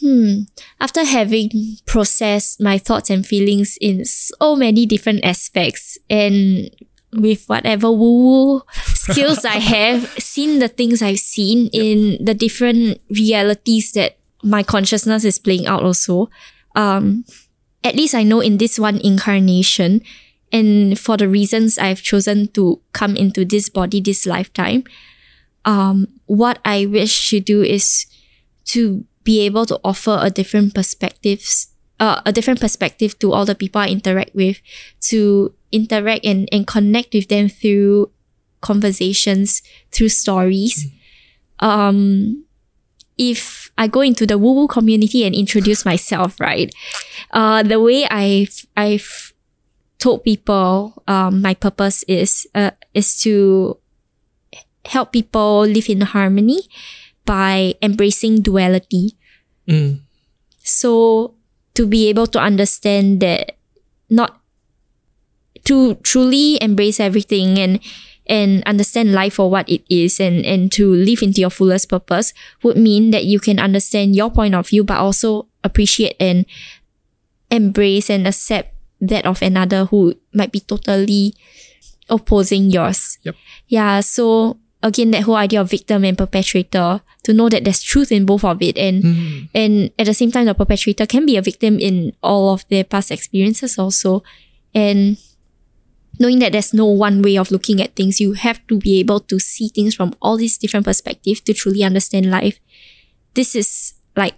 hmm, after having processed my thoughts and feelings in so many different aspects and with whatever woo woo skills I have, seen the things I've seen in the different realities that my consciousness is playing out also. Um, at least I know in this one incarnation and for the reasons I've chosen to come into this body this lifetime, um, what I wish to do is to be able to offer a different perspectives, uh, a different perspective to all the people I interact with, to interact and, and connect with them through conversations, through stories. um, if I go into the woo woo community and introduce myself, right? Uh, the way I've, I've told people, um, my purpose is, uh, is to help people live in harmony by embracing duality. Mm. So to be able to understand that not to truly embrace everything and and understand life for what it is and, and to live into your fullest purpose would mean that you can understand your point of view but also appreciate and embrace and accept that of another who might be totally opposing yours. Yep. Yeah. So again, that whole idea of victim and perpetrator, to know that there's truth in both of it and Mm. and at the same time the perpetrator can be a victim in all of their past experiences also. And knowing that there's no one way of looking at things, you have to be able to see things from all these different perspectives to truly understand life. This is like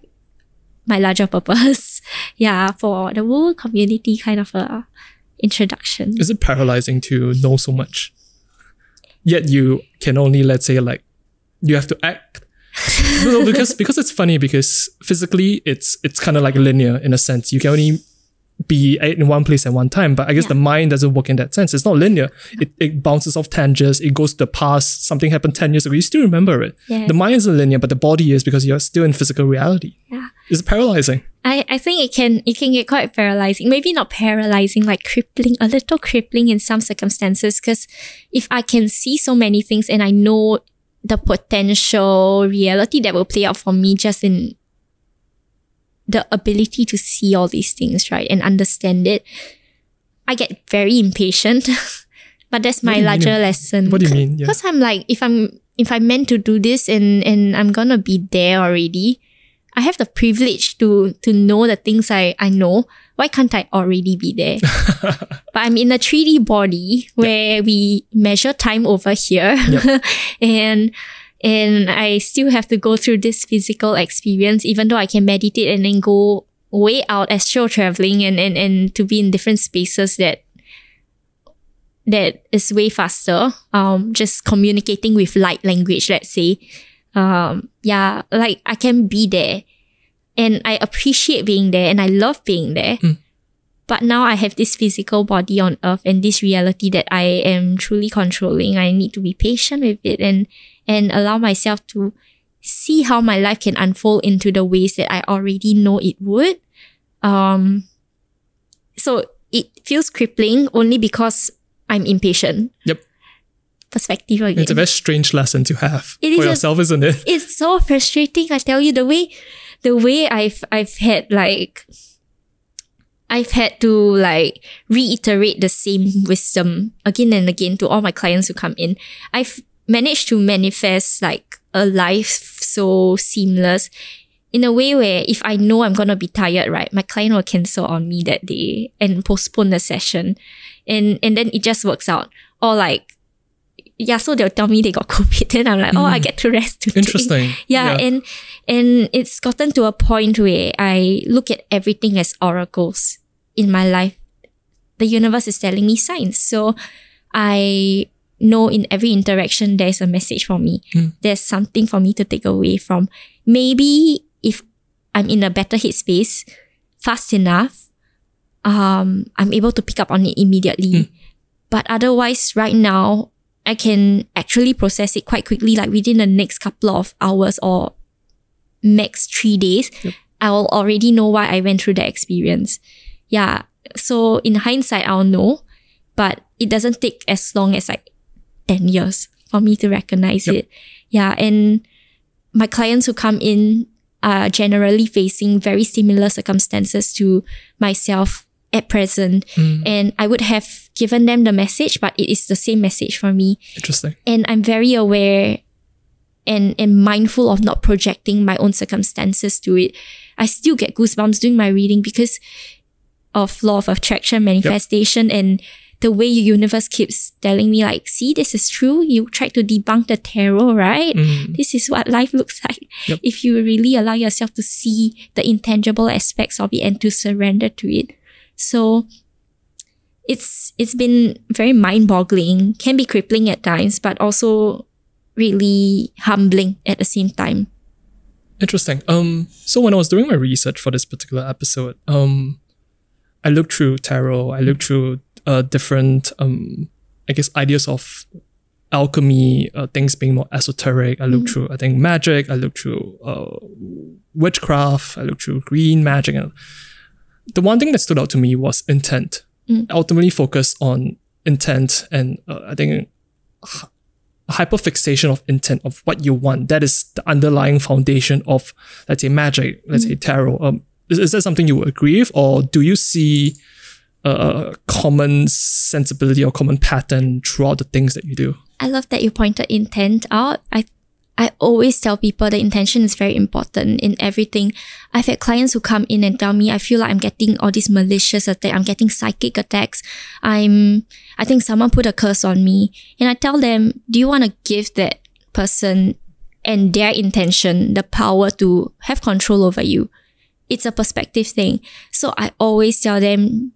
my larger purpose. yeah, for the whole community kind of a introduction. Is it paralyzing to know so much? Yet you can only, let's say, like, you have to act. no, because because it's funny because physically it's it's kind of like linear in a sense. You can only be in one place at one time, but I guess Yeah. the mind doesn't work in that sense. It's not linear. It, it bounces off tangents. It goes to the past. Something happened ten years ago. You still remember it. Yeah. The mind isn't linear, but the body is because you're still in physical reality. Yeah. It's paralyzing. I, I think it can it can get quite paralyzing. Maybe not paralyzing, like crippling, a little crippling in some circumstances. Because if I can see so many things and I know the potential reality that will play out for me just in the ability to see all these things, right, and understand it, I get very impatient. but that's my you mean larger lesson. What do you mean? Yeah. Because I'm like, if I'm if I'm meant to do this and and I'm gonna be there already, I have the privilege to to know the things I I know. Why can't I already be there? but I'm in a 3D body where we measure time over here, and and I still have to go through this physical experience, even though I can meditate and then go way out astral traveling and and and to be in different spaces that that is way faster. Um, just communicating with light language, let's say. Um, yeah, like I can be there, and I appreciate being there, and I love being there. Mm. But now I have this physical body on earth and this reality that I am truly controlling. I need to be patient with it and and allow myself to see how my life can unfold into the ways that I already know it would. Um, so it feels crippling only because I'm impatient. Yep. Perspective again. It's a very strange lesson to have It for is a- yourself, isn't it? it's so frustrating. I tell you the way, the way I've I've had like, I've had to like reiterate the same wisdom again and again to all my clients who come in. I've managed to manifest like a life so seamless in a way where if I know I'm gonna be tired, right, my client will cancel on me that day and postpone the session, and and then it just works out. Or like. Yeah, so they'll tell me they got COVID, and I'm like, oh, I mm. get to rest today. Interesting. Yeah, and and it's gotten to a point where I look at everything as oracles in my life. The universe is telling me signs. So I know in every interaction there's a message for me. Hmm. There's something for me to take away from. Maybe if I'm in a better headspace fast enough, um, I'm able to pick up on it immediately. Hmm. But otherwise, right now, I can actually process it quite quickly, like within the next couple of hours or max three days. I'll already know why I went through the experience. Yeah. So in hindsight, I'll know, but it doesn't take as long as like 10 years for me to recognize Yep. it. Yeah. And my clients who come in are generally facing very similar circumstances to myself at present. Hmm. And I would have given them the message, but it is the same message for me Interesting. and I'm very aware and, and mindful of not projecting my own circumstances to it. I still get goosebumps doing my reading because of law of attraction manifestation and the way the universe keeps telling me like, see, this is true. You try to debunk the tarot, right? Mm. This is what life looks like. Yep. If you really allow yourself to see the intangible aspects of it and to surrender to it. So it's it's been very mind-boggling, can be crippling at times, but also really humbling at the same time. Interesting. Um, so when I was doing my research for this particular episode, um, I looked through tarot. I looked through uh, different, um, I guess, ideas of alchemy, uh, things being more esoteric. I looked through, I think, magic. I looked through uh, witchcraft. I looked through green magic. And the one thing that stood out to me was intent. Ultimately, focus on intent, and uh, I think h- hyperfixation of intent of what you want. That is the underlying foundation of, let's say, magic. Let's say tarot. Um, is, is that something you would agree with, or do you see a common sensibility or common pattern throughout the things that you do? I love that you pointed intent out. I I always tell people the intention is very important in everything. I've had clients who come in and tell me I feel like I'm getting all these malicious attacks, I'm getting psychic attacks. I'm I think someone put a curse on me. And I tell them, do you want to give that person and their intention the power to have control over you? It's a perspective thing. So I always tell them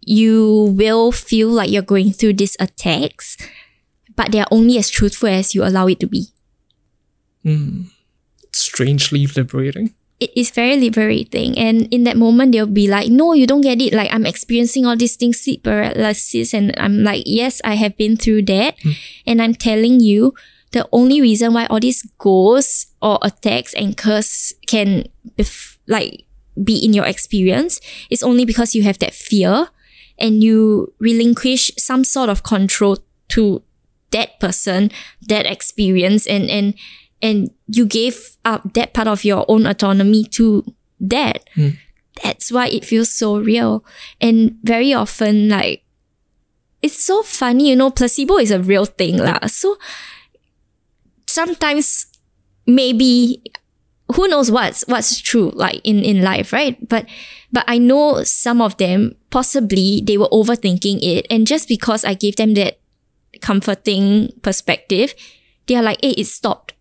you will feel like you're going through these attacks, but they're only as truthful as you allow it to be. Hmm. Strangely liberating. It is very liberating. And in that moment, they'll be like, no, you don't get it. Like, I'm experiencing all these things, sleep paralysis. And I'm like, yes, I have been through that. Hmm. And I'm telling you, the only reason why all these ghosts or attacks and curse can, bef- like, be in your experience is only because you have that fear and you relinquish some sort of control to that person, that experience, and and and you gave up that part of your own autonomy to that. Hmm. That's why it feels so real. And very often, like it's so funny, you know, placebo is a real thing, lah. So sometimes maybe who knows what's what's true like in in life right but but i know some of them possibly they were overthinking it and just because i gave them that comforting perspective they are like hey it stopped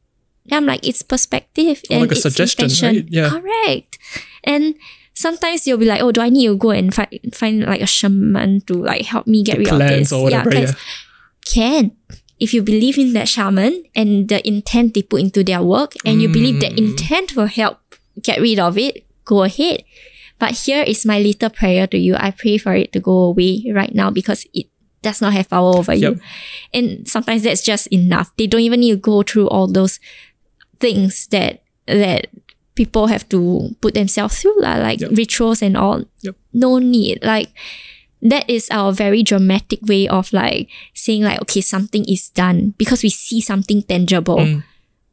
and i'm like it's perspective Or and like a it's suggestion, intention. right? Yeah. correct and sometimes you'll be like oh do i need to go and find find like a shaman to like help me get rid of this or whatever, cleanse yeah. can if you believe in that shaman and the intent they put into their work and you believe that Mm. intent will help get rid of it go ahead but here is my little prayer to you i pray for it to go away right now because it does not have power over you and sometimes that's just enough they don't even need to go through all those things that that people have to put themselves through lah, like Yep. rituals and all Yep. no need like that is our very dramatic way of like saying like okay something is done because we see something tangible Mm.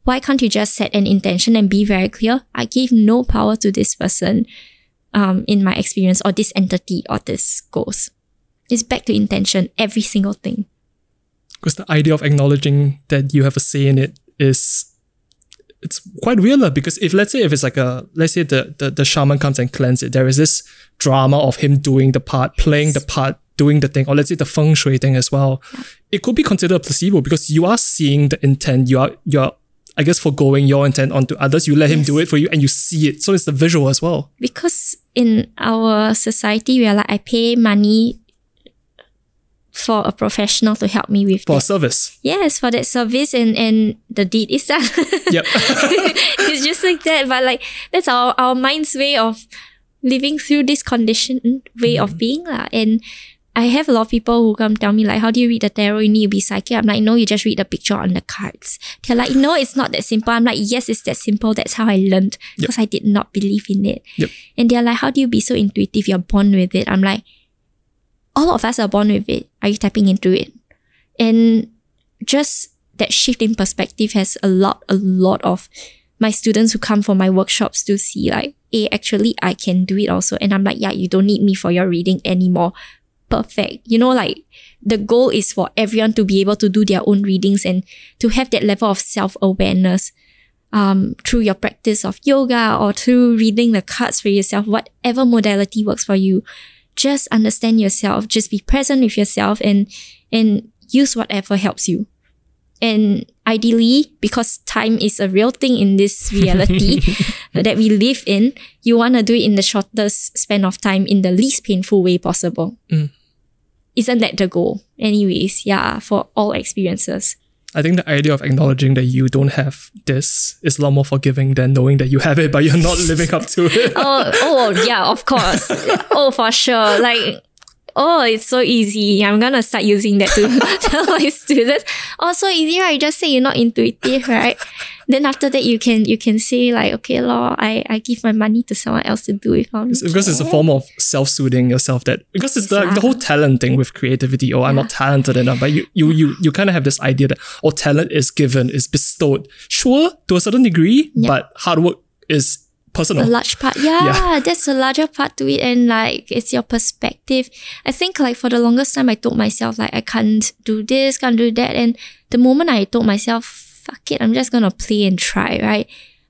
why can't you just set an intention and be very clear i gave no power to this person um in my experience or this entity or this ghost it's back to intention every single thing Because the idea of acknowledging that you have a say in it is it's quite real because if let's say if it's like a let's say the, the the shaman comes and cleanse it, there is this drama of him doing the part, playing the part, doing the thing, or let's say the feng shui thing as well. It could be considered a placebo because you are seeing the intent, you are you're I guess foregoing your intent onto others. You let him do it for you and you see it. So it's the visual as well. because in our society we are like i pay money for a professional to help me with For that. service. yes for that service and and the deed is done Yep. it's just like that. But like that's our our mind's way of living through this conditioned way of mm. being lah. And I have a lot of people who come tell me like, how do you read the tarot? You need to be psychic. I'm like, no, you just read the picture on the cards. They're like, no, it's not that simple. I'm like, yes, it's that simple. That's how I learned because I did not believe in it. Yep. And they're like, how do you be so intuitive? You're born with it. I'm like, all of us are born with it. Are you tapping into it? And just that shift in perspective has a lot, a lot of my students who come for my workshops to see like, hey, actually I can do it also. And I'm like, yeah, you don't need me for your reading anymore. Perfect. You know, like the goal is for everyone to be able to do their own readings and to have that level of self-awareness um, through your practice of yoga or through reading the cards for yourself, whatever modality works for you. Just understand yourself, just be present with yourself and and use whatever helps you. And ideally, because time is a real thing in this reality that we live in, you want to do it in the shortest span of time in the least painful way possible. Mm. Isn't that the goal? Anyways, yeah, for all experiences. I think the idea of acknowledging that you don't have this is a lot more forgiving than knowing that you have it, but you're not living up to it. oh, oh yeah, of course. oh, for sure. Like, oh, it's so easy. I'm gonna start using that to tell my students. Oh, so easy, right? Just say you're not intuitive, right? then after that, you can you can say like, okay, law, I, I give my money to someone else to do it for me. Because it's a form of self-soothing yourself that because it's the, the whole talent thing with creativity. Oh, I'm not talented enough, but you you you you kind of have this idea that oh, talent is given, is bestowed. Sure, to a certain degree, Yeah. but hard work is personal. a large part. Yeah, Yeah. that's a larger part to it. And like, it's your perspective. I think like for the longest time, I told myself like, I can't do this, can't do that. And the moment I told myself, fuck it, I'm just going to play and try, right?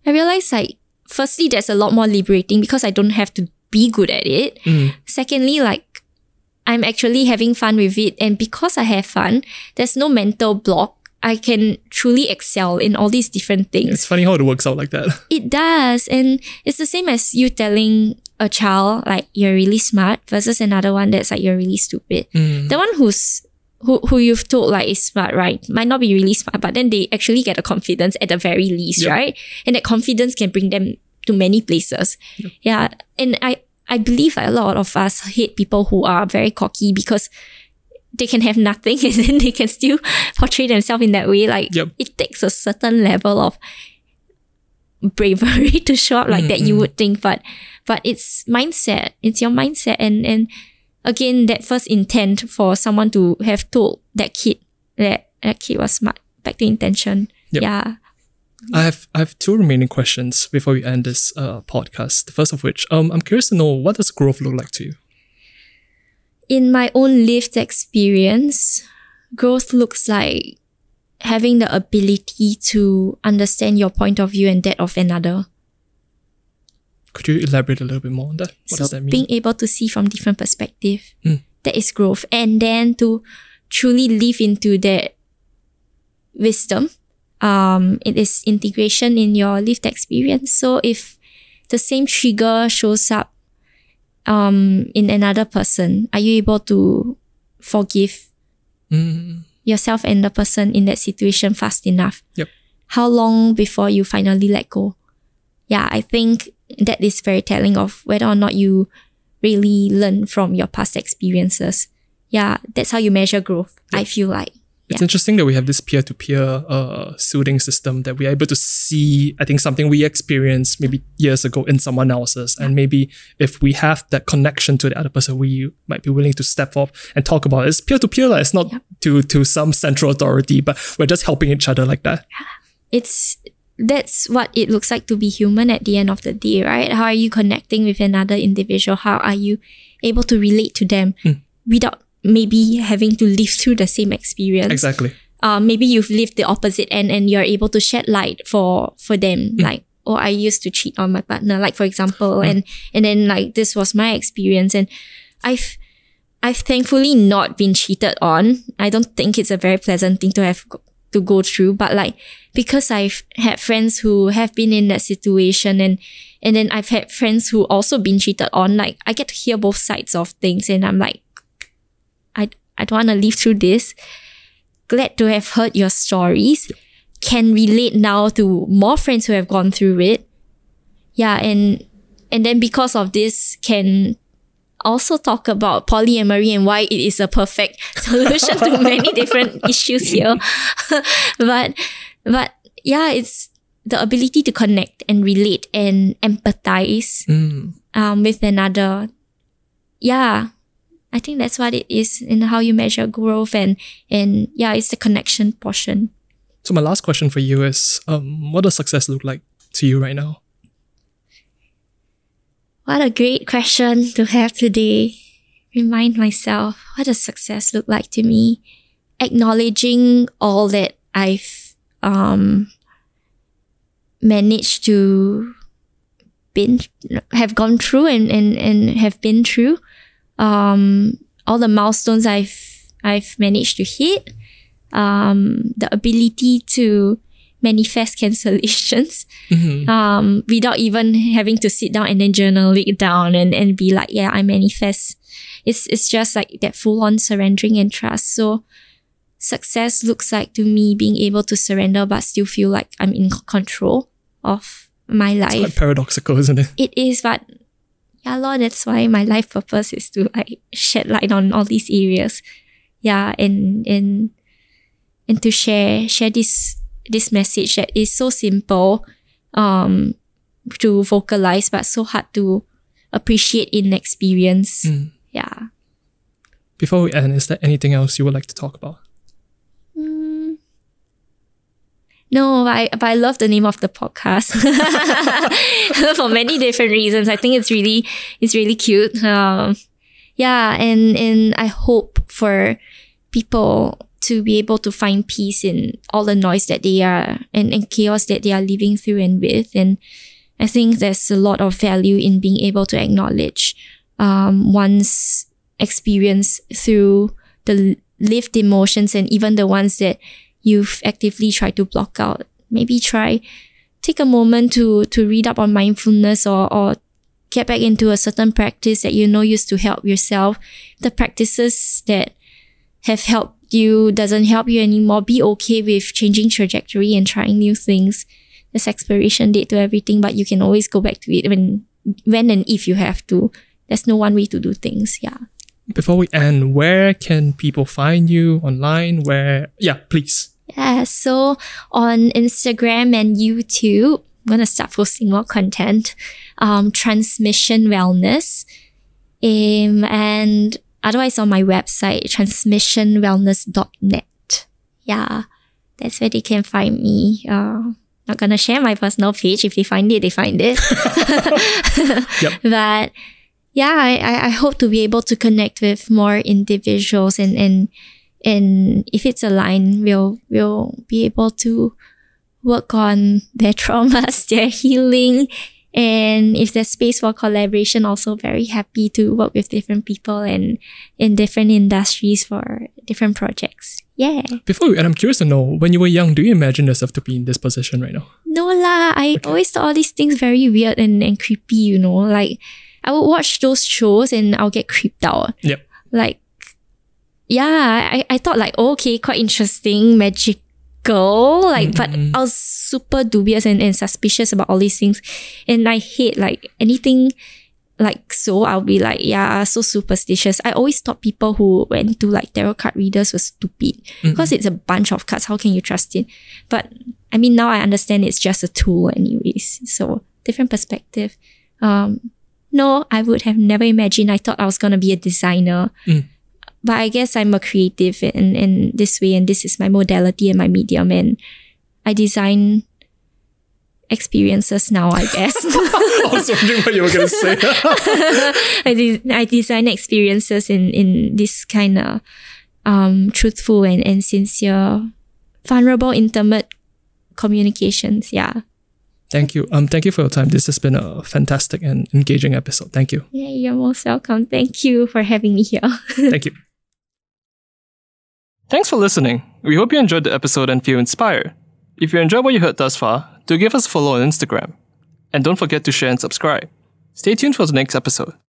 I realized like, firstly, there's a lot more liberating because I don't have to be good at it. Mm. Secondly, like, I'm actually having fun with it. And because I have fun, there's no mental block. I can truly excel in all these different things It's funny how it works out like that. it does. And it's the same as you telling a child like you're really smart versus another one that's like you're really stupid. Mm. The one who's who, who you've told like is smart, right? Might not be really smart, but then they actually get a confidence at the very least, Yep. right? And that confidence can bring them to many places. Yeah. And I I believe like a lot of us hate people who are very cocky because they can have nothing and then they can still portray themselves in that way. Like Yep. it takes a certain level of bravery to show up like that you would think but but it's mindset it's your mindset and and again that first intent for someone to have told that kid that that kid was smart back to intention Yep. yeah I have I have two remaining questions before we end this uh, podcast. The first of which, um, I'm curious to know what does growth look like to you? In my own lived experience growth looks like having the ability to understand your point of view and that of another Could you elaborate a little bit more on that? What so does that mean? being able to see from different perspective Mm. that is growth and then to truly live into that wisdom um it is integration in your lived experience so if the same trigger shows up um in another person. Are you able to forgive Mm, yourself and the person in that situation fast enough? Yep. how long before you finally let go? Yeah i think that is very telling of whether or not you really learn from your past experiences. Yeah that's how you measure growth i feel like It's interesting that we have this peer-to-peer uh, soothing system that we are able to see. I think something we experienced maybe years ago in someone else's, and maybe if we have that connection to the other person, we might be willing to step up and talk about it. It's peer-to-peer. like, It's not to to some central authority, but we're just helping each other like that. it's that's what it looks like to be human at the end of the day, right? How are you connecting with another individual? How are you able to relate to them without maybe having to live through the same experience? Exactly. uh, maybe you've lived the opposite end and you're able to shed light for for them. Like oh i used to cheat on my partner like for example and and then like this was my experience. And i've i've thankfully not been cheated on. I don't think it's a very pleasant thing to have to go through but like because i've had friends who have been in that situation and and then i've had friends who also been cheated on like i get to hear both sides of things and i'm like i i don't want to live through this glad to have heard your stories. Can relate now to more friends who have gone through it. Yeah, and and then because of this, can also talk about polyamory and why it is a perfect solution to many different issues here. but but yeah, it's the ability to connect and relate and empathize Mm. um, with another. Yeah, I think that's what it is in how you measure growth and and yeah, it's the connection portion. So my last question for you is, um, what does success look like to you right now? What a great question to have today. Remind myself, what does success look like to me? Acknowledging all that I've um managed to been have gone through and, and, and have been through. Um all the milestones I've I've managed to hit. Um the ability to manifest cancellations um, without even having to sit down and then journal it down and, and be like, yeah, I manifest. It's it's just like that full on surrendering and trust. So success looks like to me being able to surrender but still feel like I'm in control of my life. It's quite paradoxical, isn't it? It is, but yeah, Lord, that's why my life purpose is to like shed light on all these areas. Yeah, and and and to share share this this message that is so simple um to vocalize but so hard to appreciate in experience. Mm. Yeah. Before we end, is there anything else you would like to talk about? Mm. No, I, but I love the name of the podcast for many different reasons. I think it's really it's really cute. Um, yeah, and and I hope for people to be able to find peace in all the noise that they are and, and chaos that they are living through and with. And I think there's a lot of value in being able to acknowledge um, one's experience through the lived emotions and even the ones that you've actively tried to block out. Maybe try take a moment to to read up on mindfulness or or get back into a certain practice that you know used to help yourself. The practices that have helped you doesn't help you anymore. Be okay with changing trajectory and trying new things. There's expiration date to everything, but you can always go back to it when when and if you have to. There's no one way to do things. Yeah. Before we end, where can people find you online? Where yeah, please. Yeah, so on Instagram and YouTube, I'm gonna start posting more content. Um, transmission wellness. Um, and otherwise on my website, transmissionwellness.net. Yeah, that's where they can find me. Uh, not gonna share my personal page. If they find it, they find it. Yep. But yeah, I, I- I hope to be able to connect with more individuals and and and if it's aligned, we'll we'll be able to work on their traumas, their healing, and if there's space for collaboration, also very happy to work with different people and in different industries for different projects. Yeah. Before we end, I'm curious to know when you were young, do you imagine yourself to be in this position right now? No lah, I always thought all these things very weird and, and creepy, you know. Like I would watch those shows and I'll get creeped out. Yep. Like yeah, I, I thought like oh, okay, quite interesting, magical. Like but Mm-mm. I was super dubious and, and suspicious about all these things. And I hate like anything like so I'll be like, yeah, so superstitious. I always thought people who went to like tarot card readers were stupid because it's a bunch of cards. How can you trust it? But I mean, now I understand it's just a tool, anyways. So different perspective. Um, no, I would have never imagined. I thought I was gonna be a designer, Mm. but I guess I'm a creative in in this way, and this is my modality and my medium, and I design experiences now. I guess. I was wondering what you were gonna say. I, de- I design experiences in in this kind of um truthful and, and sincere, vulnerable, intimate communications. Yeah. Thank you. Um, thank you for your time. This has been a fantastic and engaging episode. Thank you. Yeah, you're most welcome. Thank you for having me here. Thank you. Thanks for listening. We hope you enjoyed the episode and feel inspired. If you enjoyed what you heard thus far, do give us a follow on Instagram. And don't forget to share and subscribe. Stay tuned for the next episode.